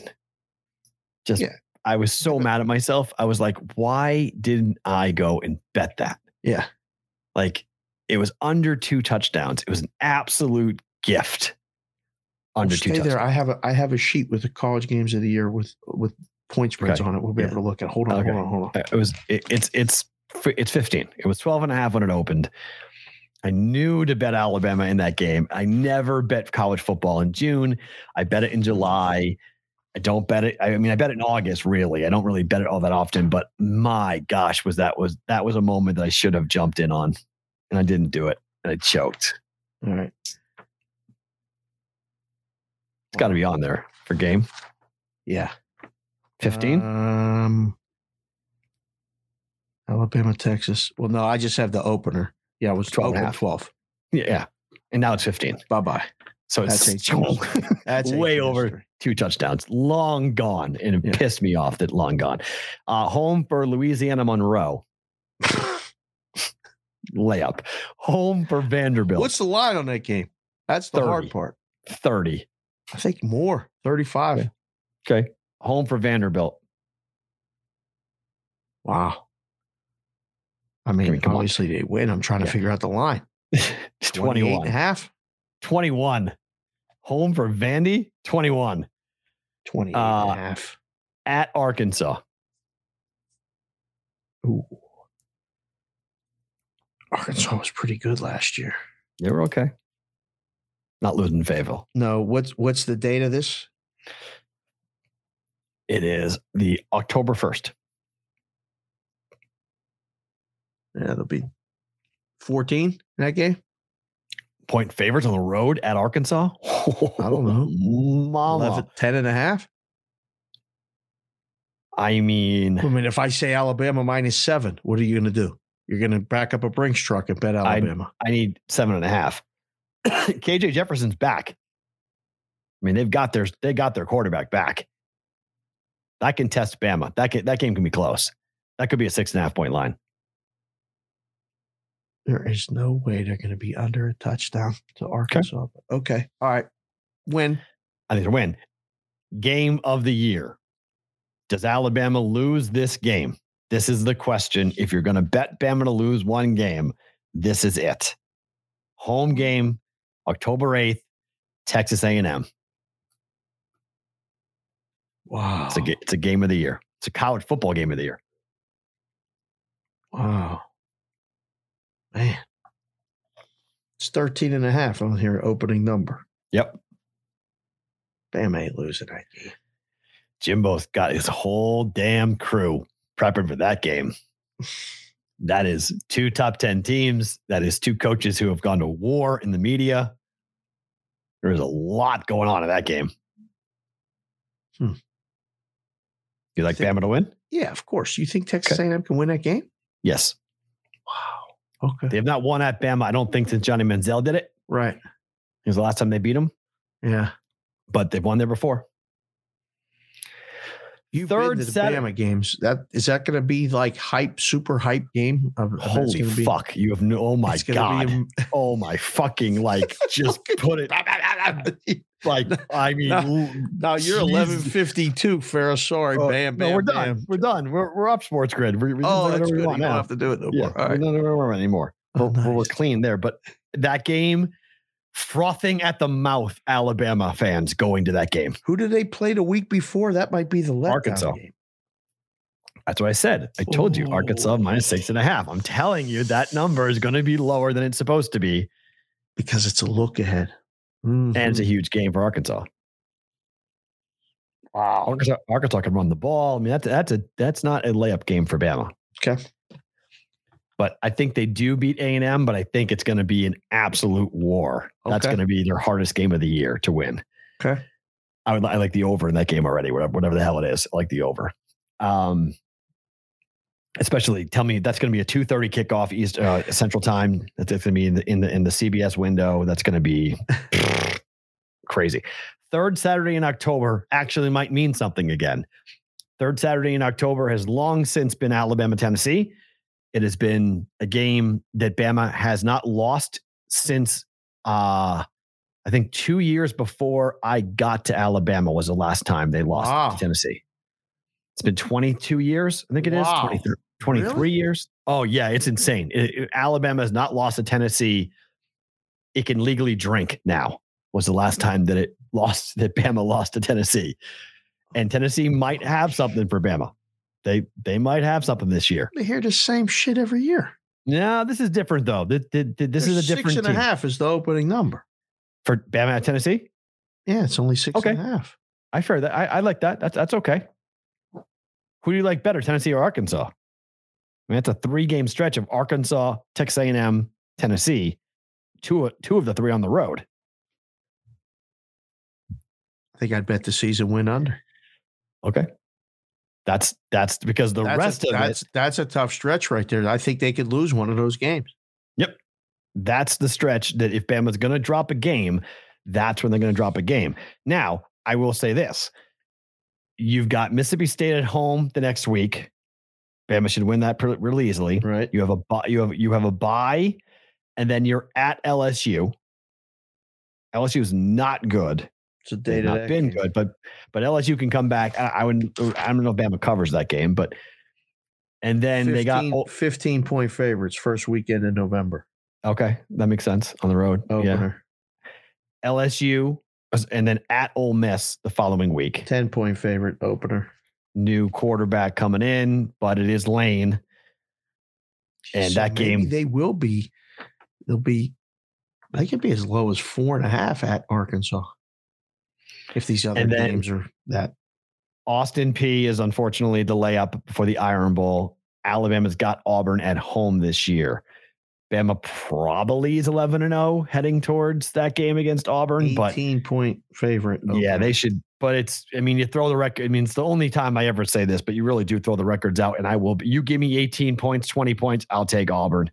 Just yeah. I was so mad at myself. I was like, why didn't I go and bet that? Yeah. Like it was under two touchdowns. It was an absolute gift. Under two touchdowns. there. I have a I have a sheet with the college games of the year with with point spreads okay. on it. We'll be yeah. able to look at. Hold on, okay. hold on, hold on. Uh, it was it, it's it's it's 15. It was 12 and a half when it opened. I knew to bet Alabama in that game. I never bet college football in June. I bet it in mm-hmm. July. I don't bet it. I mean, I bet it in August. Really, I don't really bet it all that often. But my gosh, was that was that was a moment that I should have jumped in on and I didn't do it, and I choked. All right, it's got to be on there for game. Yeah, fifteen. Um, Alabama, Texas. Well, no, I just have the opener. Yeah, it was 12 and 12. Yeah. And now it's 15. Bye bye. So it's that's, way over history. two touchdowns. Long gone. And it yeah. pissed me off that long gone. Uh, home for Louisiana Monroe layup. Home for Vanderbilt. What's the line on that game? That's the 30. hard part. 30. I think more. 35. Okay. okay. Home for Vanderbilt. Wow. I mean, I mean obviously on. they win. I'm trying to figure out the line. 21 and a half. 21. Home for Vandy, 21. 20 uh, and a half. At Arkansas. Ooh. Arkansas was pretty good last year. They were okay. Not losing Fayetteville. No, what's what's the date of this? It is the October 1st. Yeah, it'll be 14 in that game. Point favorites on the road at Arkansas? I don't know. Mama. 11, 10 and a half? I mean, I mean, if I say Alabama minus seven, what are you going to do? You're going to back up a Brinks truck and bet Alabama. I, I need seven and a half. KJ Jefferson's back. I mean, they've got their they got their quarterback back. That can test Bama. That can, that game can be close. That could be a six and a half point line. There is no way they're going to be under a touchdown to Arkansas. Okay. okay. All right. Win. I think they win. Game of the year. Does Alabama lose this game? This is the question. If you're going to bet Bama to lose one game, this is it. Home game, October 8th, Texas A&M. Wow. It's a, it's a game of the year. It's a college football game of the year. Wow. Man. It's 13 and a half on here, opening number. Yep. Bam ain't losing that game. Jimbo's got his whole damn crew prepping for that game. That is two top 10 teams. That is two coaches who have gone to war in the media. There's a lot going on in that game. Hmm. You like think, Bama to win? Yeah, of course. You think Texas okay. A&M can win that game? Yes. Wow. Okay. They have not won at Bama, I don't think, since Johnny Manziel did it. Right. It was the last time they beat him. Yeah. But they've won there before. You third been to the set Bama games. That is that going to be like hype, super hype game? Of, Holy be, fuck! You have no. Oh my god! A, oh my fucking like! Just put it. like I mean, now, now you're eleven fifty two, Farrah. Sorry, oh, bam, bam. No, we're bam. done. We're done. We're we're up sports grid. We're, we oh, that's good. You don't have to do it no yeah, more. All right. No, no, anymore. Oh, we're, nice. we're clean there. But that game frothing at the mouth Alabama fans going to that game. Who did they play the week before? That might be the Arkansas game. That's what I said. I told you Arkansas minus six and a half. I'm telling you that number is going to be lower than it's supposed to be because it's a look ahead, mm-hmm. and it's a huge game for Arkansas. Wow, Arkansas, Arkansas can run the ball. I mean, that's that's a that's not a layup game for Bama. Okay. But I think they do beat A and M. But I think it's going to be an absolute war. That's going to be their hardest game of the year to win. Okay. I would I like the over in that game already. Whatever, whatever the hell it is, I like the over. Um, especially tell me that's going to be a two thirty kickoff East uh, Central Time. That's going to be in the in the in the CBS window. That's going to be crazy. Third Saturday in October actually might mean something again. Third Saturday in October has long since been Alabama Tennessee. It has been a game that Bama has not lost since uh I think 2 years before I got to Alabama was the last time they lost Wow. to Tennessee. It's been 22 years, I think it is. Wow. 23 23 Really? years. Oh yeah, it's insane. It- it- Alabama has not lost to Tennessee. It can legally drink now. Was the last time that it lost that Bama lost to Tennessee. And Tennessee might have something for Bama. They they might have something this year. They hear the same shit every year. No, this is different though. Th- th- th- This is a different six and a half is the opening number. for Bama at Tennessee. Yeah, it's only six and a half. Okay. and a half. I fair that. I, I like that. That's that's okay. Who do you like better, Tennessee or Arkansas? I mean, it's a three game stretch of Arkansas, Texas A&M, Tennessee. Two two of the three on the road. I think I'd bet the season win under. Okay. That's that's because the that's rest a, of that's it. that's a tough stretch right there. I think they could lose one of those games. Yep, that's the stretch that if Bama's going to drop a game, that's when they're going to drop a game. Now, I will say this: you've got Mississippi State at home the next week. Bama should win that really easily. Right. You have a you have you have a bye, and then you're at LSU. LSU is not good. It's a day to day been good, but but LSU can come back. I, I would uh, I don't know if Bama covers that game, but and then 15, they got oh, 15 point favorites first weekend in November. okay, that makes sense on the road. Oh Yeah, Opener. LSU and then at Ole Miss the following week. 10 point favorite opener. New quarterback coming in, but it is Lane. And So that game- they will be, they'll be, they could be as low as four and a half at Arkansas. If these other And games are that. Austin Peay is unfortunately the layup for the Iron Bowl. Alabama's got Auburn at home this year. Bama probably is 11 and 0 heading towards that game against Auburn, but 18 point favorite. yeah, they should. But it's, I mean, you throw the record. I mean, it's the only time I ever say this, but you really do throw the records out. And I will, you give me 18 points, 20 points, I'll take Auburn.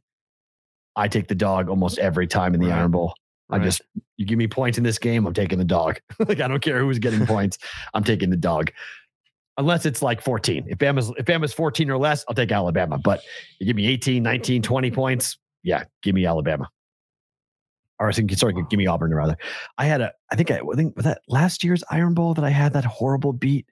I take the dog almost every time in the Right. Iron Bowl. I just, you give me points in this game, I'm taking the dog. like, I don't care who's getting points, I'm taking the dog. Unless it's like 14. If Bama's, if Bama's 14 or less, I'll take Alabama. But you give me 18, 19, 20 points, yeah, give me Alabama. Or sorry, give me Auburn rather. I had a, I think I, I think was that last year's Iron Bowl that I had that horrible beat.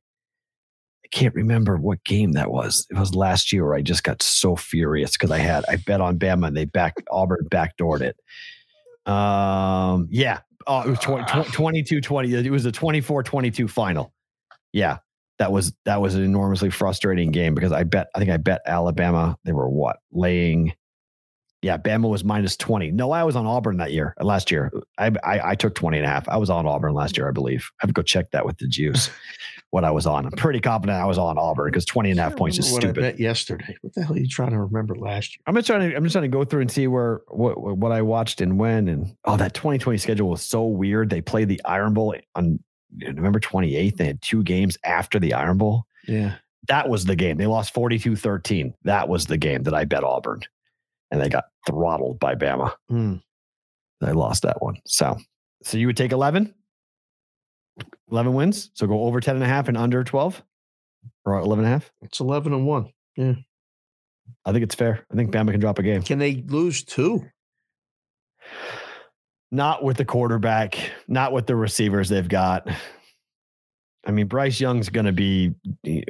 I can't remember what game that was. It was last year where I just got so furious because I had I bet on Bama and they back Auburn backdoored it. Um, yeah, oh, it was 20, 22 20. It was a 24 22 final. Yeah, that was that was an enormously frustrating game because I bet I think I bet Alabama. They were what laying. Yeah, Bama was minus 20. No, I was on Auburn that year, uh, last year. I, I, I took 20 and a half. I was on Auburn last year, I believe. I have to go check that with the juice, what I was on. I'm pretty confident I was on Auburn because 20 and a half points is what stupid. I bet yesterday. What the hell are you trying to remember last year? I'm just trying to I'm just trying to go through and see where what what I watched and when and oh that 2020 schedule was so weird. They played the Iron Bowl on November 28th. They had two games after the Iron Bowl. Yeah. That was the game. They lost 42-13. That was the game that I bet Auburn. And they got throttled by Bama. Hmm. They lost that one. So so you would take 11? 11 wins. So go over 10 and a half and under 12 or 11 and a half. It's 11 and 1. Yeah. I think it's fair. I think Bama can drop a game. Can they lose two? Not with the quarterback, not with the receivers they've got. I mean, Bryce Young's going to be,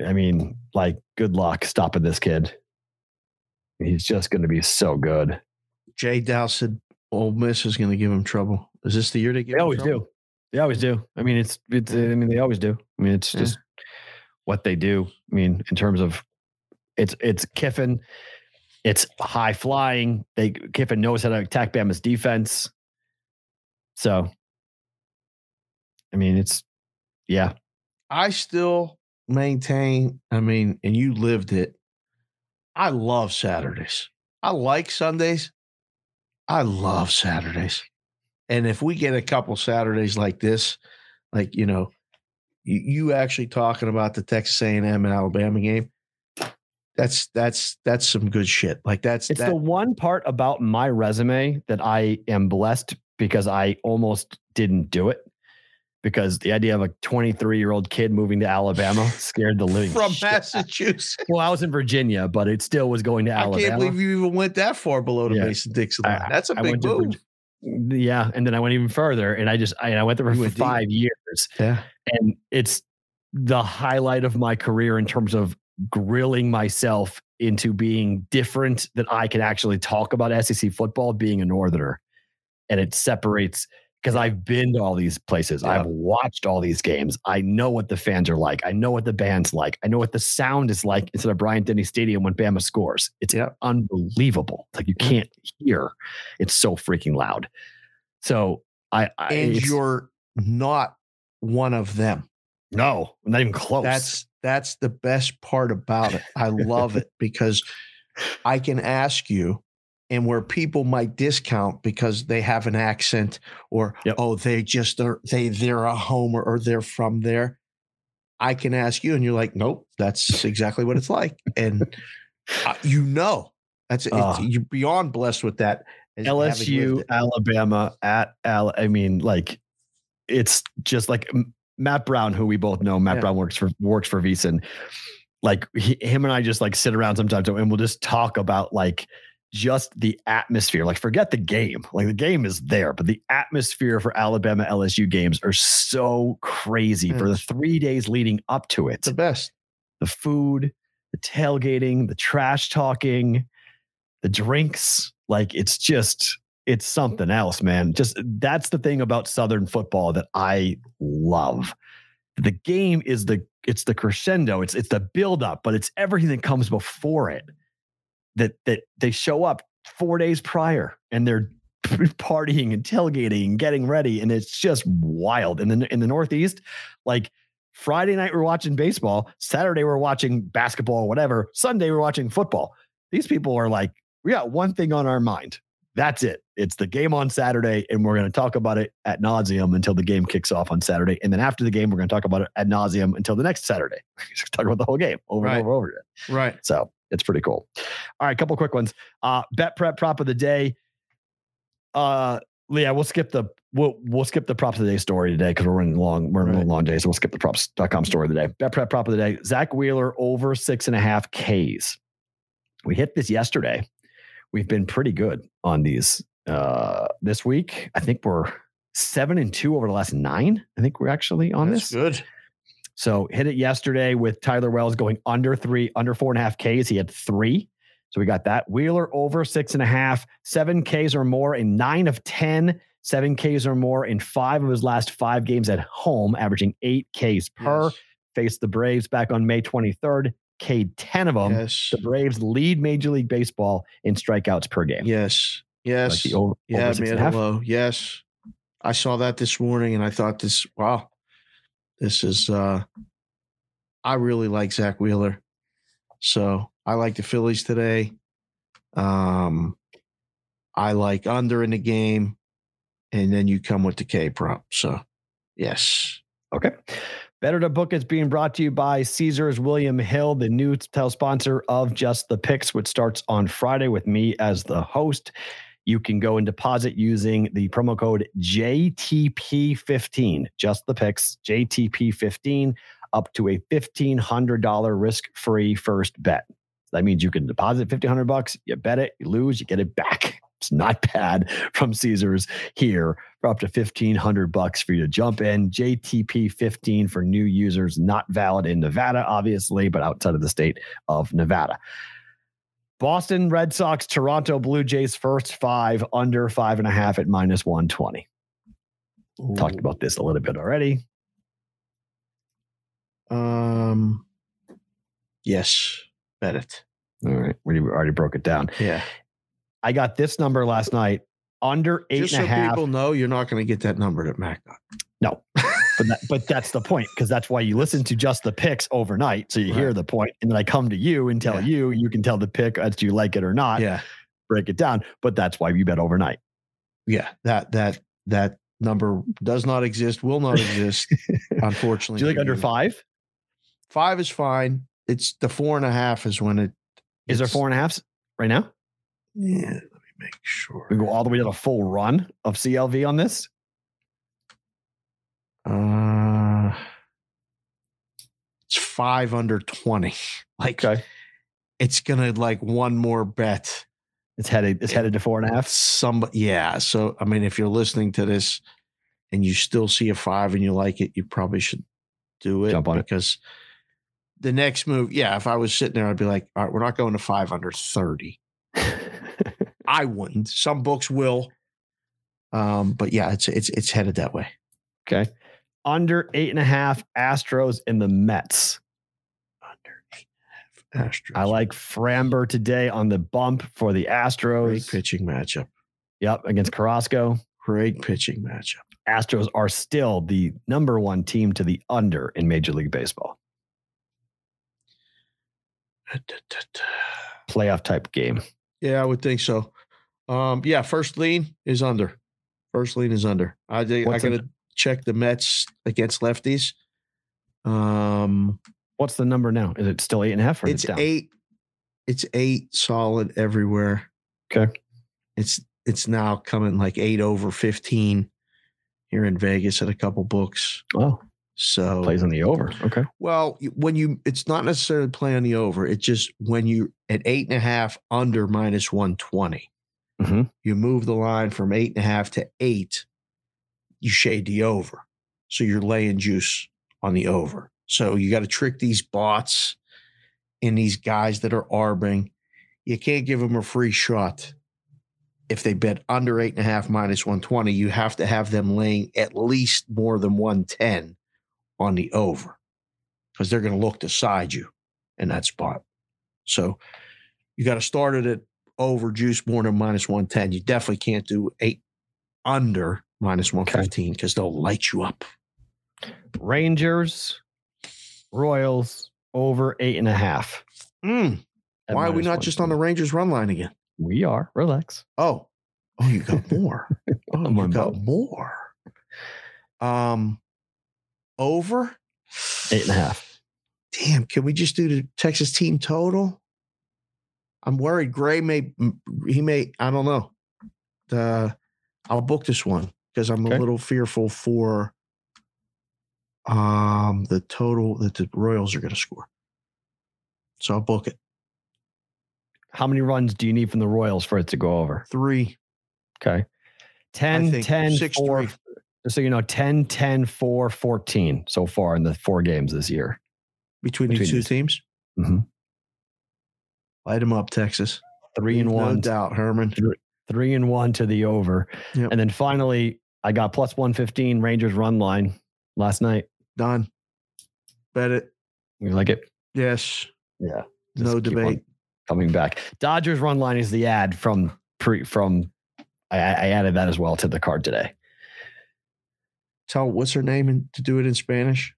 I mean, like, good luck stopping this kid. He's just going to be so good. Jay Dow said Ole Miss is going to give him trouble. Is this the year they give They him always trouble? do. They always do. I mean, it's, it's, I mean, they always do. I mean, it's Yeah. just what they do. I mean, in terms of it's, it's Kiffin, it's high flying. They, Kiffin knows how to attack Bama's defense. So, I mean, it's, yeah. I still maintain, I mean, and you lived it. I love Saturdays. I like Sundays. I love Saturdays. And if we get a couple Saturdays like this, like you know, you, you actually talking about the Texas A&M and Alabama game, that's that's that's some good shit. Like that's it's that, the one part about my resume that I am blessed because I almost didn't do it because the idea of a 23 year old kid moving to Alabama scared the living from. Massachusetts. Well, I was in Virginia, but it still was going to Alabama. I can't believe you even went that far below the Yeah. Mason Dixon line. That's a I big to move. Yeah, and then I went even further, and I just I, I went there for deep. five years, Yeah. and it's the highlight of my career in terms of grilling myself into being different that I can actually talk about SEC football being a northerner. And it separates because I've been to all these places. Yeah. I've watched all these games. I know what the fans are like. I know what the band's like. I know what the sound is like instead of Bryant Denny Stadium when Bama scores. It's Yeah. unbelievable. Like you mm. can't hear. It's so freaking loud. So I, I And you're not one of them. no, not even close. That's that's the best part about it. I love it because I can ask you, and where people might discount because they have an accent or Yep. oh they just are they they're a homer or they're from there. I can ask you, and you're like, nope, that's exactly what it's like, and uh, you know that's it's, Ah. you're beyond blessed with that. as having lived LSU. Alabama at Al. I mean, like it's just like Matt Brown, who we both know. Matt Yeah. Brown works for works for VSiN. Like he, him and I just like sit around sometimes and we'll just talk about like just the atmosphere. Like forget the game. Like the game is there, but the atmosphere for Alabama LSU games are so crazy for the three days leading up to it the best. the food, the tailgating, the trash talking, the drinks. Like it's just, it's something else, man. Just that's the thing about Southern football that I love. The game is the it's the crescendo, it's it's the build up, but it's everything that comes before it. That that they show up four days prior and they're partying and tailgating and getting ready, and it's just wild. And then in the Northeast, like Friday night we're watching baseball, Saturday we're watching basketball, or whatever. Sunday we're watching football. These people are like, we got one thing on our mind. That's it. It's the game on Saturday, and we're going to talk about it at nauseum until the game kicks off on Saturday. And then after the game, we're going to talk about it at nauseum until the next Saturday. talk about the whole game over Right. and over and over again. Right. So it's pretty cool. All right, couple quick ones. Uh, bet prep prop of the day. Uh, Leah, we'll skip the we'll we'll skip the props of the day story today because we're running long. We're running Right. long day, so we'll skip the props.com story of the day. Bet prep prop of the day. Zack Wheeler over six and a half Ks. We hit this yesterday. We've been pretty good on these uh this week. I think we're seven and two over the last nine. I think we're actually on That's this. good. So hit it yesterday with Tyler Wells going under three, under four and a half Ks. He had three. So we got that. Wheeler over six and a half, seven Ks or more in nine of 10, seven Ks or more in five of his last five games at home, averaging eight Ks per. Yes. Faced the Braves back on May 23rd, K 10 of them. yes. The Braves lead Major League Baseball in strikeouts per game. Yes. Like Yes. the over, yeah, over man. and a half. Hello. Yes. I saw that this morning and I thought this, wow, this is uh I really like Zack Wheeler. So I like the Phillies today. Um I like under in the game. And then you come with the K prop. So yes. Okay. Better to Book is being brought to you by Caesars William Hill, the new sponsor of Just the Picks, which starts on Friday with me as the host. You can go and deposit using the promo code JTP15, just the picks, JTP15, up to a $1,500 risk free first bet. That means you can deposit 1500 bucks, you bet it, you lose, you get it back. It's not bad from Caesars here for up to 1500 bucks for you to jump in. JTP 15 for new users, not valid in Nevada, obviously, but outside of the state of Nevada. Boston Red Sox, Toronto Blue Jays first five under five and a half at minus 120. Talked about this a little bit already. Um yes. Bet it. All right. We already broke it down. Yeah. I got this number last night under eight Just and so a half. people know you're not going to get that number at Mac. No, but that, but that's the point because that's why you listen to just the picks overnight, so you hear the point, and then I come to you and tell Yeah. you you can tell the pick as you like it or not. Yeah. break it down. But that's why you bet overnight. Yeah, that that that number does not exist, will not exist, unfortunately. Do you like under five? Five is fine. It's the four and a half is when it is there four and a half right now? Yeah, make sure. We go all the way to the full run of CLV on this. Uh, it's five under twenty. Like, okay. it's gonna like one more bet. It's headed. It's headed to four and a half. Some, yeah. So, I mean, if you're listening to this and you still see a five and you like it, you probably should do it. Jump on because the next move, yeah. If I was sitting there, I'd be like, all right, we're not going to five under thirty. I wouldn't. Some books will. Um, but yeah, it's it's it's headed that way. Okay. Under eight and a half Astros in the Mets. Under eight and a half Astros. I like Framber today on the bump for the Astros. Great pitching matchup. Yep, against Carrasco. Great pitching matchup. Astros are still the number one team to the under in Major League Baseball. Playoff type game. Yeah, I would think so. Um, yeah, first lean is under. First lean is under. I I gotta check the Mets against lefties. Um, what's the number now? Is it still eight and a half? Or it's down? eight. It's eight solid everywhere. Okay. It's it's now coming like eight over fifteen here in Vegas at a couple books. Oh, so plays on the over. Okay. Well, when you, it's not necessarily play on the over. It's just when you at eight and a half under minus 120, mm-hmm. you move the line from eight and a half to eight, you shade the over. So you're laying juice on the over. So you got to trick these bots and these guys that are arbing. You can't give them a free shot. If they bet under eight and a half minus 120, you have to have them laying at least more than 110 on the over because they're going to look to side you in that spot. So you got to start it at over juice more than minus 110. You definitely can't do eight under minus 115 because okay. they'll light you up. Rangers, Royals over eight and a half. Mm. Why are we not just on the Rangers run line again? We are. Relax. Oh, oh, you got more. oh, you got more. Um, over eight and a half. Damn, can we just do the Texas team total? I'm worried Gray may he may I don't know. The I'll book this one because I'm okay. a little fearful for um the total that the Royals are going to score. So I'll book it. How many runs do you need from the Royals for it to go over? Three. Okay. 10, 10, six, 4, three so you know 10 10 4 14 so far in the four games this year between, between these two teams mm-hmm. Light them up texas. Three and one. no doubt. Herman. Three, three and one to the over. Yep. and then finally i got plus 115 rangers run line last night. Done. Bet it. You like it? Yes. Yeah. No debate. coming back. Dodgers run line is the ad from pre from I, I added that as well to the card today. Tell what's her name and to do it in Spanish?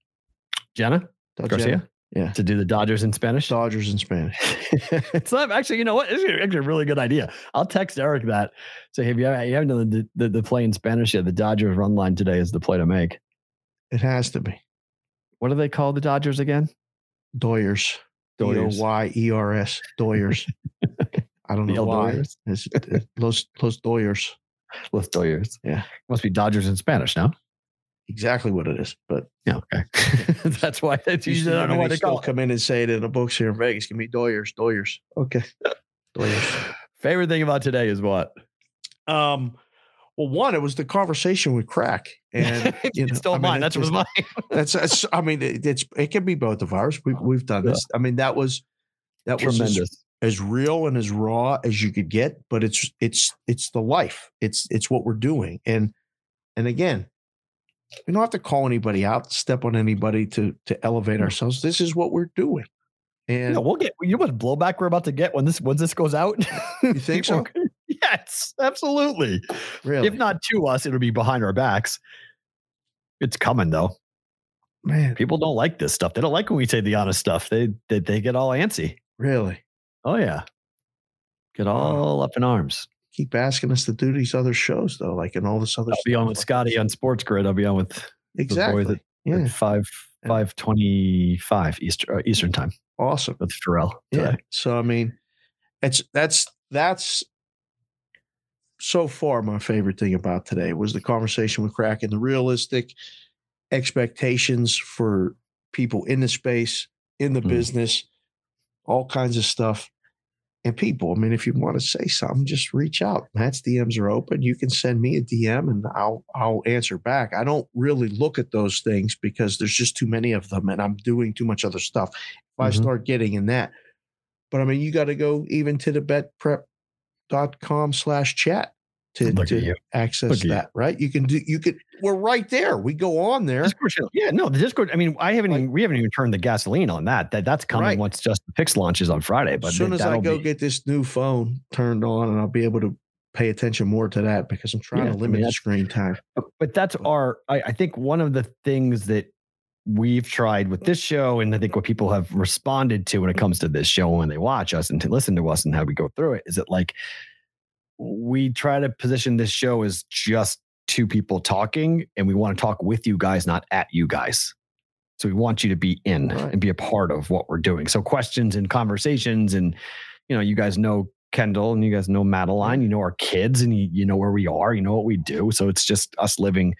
Jenna Garcia. Jenna? Yeah. To do the Dodgers in Spanish? Dodgers in Spanish. it's not actually, you know what? It's actually a really good idea. I'll text Eric that. Say, have you, you haven't done the, the, the play in Spanish yet? The Dodgers run line today is the play to make. It has to be. What do they call the Dodgers again? Doyers. D O Y E R S. Doyers. I don't know why. It's, it's Los, Los Doyers. Los Doyers. Yeah. Must be Dodgers in Spanish now exactly what it is. But yeah, okay. That's why it's usually I don't know what to call. Come in and say it in the books here in Vegas. Give me Doyers, Doyers. Okay, Doyers. Favorite thing about today is what? Um, well, one, it was the conversation with Crack, and you know, still I mean, mine. That's was mine. that's, that's. I mean, it, it's it can be both of ours. We, we've done this. I mean, that was that tremendous. Was as, as real and as raw as you could get, but it's it's it's the life. It's it's what we're doing, and and again, we don't have to call anybody out, step on anybody to to elevate hmm. ourselves. This is what we're doing. And yeah, we'll get you know what blowback we're about to get when this when this goes out. You think so? yes, absolutely. Really? If not to us, it'll be behind our backs. It's coming though. Man, people don't like this stuff. They don't like when we say the honest stuff. They they, they get all antsy. Really? Oh yeah. get all up in arms. Keep asking us to do these other shows though, like in all this other. I'll be on with Scotty on Sports Grid. I'll be on with exactly. The boys at, yeah. At five five twenty five Eastern uh, Eastern time. Awesome. With Pharrell. Today. Yeah. So I mean, it's that's that's so far my favorite thing about today was the conversation with Crack and the realistic expectations for people in the space, in the mm. business, all kinds of stuff. And people, I mean, if you want to say something, just reach out. Matt's DMs are open. You can send me a DM and I'll I'll answer back. I don't really look at those things because there's just too many of them and I'm doing too much other stuff. If mm-hmm. I start getting in that. But I mean, you got to go even to the betprep.com slash chat to, to access that, right? You can do you could we're right there. We go on there. Discord Yeah, no, the Discord. I mean, I haven't like, even we haven't even turned the gasoline on that. That that's coming right. once just the Picks launches on Friday. But as soon as I go be, get this new phone turned on and I'll be able to pay attention more to that because I'm trying yeah, to limit I mean, screen time. But that's our I, I think one of the things that we've tried with this show, and I think what people have responded to when it comes to this show when they watch us and to listen to us and how we go through it, is that like we try to position this show as just two people talking and we want to talk with you guys, not at you guys. So we want you to be in right. and be a part of what we're doing. So questions and conversations and you know, you guys know Kendall and you guys know Madeline, mm-hmm. you know our kids and you, you know where we are, you know what we do. So it's just us living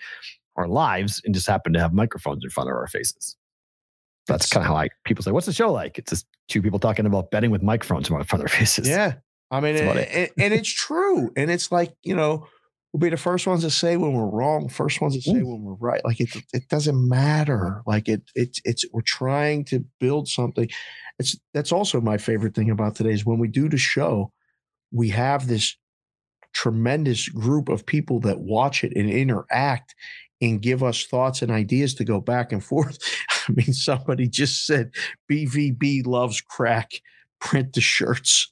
our lives and just happen to have microphones in front of our faces. That's kind of how I people say, "What's the show like?" It's just two people talking about betting with microphones in front of their faces. Yeah, I mean, and, it. and, it's true. And it's like, you know, we'll be the first ones to say when we're wrong, first ones to say when we're right. Like it, it doesn't matter. Like it, it's, it's, we're trying to build something. It's, that's also my favorite thing about today is when we do the show, we have this tremendous group of people that watch it and interact and give us thoughts and ideas to go back and forth. I mean, somebody just said BVB loves crack, print the shirts.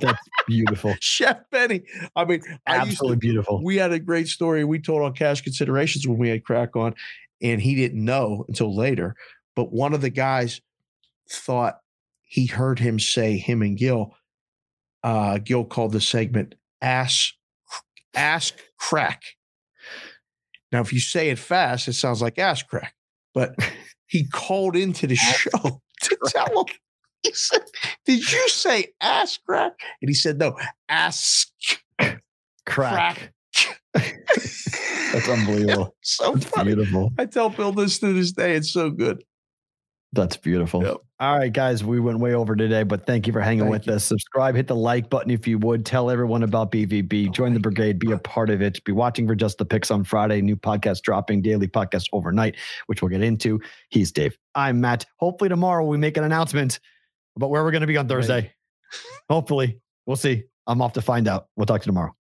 That's beautiful. Chef Benny. I mean, absolutely I to, beautiful. We had a great story we told on cash considerations when we had crack on, and he didn't know until later. But one of the guys thought he heard him say him and Gil. Uh, Gil called the segment "ass ask crack." Now, if you say it fast, it sounds like ass crack. But he called into the show to tell him he said, Did you say ass crack? And he said, No, ass crack. crack. That's unbelievable. so That's funny. beautiful. I tell Bill this to this day. It's so good. That's beautiful. Yep. All right, guys, we went way over today, but thank you for hanging thank with you. us. Subscribe, hit the like button if you would. Tell everyone about BVB. Oh Join the brigade, be a part of it. Be watching for Just the Picks on Friday. New podcast dropping, daily podcast overnight, which we'll get into. He's Dave. I'm Matt. Hopefully, tomorrow we make an announcement about where we're going to be on Thursday. Hopefully, we'll see. I'm off to find out. We'll talk to you tomorrow.